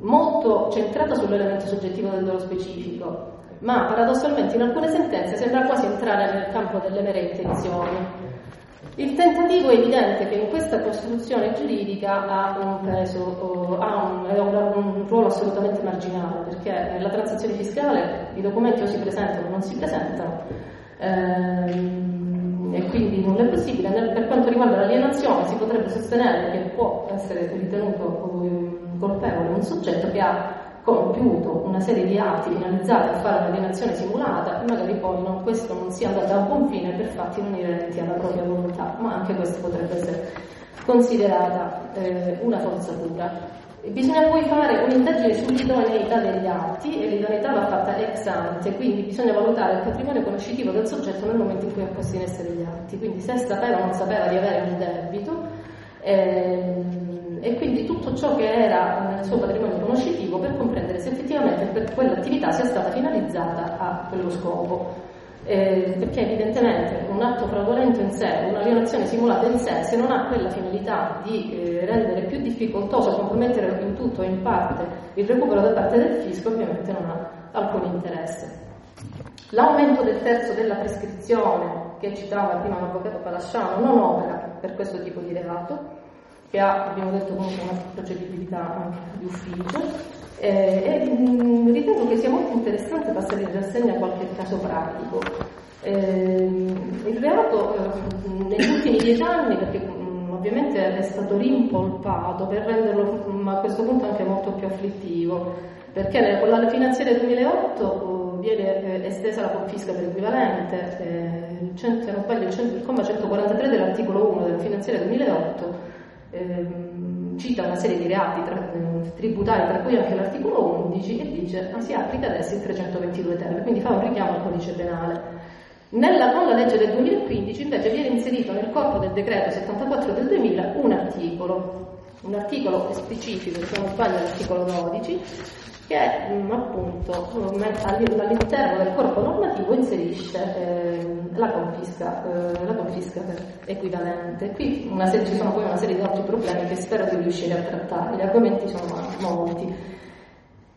Speaker 8: molto centrata sull'elemento soggettivo del dolo specifico, ma paradossalmente in alcune sentenze sembra quasi entrare nel campo delle mere intenzioni. Il tentativo è evidente che in questa costruzione giuridica ha un peso, ha un, un, ruolo assolutamente marginale, perché nella transazione fiscale i documenti o si presentano o non si presentano, ehm, e quindi non è possibile. per quanto riguarda l'alienazione si potrebbe sostenere che può essere ritenuto ehm, colpevole un soggetto che ha compiuto una serie di atti finalizzati a fare un'alienazione simulata e magari poi non, questo non sia andato a buon fine per fatti non inerenti alla propria volontà, ma anche questa potrebbe essere considerata eh, una forzatura. Bisogna poi fare un'indagine sull'idoneità degli atti e l'idoneità va fatta ex ante, quindi bisogna valutare il patrimonio conoscitivo del soggetto nel momento in cui ha posto in essere gli atti, quindi se sapeva o non sapeva di avere un debito. Eh, e quindi tutto ciò che era nel suo patrimonio conoscitivo per comprendere se effettivamente quell'attività sia stata finalizzata a quello scopo. Eh, perché evidentemente un atto fraudolento in sé, una violazione simulata in sé, se non ha quella finalità di eh, rendere più difficoltoso, compromettere in tutto o in parte il recupero da parte del fisco, ovviamente non ha alcun interesse. L'aumento del terzo della prescrizione che citava prima l'avvocato Palasciano non opera per questo tipo di reato, che ha, abbiamo detto, comunque una procedibilità anche di ufficio. Eh, e mh, mm, ritengo che sia molto interessante passare in rassegna qualche caso pratico. Eh, il reato eh, negli ultimi dieci anni, perché mh, mm, ovviamente è stato rimpolpato per renderlo mh, mm, a questo punto anche molto più afflittivo, perché con la finanziaria 2008 viene eh, estesa la confisca per equivalente, eh, il, il comma 143 dell'articolo 1 della finanziaria 2008 ehm, cita una serie di reati tra, eh, tributari, tra cui anche l'articolo 11, e dice ah, si applica adesso il 322 ter, quindi fa un richiamo al codice penale. Nella, la legge del 2015 invece viene inserito nel corpo del decreto 74 del 2000 un articolo, un articolo specifico, se non sbaglio l'articolo 12, che mh, appunto all'interno del corpo normativo inserisce eh, la, confisca, eh, la confisca equivalente. Qui una, ci sono poi una serie di altri problemi che spero di riuscire a trattare, gli argomenti sono molti.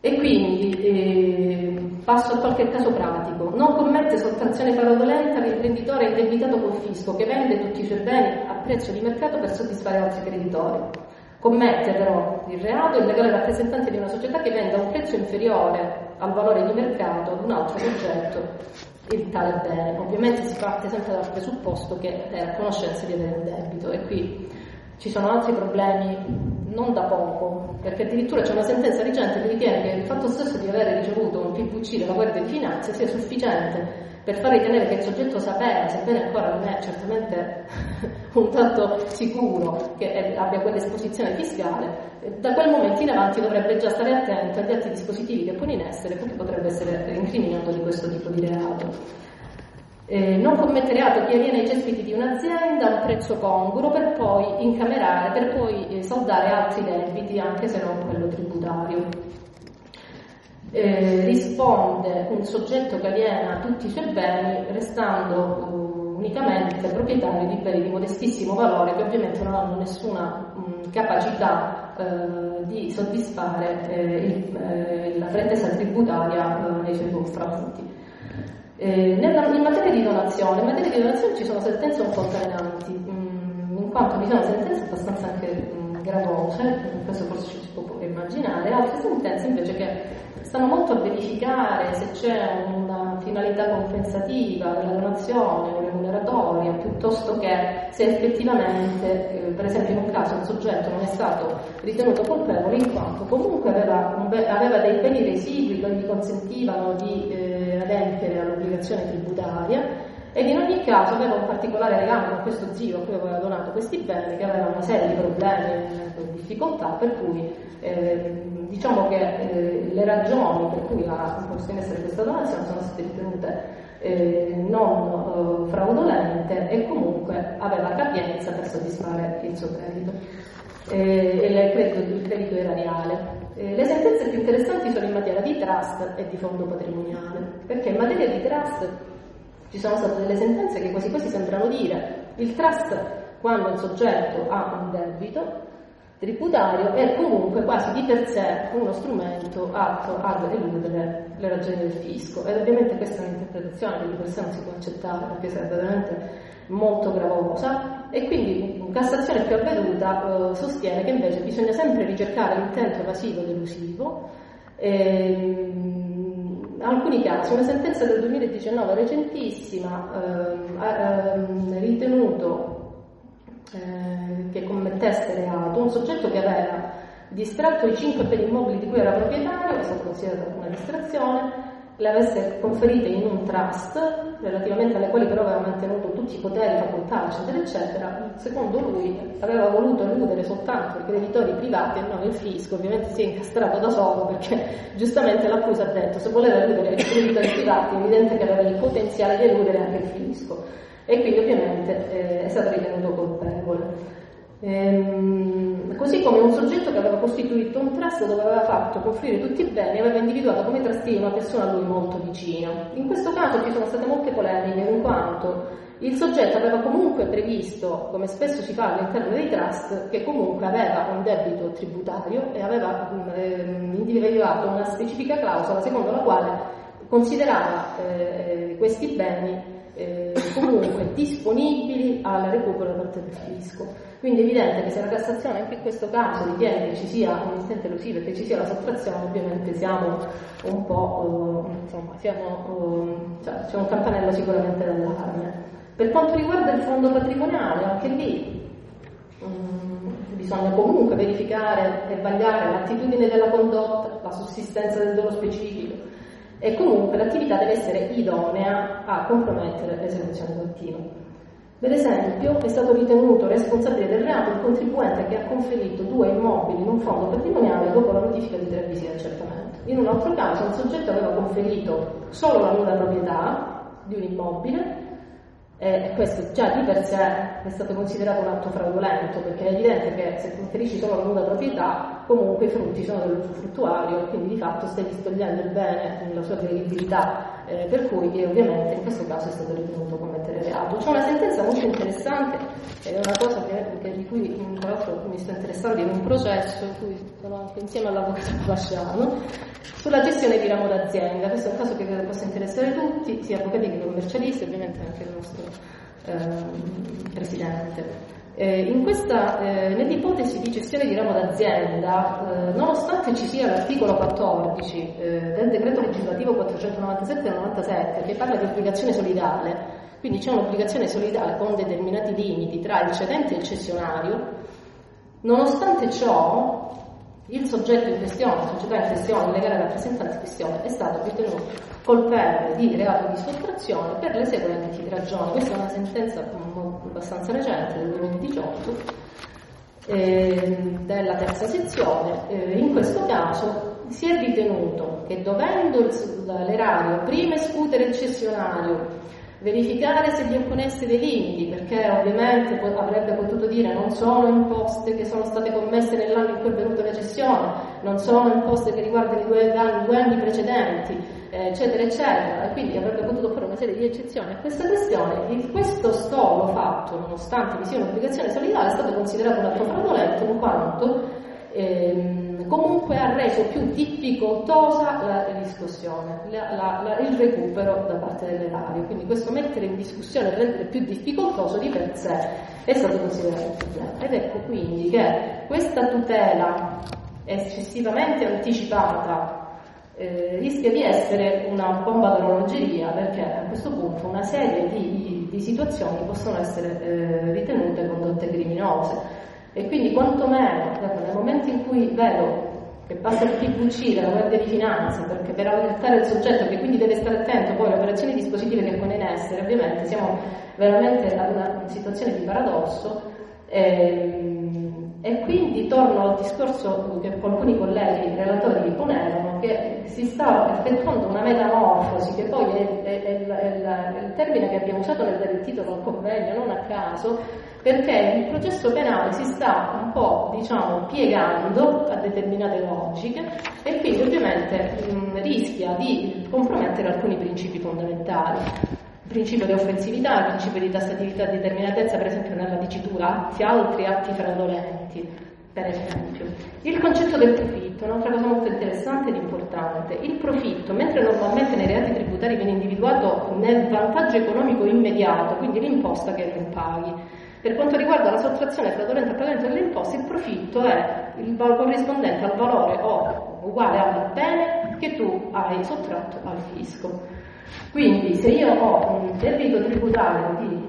Speaker 8: E quindi eh, passo a qualche caso pratico. Non commette sottrazione fraudolenta l'imprenditore indebitato col fisco che vende tutti i suoi beni a prezzo di mercato per soddisfare altri creditori. Commette però il reato il legale rappresentante di una società che venda a un prezzo inferiore al valore di mercato ad un altro soggetto il tale bene. Ovviamente si parte sempre dal presupposto che è a conoscenza di avere un debito e qui ci sono altri problemi non da poco, perché addirittura c'è una sentenza recente che ritiene che il fatto stesso di aver ricevuto un PVC dalla Guardia di Finanza sia sufficiente per far ritenere che il soggetto sapeva, sebbene ancora non è certamente un tanto sicuro che abbia quell'esposizione fiscale, da quel momento in avanti dovrebbe già stare attento agli atti dispositivi che pone in essere perché potrebbe essere incriminato di questo tipo di reato. Eh, non commette reato chi aliena i cespiti di un'azienda a un prezzo congruo per poi incamerare, per poi eh, saldare altri debiti, anche se non quello tributario eh, risponde un soggetto che aliena tutti i suoi beni restando uh, unicamente proprietario di beni di modestissimo valore che ovviamente non hanno nessuna mh, capacità uh, di soddisfare eh, il, eh, la pretesa tributaria nei suoi confronti. Eh, nella, in materia di donazione, in materia di donazione ci sono sentenze un po' altalenanti, in quanto vi sono sentenze abbastanza anche mh, gravose, questo forse ci si può immaginare, altre sentenze invece che stanno molto a verificare se c'è una finalità compensativa della donazione remuneratoria, piuttosto che se effettivamente, eh, per esempio in un caso il soggetto non è stato ritenuto colpevole in quanto comunque aveva, be- aveva dei beni residui che gli consentivano di eh, adempiere all'obbligazione tributaria ed in ogni caso aveva un particolare legame con questo zio a cui aveva donato questi beni, che aveva una serie di problemi e difficoltà, per cui eh, diciamo che eh, le ragioni per cui posto in essere questa donazione sono state ritenute eh, non eh, fraudolente e comunque aveva capienza per soddisfare il suo credito. Eh, e il credito, il credito erariale. Eh, le sentenze più interessanti sono in materia di trust e di fondo patrimoniale, perché in materia di trust ci sono state delle sentenze che quasi quasi sembrano dire il trust quando il soggetto ha un debito tributario è comunque quasi di per sé uno strumento atto ad eludere le ragioni del fisco ed ovviamente questa è un'interpretazione che di per sé non si può accettare perché sarebbe veramente molto gravosa e quindi Cassazione più avveduta eh, sostiene che invece bisogna sempre ricercare l'intento evasivo ed elusivo ehm, alcuni casi, una sentenza del 2019 recentissima ehm, ha ehm, ritenuto eh, che commettesse reato un soggetto che aveva distratto i cinque beni immobili di cui era proprietario, è stato considerato una distrazione, le avesse conferite in un trust, relativamente alle quali però aveva mantenuto tutti i poteri, facoltà, eccetera, eccetera, secondo lui aveva voluto eludere soltanto i creditori privati e non il fisco, ovviamente si è incastrato da solo perché giustamente l'accusa ha detto se voleva eludere i creditori privati è evidente che aveva il potenziale di eludere anche il fisco e quindi ovviamente eh, è stato ritenuto colpevole. Ehm, così come un soggetto che aveva costituito un trust dove aveva fatto confluire tutti i beni aveva individuato come trustee una persona a lui molto vicina. In questo caso ci sono state molte polemiche in quanto il soggetto aveva comunque previsto, come spesso si fa all'interno dei trust, che comunque aveva un debito tributario e aveva ehm, individuato una specifica clausola secondo la quale considerava eh, questi beni eh, comunque disponibili al recupero da parte del fisco. Quindi è evidente che se la Cassazione anche in questo caso ritiene che ci sia un istante elusivo e che ci sia la sottrazione, ovviamente siamo un po', eh, insomma, siamo, eh, cioè, c'è un campanello sicuramente d'allarme. Per quanto riguarda il fondo patrimoniale, anche lì um, bisogna comunque verificare e vagliare l'attitudine della condotta, la sussistenza del dolo specifico, e comunque l'attività deve essere idonea a compromettere l'esecuzione continua. Per esempio, è stato ritenuto responsabile del reato il contribuente che ha conferito due immobili in un fondo patrimoniale dopo la notifica di tre avvisi di accertamento. In un altro caso, un soggetto aveva conferito solo la nuda proprietà di un immobile e questo già di per sé è stato considerato un atto fraudolento perché è evidente che se conferisci solo la nuda proprietà comunque i frutti sono dell'usufruttuario quindi di fatto stai distogliendo il bene nella sua credibilità eh, per cui ovviamente in questo caso è stato ritenuto commettere reato. C'è una sentenza molto interessante ed è una cosa che, di cui tra l'altro mi sto interessando in un processo in cui sono anche insieme all'avvocato Lasciano sulla gestione di ramo d'azienda. Questo è un caso che credo possa interessare tutti, sia avvocati che commercialisti, ovviamente anche il nostro eh, Presidente. Eh, questa, eh, nell'ipotesi di gestione di ramo d'azienda, eh, nonostante ci sia l'articolo 14 eh, del decreto legislativo 497 del 97 che parla di obbligazione solidale, quindi c'è un'obbligazione solidale con determinati limiti tra il cedente e il cessionario, nonostante ciò il soggetto in questione, la società in questione, il legale rappresentante in questione è stato ritenuto colpevole di reato di sottrazione per le seguenti ragioni. Questa è una sentenza abbastanza recente del 2018 eh, della terza sezione. Eh, in questo caso si è ritenuto che dovendo l'erario prima escutere il cessionario verificare se gli opponesse dei limiti, perché ovviamente avrebbe potuto dire non sono imposte che sono state commesse nell'anno in cui è venuta la cessione, non sono imposte che riguardano i due anni, precedenti, eccetera, eccetera, e quindi avrebbe potuto fare una serie di eccezioni a questa questione. Il, questo stolo fatto, nonostante vi sia un'obbligazione solidale, è stato considerato un atto fraudolento in quanto ehm, comunque ha reso più difficoltosa la riscossione, il recupero da parte dell'erario. Quindi questo mettere in discussione e rendere più difficoltoso di per sé è stato considerato un problema. Ed ecco quindi che questa tutela eccessivamente anticipata eh, rischia di essere una bomba d'orologeria perché questo punto una serie di, di situazioni possono essere eh, ritenute condotte criminose. E quindi quantomeno nel momento in cui vedo che passa il PVC della Guardia di Finanza perché per allertare il soggetto che quindi deve stare attento poi alle operazioni dispositive che pone in essere, ovviamente siamo veramente ad una situazione di paradosso. Ehm, e quindi torno al discorso che alcuni colleghi relatori ponevano, che si sta effettuando una metamorfosi, che poi è, è, è, è il termine che abbiamo usato nel titolo al convegno, non a caso, perché il processo penale si sta un po' diciamo, piegando a determinate logiche e quindi ovviamente mh, rischia di compromettere alcuni principi fondamentali. Principio di offensività, principio di tassatività e determinatezza, per esempio nella dicitura atti, altri atti fraudolenti, per esempio. Il concetto del profitto, un'altra cosa molto interessante ed importante. Il profitto, mentre normalmente nei reati tributari viene individuato nel vantaggio economico immediato, quindi l'imposta che non paghi, per quanto riguarda la sottrazione fraudolenta al pagamento delle imposte, il profitto è il corrispondente al valore o uguale al bene che tu hai sottratto al fisco. Quindi se io ho un debito tributario di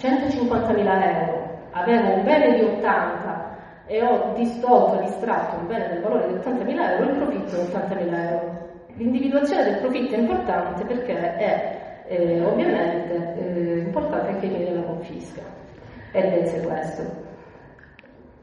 Speaker 8: 150.000 euro, avevo un bene di 80 e ho distolto, distratto un bene del valore di 80.000 euro, il profitto è 80.000 euro. L'individuazione del profitto è importante perché è eh, ovviamente eh, importante anche fini della confisca. Ed è questo.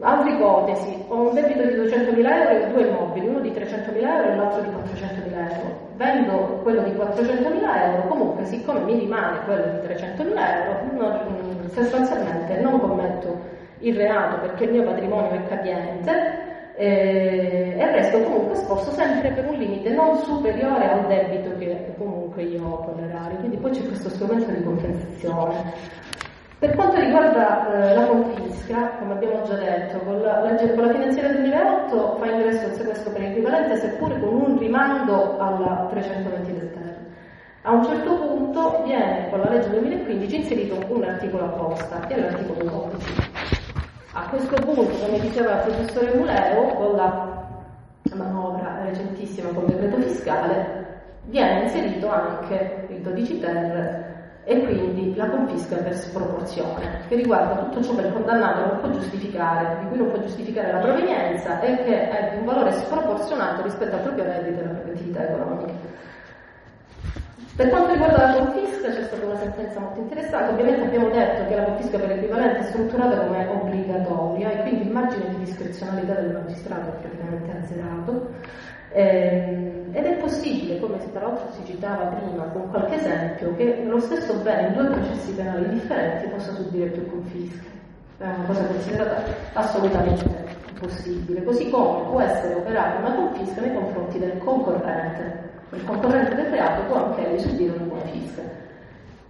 Speaker 8: Altra ipotesi, ho un debito di 200.000 euro e due immobili, uno di 300.000 euro e l'altro di 400.000 euro. Vendo quello di 400.000 euro, comunque siccome mi rimane quello di 300.000 euro, non, sostanzialmente non commetto il reato perché il mio patrimonio è capiente eh, e resto comunque esposto sempre per un limite non superiore al debito che comunque io ho con l'erario. Quindi poi c'è questo strumento di compensazione. Per quanto riguarda eh, la confisca, come abbiamo già detto, con la, legge, con la finanziaria 2008 fa ingresso il sequestro per equivalente, seppure con un rimando alla 320 del. A un certo punto viene con la legge 2015 inserito un articolo apposta, che è l'articolo 12. A questo punto, come diceva il professore Muleo, con la manovra recentissima con il decreto fiscale, viene inserito anche il 12 ter e quindi la confisca per sproporzione, che riguarda tutto ciò che il condannato non può giustificare, di cui non può giustificare la provenienza e che è di un valore sproporzionato rispetto al proprio reddito e alla propria attività economica. Per quanto riguarda la confisca c'è stata una sentenza molto interessante, ovviamente abbiamo detto che la confisca per equivalente è strutturata come obbligatoria e quindi il margine di discrezionalità del magistrato è praticamente azzerato. Eh, ed è possibile, come tra l'altro si citava prima con qualche esempio, che lo stesso bene in due processi penali differenti possa subire più confische. È una cosa considerata assolutamente possibile, così come può essere operata una confisca nei confronti del concorrente. Il concorrente del reato può anche subire una confisca.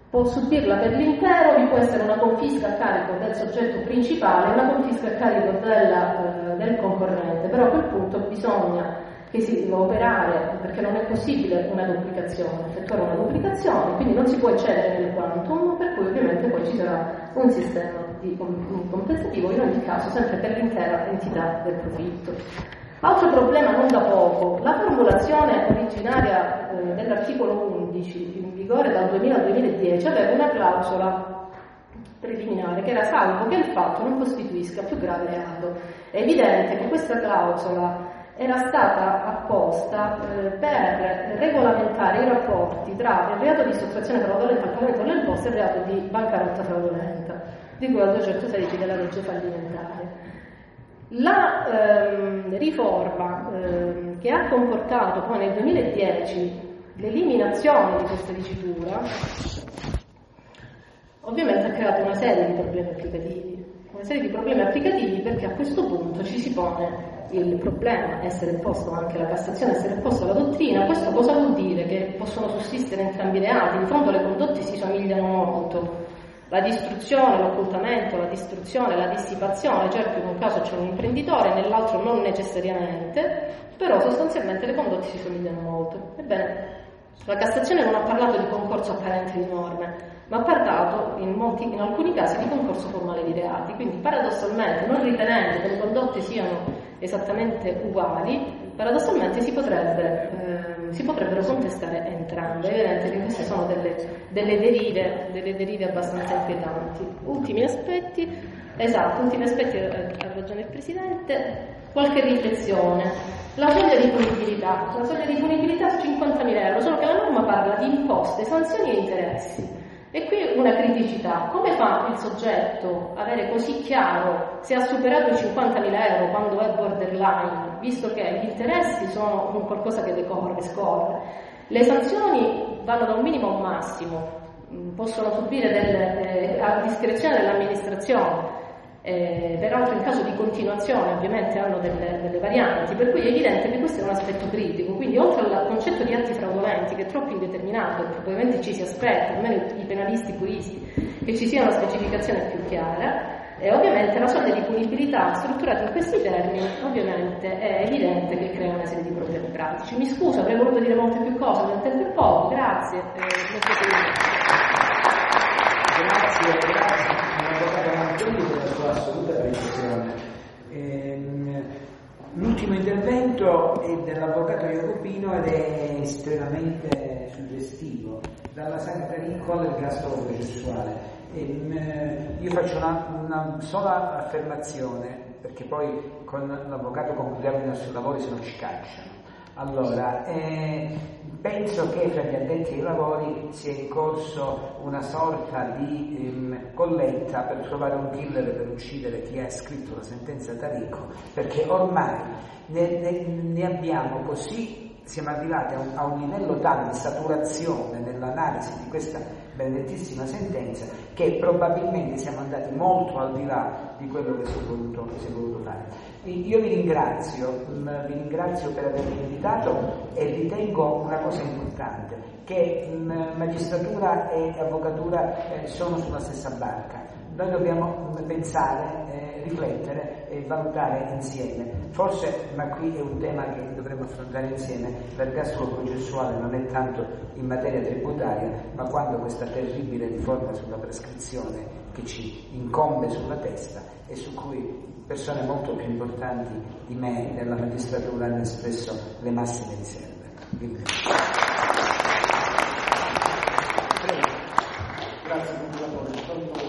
Speaker 8: Può subirla per l'intero, vi può essere una confisca a carico del soggetto principale e una confisca a carico della, eh, del concorrente, però a quel punto bisogna che si deve operare, perché non è possibile una duplicazione, effettuare una duplicazione, quindi non si può eccedere nel quantum, per cui ovviamente poi ci sarà un sistema di compensativo, in ogni caso sempre per l'intera entità del profitto. Altro problema non da poco, la formulazione originaria eh, dell'articolo 11 in vigore dal 2000 al 2010 aveva una clausola preliminare che era salvo che il fatto non costituisca più grave reato. È evidente che questa clausola era stata apposta eh, per regolamentare i rapporti tra il reato di sottrazione fraudolenta al pagamento delle imposte e il reato di bancarotta fraudolenta, di cui al 216 della legge fallimentare. La ehm, riforma ehm, che ha comportato poi nel 2010 l'eliminazione di questa dicitura ovviamente ha creato una serie di problemi applicativi, una serie di problemi applicativi perché a questo punto ci si pone il problema essere posto anche la Cassazione, essere posto la dottrina, questo cosa vuol dire? Che possono sussistere entrambi i reati, in fondo le condotte si somigliano molto. La distruzione, l'occultamento, la distruzione, la dissipazione, certo in un caso c'è un imprenditore, nell'altro non necessariamente, però sostanzialmente le condotte si somigliano molto. Ebbene, la Cassazione non ha parlato di concorso apparente di norme, ma ha parlato in, molti, in alcuni casi di concorso formale di reati. Quindi paradossalmente, non ritenendo che le condotte siano esattamente uguali, paradossalmente si potrebbe si potrebbero contestare entrambe. È evidente che queste sono delle, delle, derive, delle derive abbastanza inquietanti. Ultimi aspetti, esatto, ultimi aspetti, ha ragione il Presidente, qualche riflessione. La soglia di punibilità, la soglia di punibilità su 50.000 euro, solo che la norma parla di imposte, sanzioni e interessi. E qui una criticità, come fa il soggetto a avere così chiaro se ha superato i 50.000 euro quando è borderline, visto che gli interessi sono un qualcosa che decorre, scorre, le sanzioni vanno da un minimo a un massimo, mm, possono subire delle, eh, a discrezione dell'amministrazione, eh, peraltro in caso di continuazione ovviamente hanno delle, delle, varianti, per cui è evidente che questo è un aspetto critico, quindi oltre al concetto di atti fraudolenti che è troppo indeterminato, probabilmente ci si aspetta, almeno i penalisti puristi, che ci sia una specificazione più chiara, e ovviamente la soglia di punibilità strutturata in questi termini ovviamente è evidente che crea una serie di problemi pratici. Mi scuso, avrei voluto dire molte più cose, ma il tempo è poco, grazie. Eh,
Speaker 1: Grazie, grazie all'avvocato Mantelli per la sua assoluta precisione. Ehm, l'ultimo intervento è dell'avvocato Jacopino ed è estremamente suggestivo, dalla Santa Ricco all'ergastolo processuale. Ehm, io faccio una, una sola affermazione, perché poi con l'avvocato concludiamo i nostri lavori se non ci cacciano. Allora, eh, penso che fra gli addetti ai lavori sia in corso una sorta di ehm, colletta per trovare un killer per uccidere chi ha scritto la sentenza Tarico, perché ormai ne, ne, ne abbiamo così, siamo arrivati a un, a un livello tale di saturazione nell'analisi di questa benedettissima sentenza che probabilmente siamo andati molto al di là di quello che si è voluto, si è voluto fare. Io vi ringrazio, mm, vi ringrazio per avermi invitato e ritengo una cosa importante, che mm, magistratura e avvocatura eh, sono sulla stessa barca. Noi dobbiamo mm, pensare, eh, riflettere e valutare insieme. Forse, ma qui è un tema che dovremmo affrontare insieme, l'ergastolo processuale non è tanto in materia tributaria, ma quando questa terribile riforma sulla prescrizione che ci incombe sulla testa e su cui persone molto più importanti di me nella magistratura hanno espresso le massime riserve.
Speaker 10: Grazie procuratore, intanto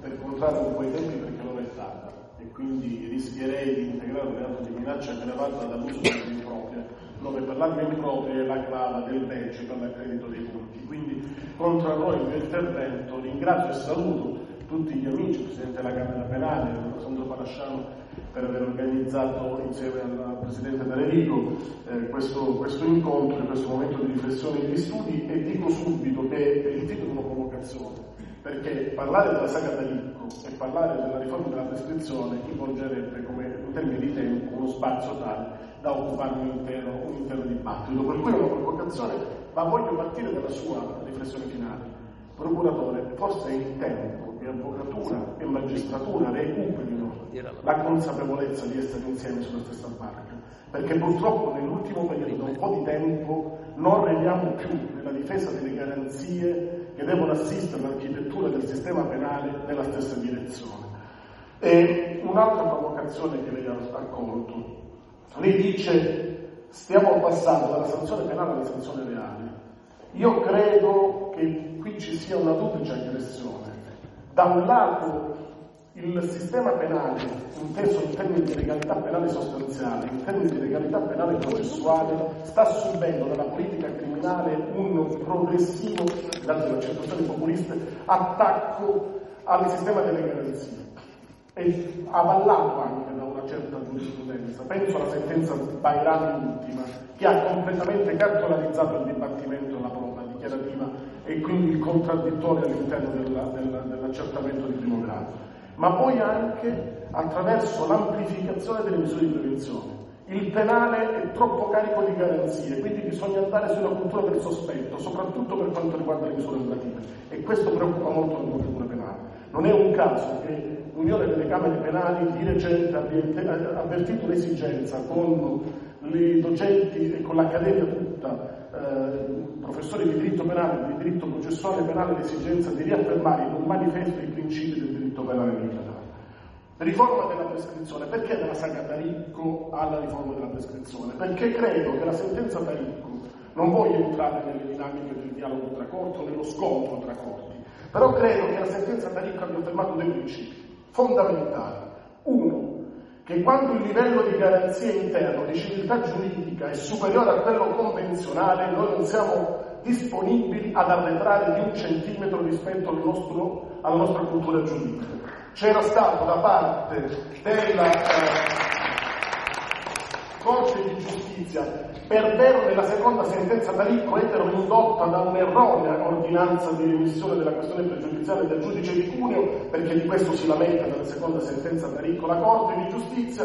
Speaker 10: per contrarre un po' i tempi perché l'ora è tarda quindi rischierei di integrare un reato di minaccia aggravata dall'uso di impropria, dove per l'arma impropria è la clava del legge per l'accredito dei punti. Quindi contrarrò il mio intervento, ringrazio e saluto tutti gli amici, il Presidente della Camera Penale, il Sandro Palasciano, per aver organizzato insieme al Presidente D'Alerico eh, questo, questo, incontro, questo momento di riflessione e di studi e dico subito che il titolo è una provocazione, perché parlare della saga D'Alicco e parlare della riforma della prescrizione involgerebbe come in termini di tempo uno spazio tale da occupare un intero, un intero dibattito, per cui è una provocazione, ma voglio partire dalla sua riflessione finale. Procuratore, forse è il tempo che avvocatura e magistratura recuperino la consapevolezza di essere insieme sulla stessa barca, perché purtroppo nell'ultimo periodo, un po' di tempo, non regniamo più nella difesa delle garanzie che devono assistere l'architettura del sistema penale nella stessa direzione. E un'altra provocazione che lei ha accolto, lei dice stiamo passando dalla sanzione penale alla sanzione reale. Io credo che qui ci sia una duplice aggressione. Da un lato il sistema penale, inteso in termini di legalità penale sostanziale, in termini di legalità penale processuale, sta subendo dalla politica criminale un progressivo, dalle accettazioni populiste, attacco al sistema delle garanzie. E avallato anche da una certa giurisprudenza. Penso alla sentenza Bairani ultima, che ha completamente cartolarizzato il dibattimento della prova dichiarativa e quindi il contraddittorio all'interno della, della, dell'accertamento di primo grado ma poi anche attraverso l'amplificazione delle misure di prevenzione. Il penale è troppo carico di garanzie, quindi bisogna andare sulla cultura del sospetto, soprattutto per quanto riguarda le misure operative. E questo preoccupa molto la cultura penale. Non è un caso che l'Unione delle Camere Penali di recente abbia avvertito l'esigenza con i docenti e con l'accademia tutta, eh, professori di diritto penale, di diritto processuale penale, l'esigenza di riaffermare in un manifesto i principi del diritto penale militare. Riforma della prescrizione, perché dalla saga Taricco alla riforma della prescrizione? Perché credo che la sentenza Taricco Non voglio entrare nelle dinamiche del dialogo tra corti o nello scontro tra corti, però credo che la sentenza Taricco abbia affermato dei principi fondamentali. Uno, che quando il livello di garanzia interno di civiltà giuridica è superiore a quello convenzionale, noi non siamo disponibili ad arretrare di un centimetro rispetto al nostro, alla nostra cultura giuridica. C'era stato da parte della eh, Corte di Giustizia per vero nella seconda sentenza Taricco etero indotta da un'erronea ordinanza di remissione della questione pregiudiziale del giudice di Cuneo, perché di questo si lamenta nella seconda sentenza Taricco la Corte di Giustizia,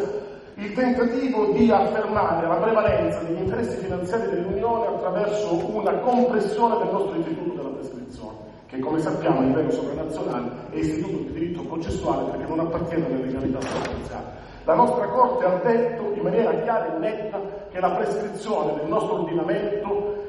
Speaker 10: il tentativo di affermare la prevalenza degli interessi finanziari dell'Unione attraverso una compressione del nostro istituto della prescrizione, che come sappiamo a livello sovranazionale è istituto di diritto processuale perché non appartiene alle legalità sostanziali. La nostra Corte ha detto in maniera chiara e netta che la prescrizione del nostro ordinamento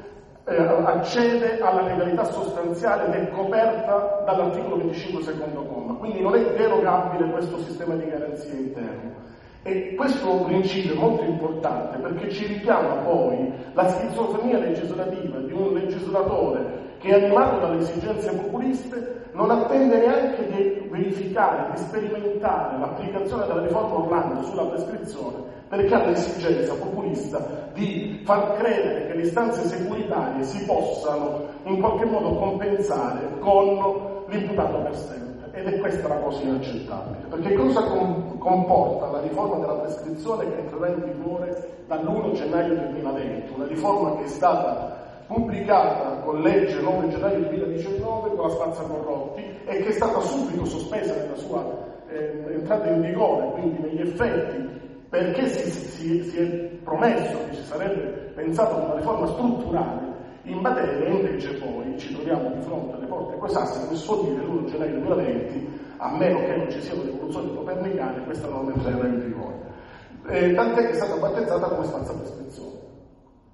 Speaker 10: eh, accede alla legalità sostanziale ed è coperta dall'articolo 25 secondo comma, quindi non è derogabile questo sistema di garanzia interno. E questo principio è molto importante perché ci richiama poi la schizofrenia legislativa di un legislatore che animato dalle esigenze populiste non attende neanche di verificare, di sperimentare l'applicazione della riforma Orlando sulla prescrizione perché ha l'esigenza populista di far credere che le istanze securitarie si possano in qualche modo compensare con l'imputato per sempre. Ed è questa la cosa inaccettabile, perché cosa com- comporta la riforma della prescrizione che entrerà in vigore dall'1 gennaio 2020, una riforma che è stata pubblicata con legge 9 gennaio 2019 con la spazza corrotti e che è stata subito sospesa nella sua eh, entrata in vigore, quindi negli effetti, perché si, si, si, è promesso che ci sarebbe pensato una riforma strutturale in materia, invece poi ci troviamo di fronte alle porte come si può dire l'1 gennaio 2020, a meno che non ci sia un'evoluzione copernicana, questa norma entrerà in vigore. Eh, tant'è che è stata battezzata come spazza prescrizione.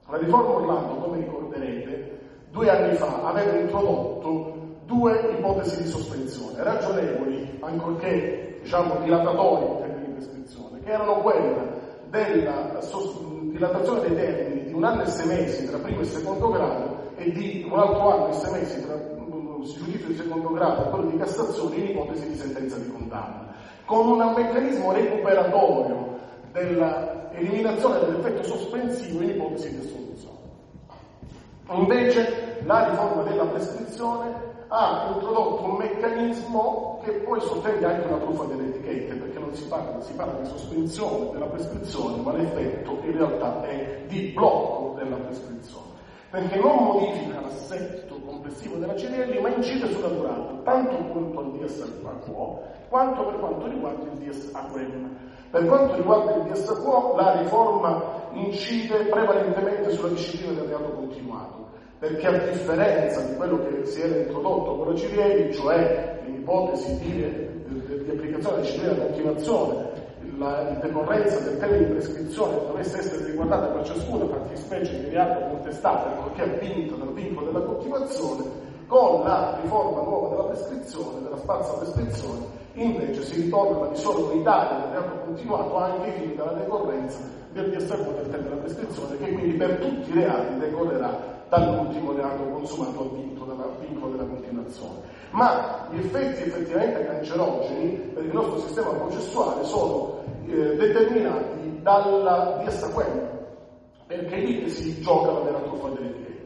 Speaker 10: La riforma Orlando, come ricorderete, due anni fa aveva introdotto due ipotesi di sospensione, ragionevoli, ancorché diciamo dilatatori in termini di prescrizione, che erano quella della dilatazione dei termini di un anno e sei mesi tra primo e secondo grado e di un altro anno e sei mesi tra giudizio di secondo grado e quello di Cassazione in ipotesi di sentenza di condanna, con un meccanismo recuperatorio dell'eliminazione dell'effetto sospensivo in ipotesi di assoluzione. Invece la riforma della prescrizione ha introdotto un meccanismo che poi sottende anche una truffa delle etichette, non si parla, si parla di sospensione della prescrizione, ma l'effetto in realtà è di blocco della prescrizione, perché non modifica l'assetto complessivo della CDL, ma incide sulla durata, tanto quanto al quo, quanto per quanto riguarda il DS AQM. Per quanto riguarda il DS quo, la riforma incide prevalentemente sulla disciplina del reato continuato perché a differenza di quello che si era introdotto con la CDL, cioè l'ipotesi di, di, applicazione della disciplina della continuazione, la decorrenza del termine di prescrizione dovesse essere riguardata per ciascuna fattispecie di reato contestata, perché avvinta dal vincolo della continuazione, con la riforma nuova della prescrizione, della spazza prescrizione, invece si ritorna alla misura unitaria del reato continuato anche ai fini della decorrenza del DSV del termine della prescrizione, che quindi per tutti i reati decorrerà dall'ultimo reato consumato al vincolo della, vincolo della continuazione. Ma gli effetti effettivamente cancerogeni per il nostro sistema processuale sono eh, determinati dalla DSQM, perché è lì che si gioca la vera truffa delle piedi.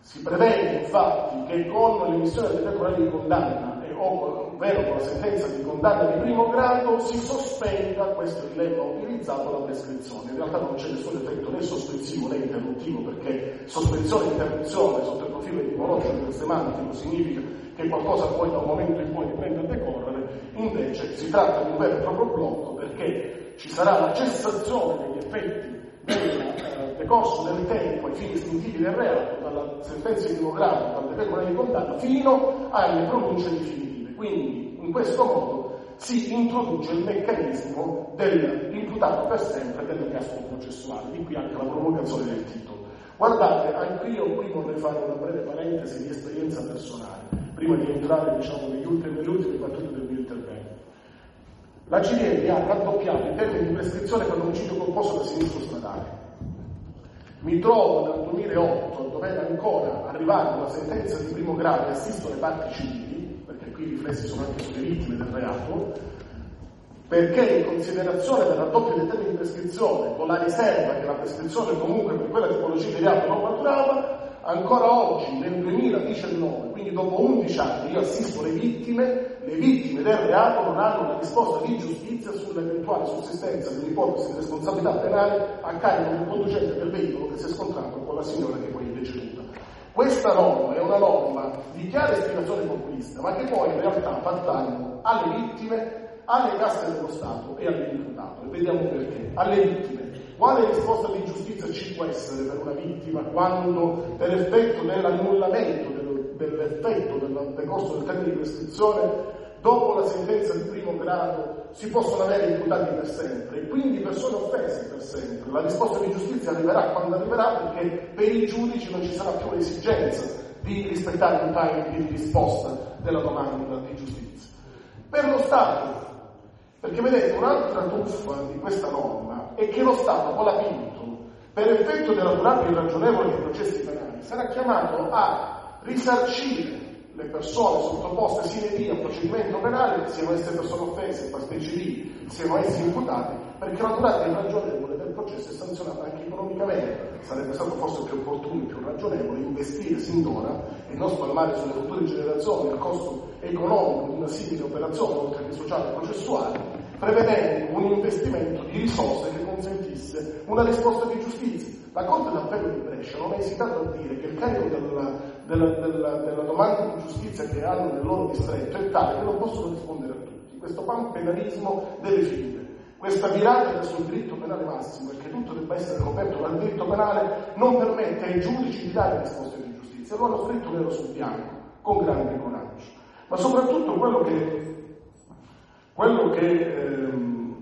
Speaker 10: Si prevede infatti che con l'emissione del decreto di condanna ovvero con la sentenza di condanna di primo grado, si sospenda, questo è il lemma utilizzato, la prescrizione. In realtà non c'è nessun effetto né sospensivo né interruttivo, perché sospensione e interruzione sotto il profilo etimologico e semantico significa che qualcosa poi da un momento in poi riprende a decorrere, invece si tratta di un vero e proprio blocco perché ci sarà la cessazione degli effetti del eh, decorso del tempo ai fini istintivi del reato, dalla sentenza di primo grado, dal decreto di condanna, fino alle pronunce definitive. Quindi in questo modo si introduce il meccanismo dell'imputato per sempre dell'ergastolo processuale, di qui anche la provocazione del titolo. Guardate, anche io qui vorrei fare una breve parentesi di esperienza personale, prima di entrare diciamo, negli ultimi, nelle ultime battute del mio intervento. La CDL ha raddoppiato i termini di prescrizione per l'omicidio colposo da sinistro stradale. Mi trovo dal 2008 a dover ancora arrivare una sentenza di primo grado e assisto le parti civili, perché qui i riflessi sono anche sulle vittime del reato, perché in considerazione del raddoppio dei termini di prescrizione, con la riserva che la prescrizione comunque per quella tipologia di reato non maturava, ancora oggi nel 2019, quindi dopo 11 anni, io assisto le vittime, le vittime del reato non hanno una risposta di giustizia sull'eventuale sussistenza dell'ipotesi di responsabilità penale a carico del conducente del veicolo che si è scontrato con la signora che poi è deceduta. Questa norma è una norma di chiara ispirazione populista, ma che poi in realtà fa danno alle vittime alle casse dello Stato e all'imputato. E vediamo perché. Alle vittime. Quale risposta di giustizia ci può essere per una vittima quando per effetto dell'annullamento dell'effetto del decorso del termine di prescrizione dopo la sentenza di primo grado si possono avere imputati per sempre e quindi persone offese per sempre. La risposta di giustizia arriverà quando arriverà perché per i giudici non ci sarà più l'esigenza di rispettare un time di risposta della domanda di giustizia. Per lo Stato perché vedete, un'altra truffa di questa norma è che lo Stato con la Pinto, per effetto della durata irragionevole dei processi penali, sarà chiamato a risarcire le persone sottoposte sine die a procedimento penale, siano esse persone offese, parti civili, siano essi imputati, perché la durata irragionevole del processo è sanzionata anche economicamente. Sarebbe stato forse più opportuno e più ragionevole investire sin d'ora e non spalmare sulle future generazioni il costo economico di una simile operazione, oltre che sociale e processuale, prevedendo un investimento di risorse che consentisse una risposta di giustizia. La Corte d'Appello di Brescia non ha esitato a dire che il carico della, della, della, della domanda di giustizia che hanno nel loro distretto è tale che non possono rispondere a tutti. Questo penalismo deve finire. Questa virata verso il diritto penale massimo, perché tutto debba essere coperto dal diritto penale, non permette ai giudici di dare risposte di giustizia. Lo hanno scritto nero su bianco, con grande coraggio. Ma soprattutto quello che, quello che ehm,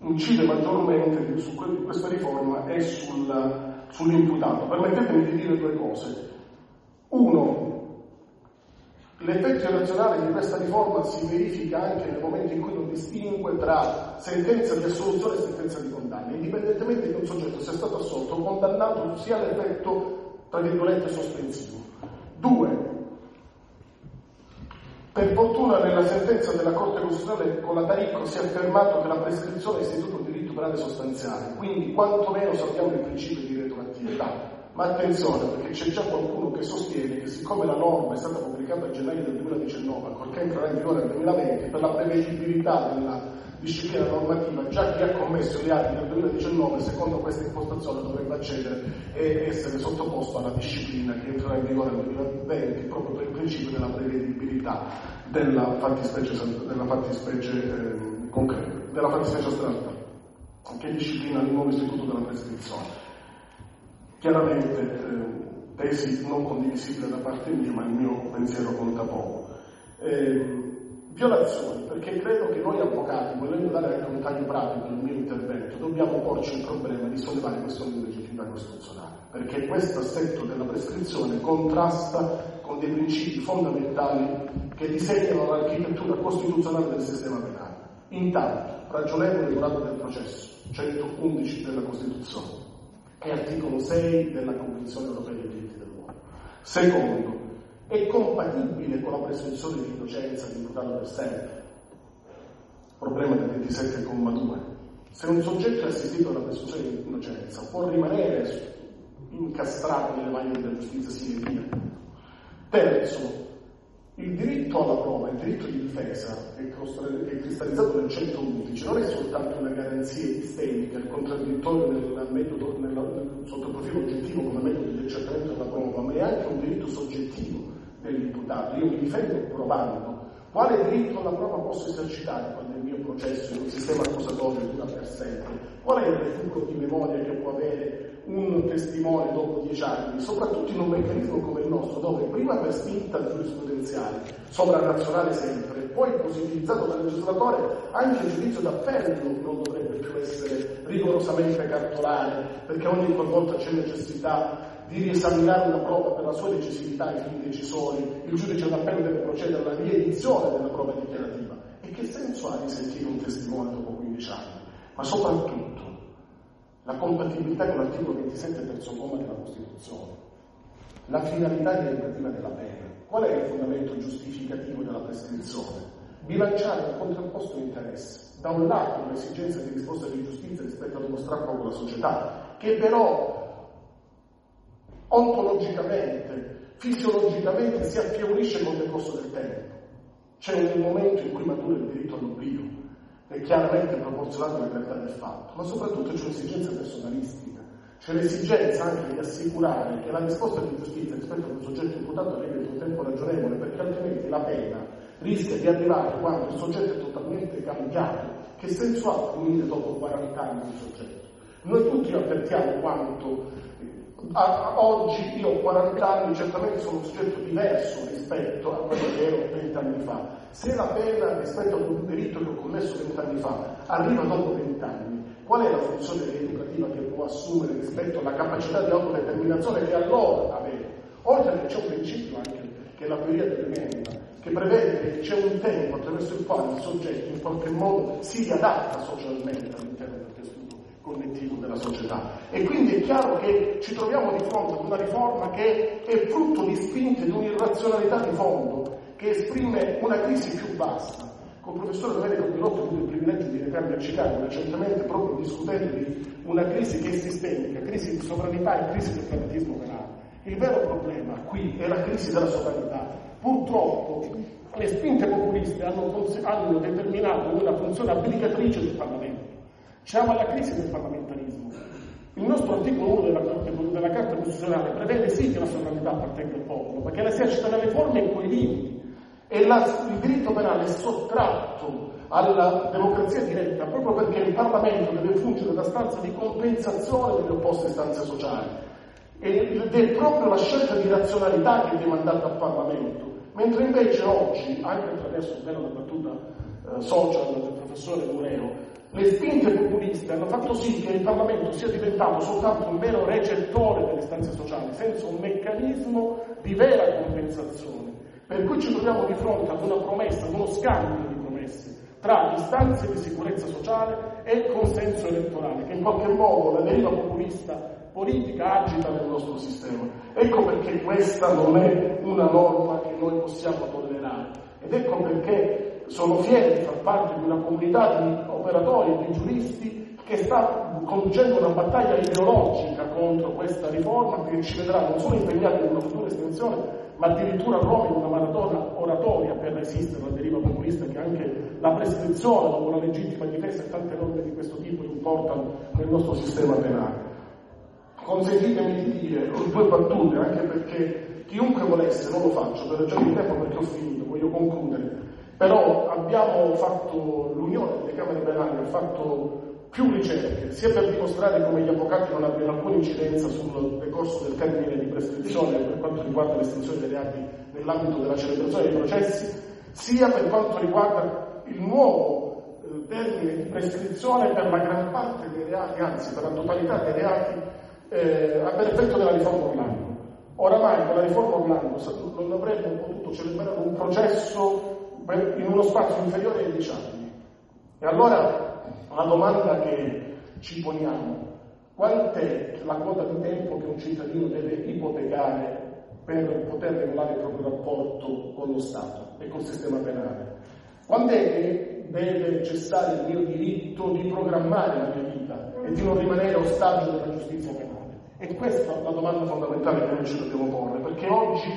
Speaker 10: incide maggiormente su questa riforma è sul, sull'imputato. Permettetemi di dire due cose. Uno, L'effetto irrazionale di questa riforma si verifica anche nel momento in cui non distingue tra sentenza di assoluzione e sentenza di condanna, indipendentemente che un soggetto sia stato assolto o condannato sia l'effetto, tra virgolette, sospensivo. Due, per fortuna nella sentenza della Corte Costituzionale con la Taricco si è affermato che la prescrizione è istituto un diritto penale sostanziale, quindi quantomeno sappiamo il principio di retroattività. Ma attenzione, perché c'è già qualcuno che sostiene che siccome la norma è stata pubblicata a gennaio del 2019, ancorché entrerà in vigore nel 2020, per la prevedibilità della disciplina normativa, già chi ha commesso gli atti del 2019, secondo questa impostazione, dovrebbe accedere e essere sottoposto alla disciplina che entrerà in vigore nel 2020, proprio per il principio della prevedibilità della fattispecie, della fattispecie eh, concreta, della fattispecie astratta, che disciplina il nuovo istituto della prescrizione. Chiaramente eh, tesi non condivisibili da parte mia, ma il mio pensiero conta poco. Eh, violazioni, perché credo che noi avvocati, volendo dare anche un taglio pratico nel mio intervento, dobbiamo porci il problema di sollevare questioni di legittimità costituzionale, perché questo assetto della prescrizione contrasta con dei principi fondamentali che disegnano l'architettura costituzionale del sistema penale. Intanto, ragionevole durata del processo, 111 della Costituzione e articolo 6 della Convenzione europea dei diritti dell'uomo. Secondo, è compatibile con la presunzione di innocenza di imputato per sempre. Problema del 27,2. Se un soggetto è assistito alla presunzione di innocenza può rimanere incastrato nelle maglie della giustizia die. Terzo, il diritto alla prova, il diritto di difesa, che è cristallizzato nel 111, non è soltanto una garanzia epistemica, il contraddittorio nel metodo, nel, sotto il profilo oggettivo come metodo di accertamento della prova, ma è anche un diritto soggettivo dell'imputato. Io mi difendo provando. Quale diritto alla prova posso esercitare quando il mio processo in un sistema accusatorio dura per sempre? Qual è il recupero di memoria che può avere un testimone dopo dieci anni, soprattutto in un meccanismo come il nostro, dove prima per spinta giurisprudenziale, sovranazionale sempre, poi positivizzato dal legislatore, anche il giudizio d'appello non dovrebbe più essere rigorosamente cartolare, perché ogni volta c'è necessità di riesaminare una prova per la sua decisività ai fini decisori, il giudice d'appello deve procedere alla riedizione della prova dichiarativa. E che senso ha di sentire un testimone dopo 15 anni? Ma soprattutto, la compatibilità con l'articolo 27 terzo comma della Costituzione, la finalità rieducativa della pena. Qual è il fondamento giustificativo della prescrizione? Bilanciare un contrapposto interesse. Da un lato l'esigenza di risposta di giustizia rispetto ad uno strappo con la società, che però ontologicamente, fisiologicamente si affievolisce con il decorso del tempo. C'è un momento in cui matura il diritto all'oblio, è chiaramente proporzionato alla gravità del fatto, ma soprattutto c'è un'esigenza personalistica, c'è l'esigenza anche di assicurare che la risposta di giustizia rispetto a un soggetto imputato arrivi in un tempo ragionevole, perché altrimenti la pena rischia di arrivare quando il soggetto è totalmente cambiato. Che senso ha punire dopo 40 anni un soggetto? Noi tutti avvertiamo quanto a, oggi io ho 40 anni, certamente sono un soggetto diverso rispetto a quello che ero 20 anni fa. Se la pena rispetto a un delitto che ho commesso 20 anni fa arriva dopo 20 anni, qual è la funzione rieducativa che può assumere rispetto alla capacità di autodeterminazione che allora aveva? Oltre che c'è un principio anche che è la teoria dell'emenda, che prevede che c'è un tempo attraverso il quale il soggetto in qualche modo si riadatta socialmente connettivo della società. E quindi è chiaro che ci troviamo di fronte ad una riforma che è frutto di spinte di un'irrazionalità di fondo, che esprime una crisi più vasta. Con il professore Domenico Pilotto ho avuto il privilegio di recarmi a Chicago recentemente proprio discutendo di una crisi che è sistemica, crisi di sovranità e crisi del pragmatismo penale. Il vero problema qui è la crisi della sovranità. Purtroppo le spinte populiste hanno, hanno determinato una funzione applicatrice del Parlamento. Siamo alla crisi del parlamentarismo. Il nostro articolo 1 della, della Carta Costituzionale prevede sì che la sovranità appartenga al popolo, perché l'esercita nelle forme e con i limiti. E la, il diritto penale è sottratto alla democrazia diretta proprio perché il Parlamento deve fungere da stanza di compensazione delle opposte istanze sociali. Ed è proprio la scelta di razionalità che è demandata al Parlamento. Mentre invece oggi, anche attraverso bella battuta eh, social del professore Mureo, le spinte populiste hanno fatto sì che il Parlamento sia diventato soltanto un mero recettore delle istanze sociali, senza un meccanismo di vera compensazione. Per cui ci troviamo di fronte ad una promessa, ad uno scambio di promesse tra istanze di sicurezza sociale e consenso elettorale, che in qualche modo la deriva populista politica agita nel nostro sistema. Ecco perché questa non è una norma che noi possiamo tollerare ed ecco perché sono fiero di far parte di una comunità di operatori e di giuristi che sta conducendo una battaglia ideologica contro questa riforma che ci vedrà non solo impegnati in una futura estensione, ma addirittura proprio una maratona oratoria per resistere alla deriva populista che anche la prescrizione dopo la legittima difesa e tante norme di questo tipo importano nel nostro sistema penale. Consentitemi di dire due battute, anche perché chiunque volesse, non lo faccio per ragioni di tempo perché ho finito, voglio concludere, però abbiamo fatto, l'Unione delle Camere Penali ha fatto più ricerche, sia per dimostrare come gli avvocati non abbiano alcuna incidenza sul decorso del termine di prescrizione per quanto riguarda l'estinzione dei reati nell'ambito della celebrazione dei processi, sia per quanto riguarda il nuovo eh, termine di prescrizione per la gran parte dei reati, anzi per la totalità dei reati, eh, per effetto della riforma Orlando. Oramai con la riforma Orlando non avremmo potuto celebrare un processo in uno spazio inferiore ai 10 anni. E allora la domanda che ci poniamo, quant'è la quota di tempo che un cittadino deve ipotecare per poter regolare il proprio rapporto con lo Stato e col sistema penale? Quando è che deve cessare il mio diritto di programmare la mia vita e di non rimanere ostaggio della giustizia penale? E questa è la domanda fondamentale che noi ci dobbiamo porre, perché oggi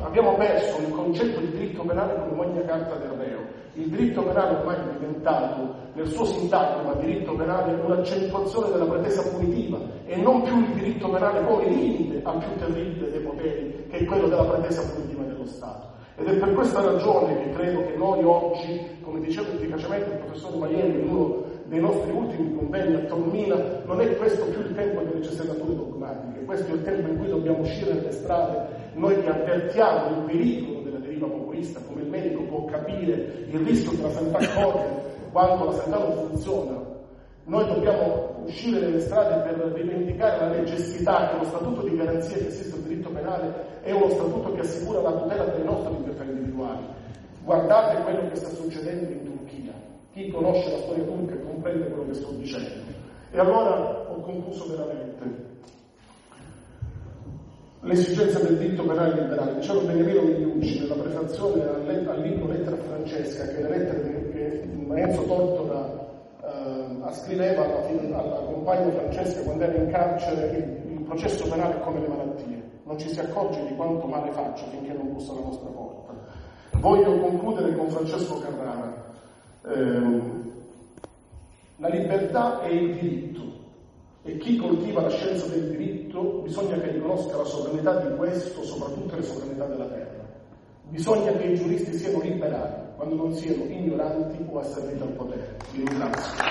Speaker 10: abbiamo perso il concetto di diritto penale come magna carta del reo. Il diritto penale ormai è diventato, nel suo sintagma, diritto penale un'accentuazione della pretesa punitiva e non più il diritto penale come limite al più terribile dei poteri, che è quello della pretesa punitiva dello Stato. Ed è per questa ragione che credo che noi oggi, come diceva efficacemente il professor Maiello in uno dei nostri ultimi convegni a Taormina, non è questo più il tempo delle cessenature dogmatiche, questo è il tempo in cui dobbiamo uscire nelle strade, noi che avvertiamo il pericolo della deriva populista, come il medico può capire il rischio che la sanità corre quando la sanità non funziona. Noi dobbiamo uscire nelle strade per rivendicare la necessità che lo statuto di garanzia che esiste il diritto penale è uno statuto che assicura la tutela delle nostre libertà individuali. Guardate quello che sta succedendo in Turchia chi conosce la storia turca comprende quello che sto dicendo. E allora ho concluso veramente. L'esigenza del diritto penale liberale. Diceva Beniamino Migliucci nella prefazione al, libro Lettera Francesca, che le lettere che Enzo Tortora eh, scriveva alla, alla compagna Francesca quando era in carcere, il, il processo penale è come le malattie, non ci si accorge di quanto male faccia finché non bussa alla nostra porta. Voglio concludere con Francesco Carrara. Eh, la libertà è il diritto e chi coltiva la scienza del diritto bisogna che riconosca la sovranità di questo, soprattutto la sovranità della terra. Bisogna che i giuristi siano liberali quando non siano ignoranti o asserviti al potere. Vi ringrazio.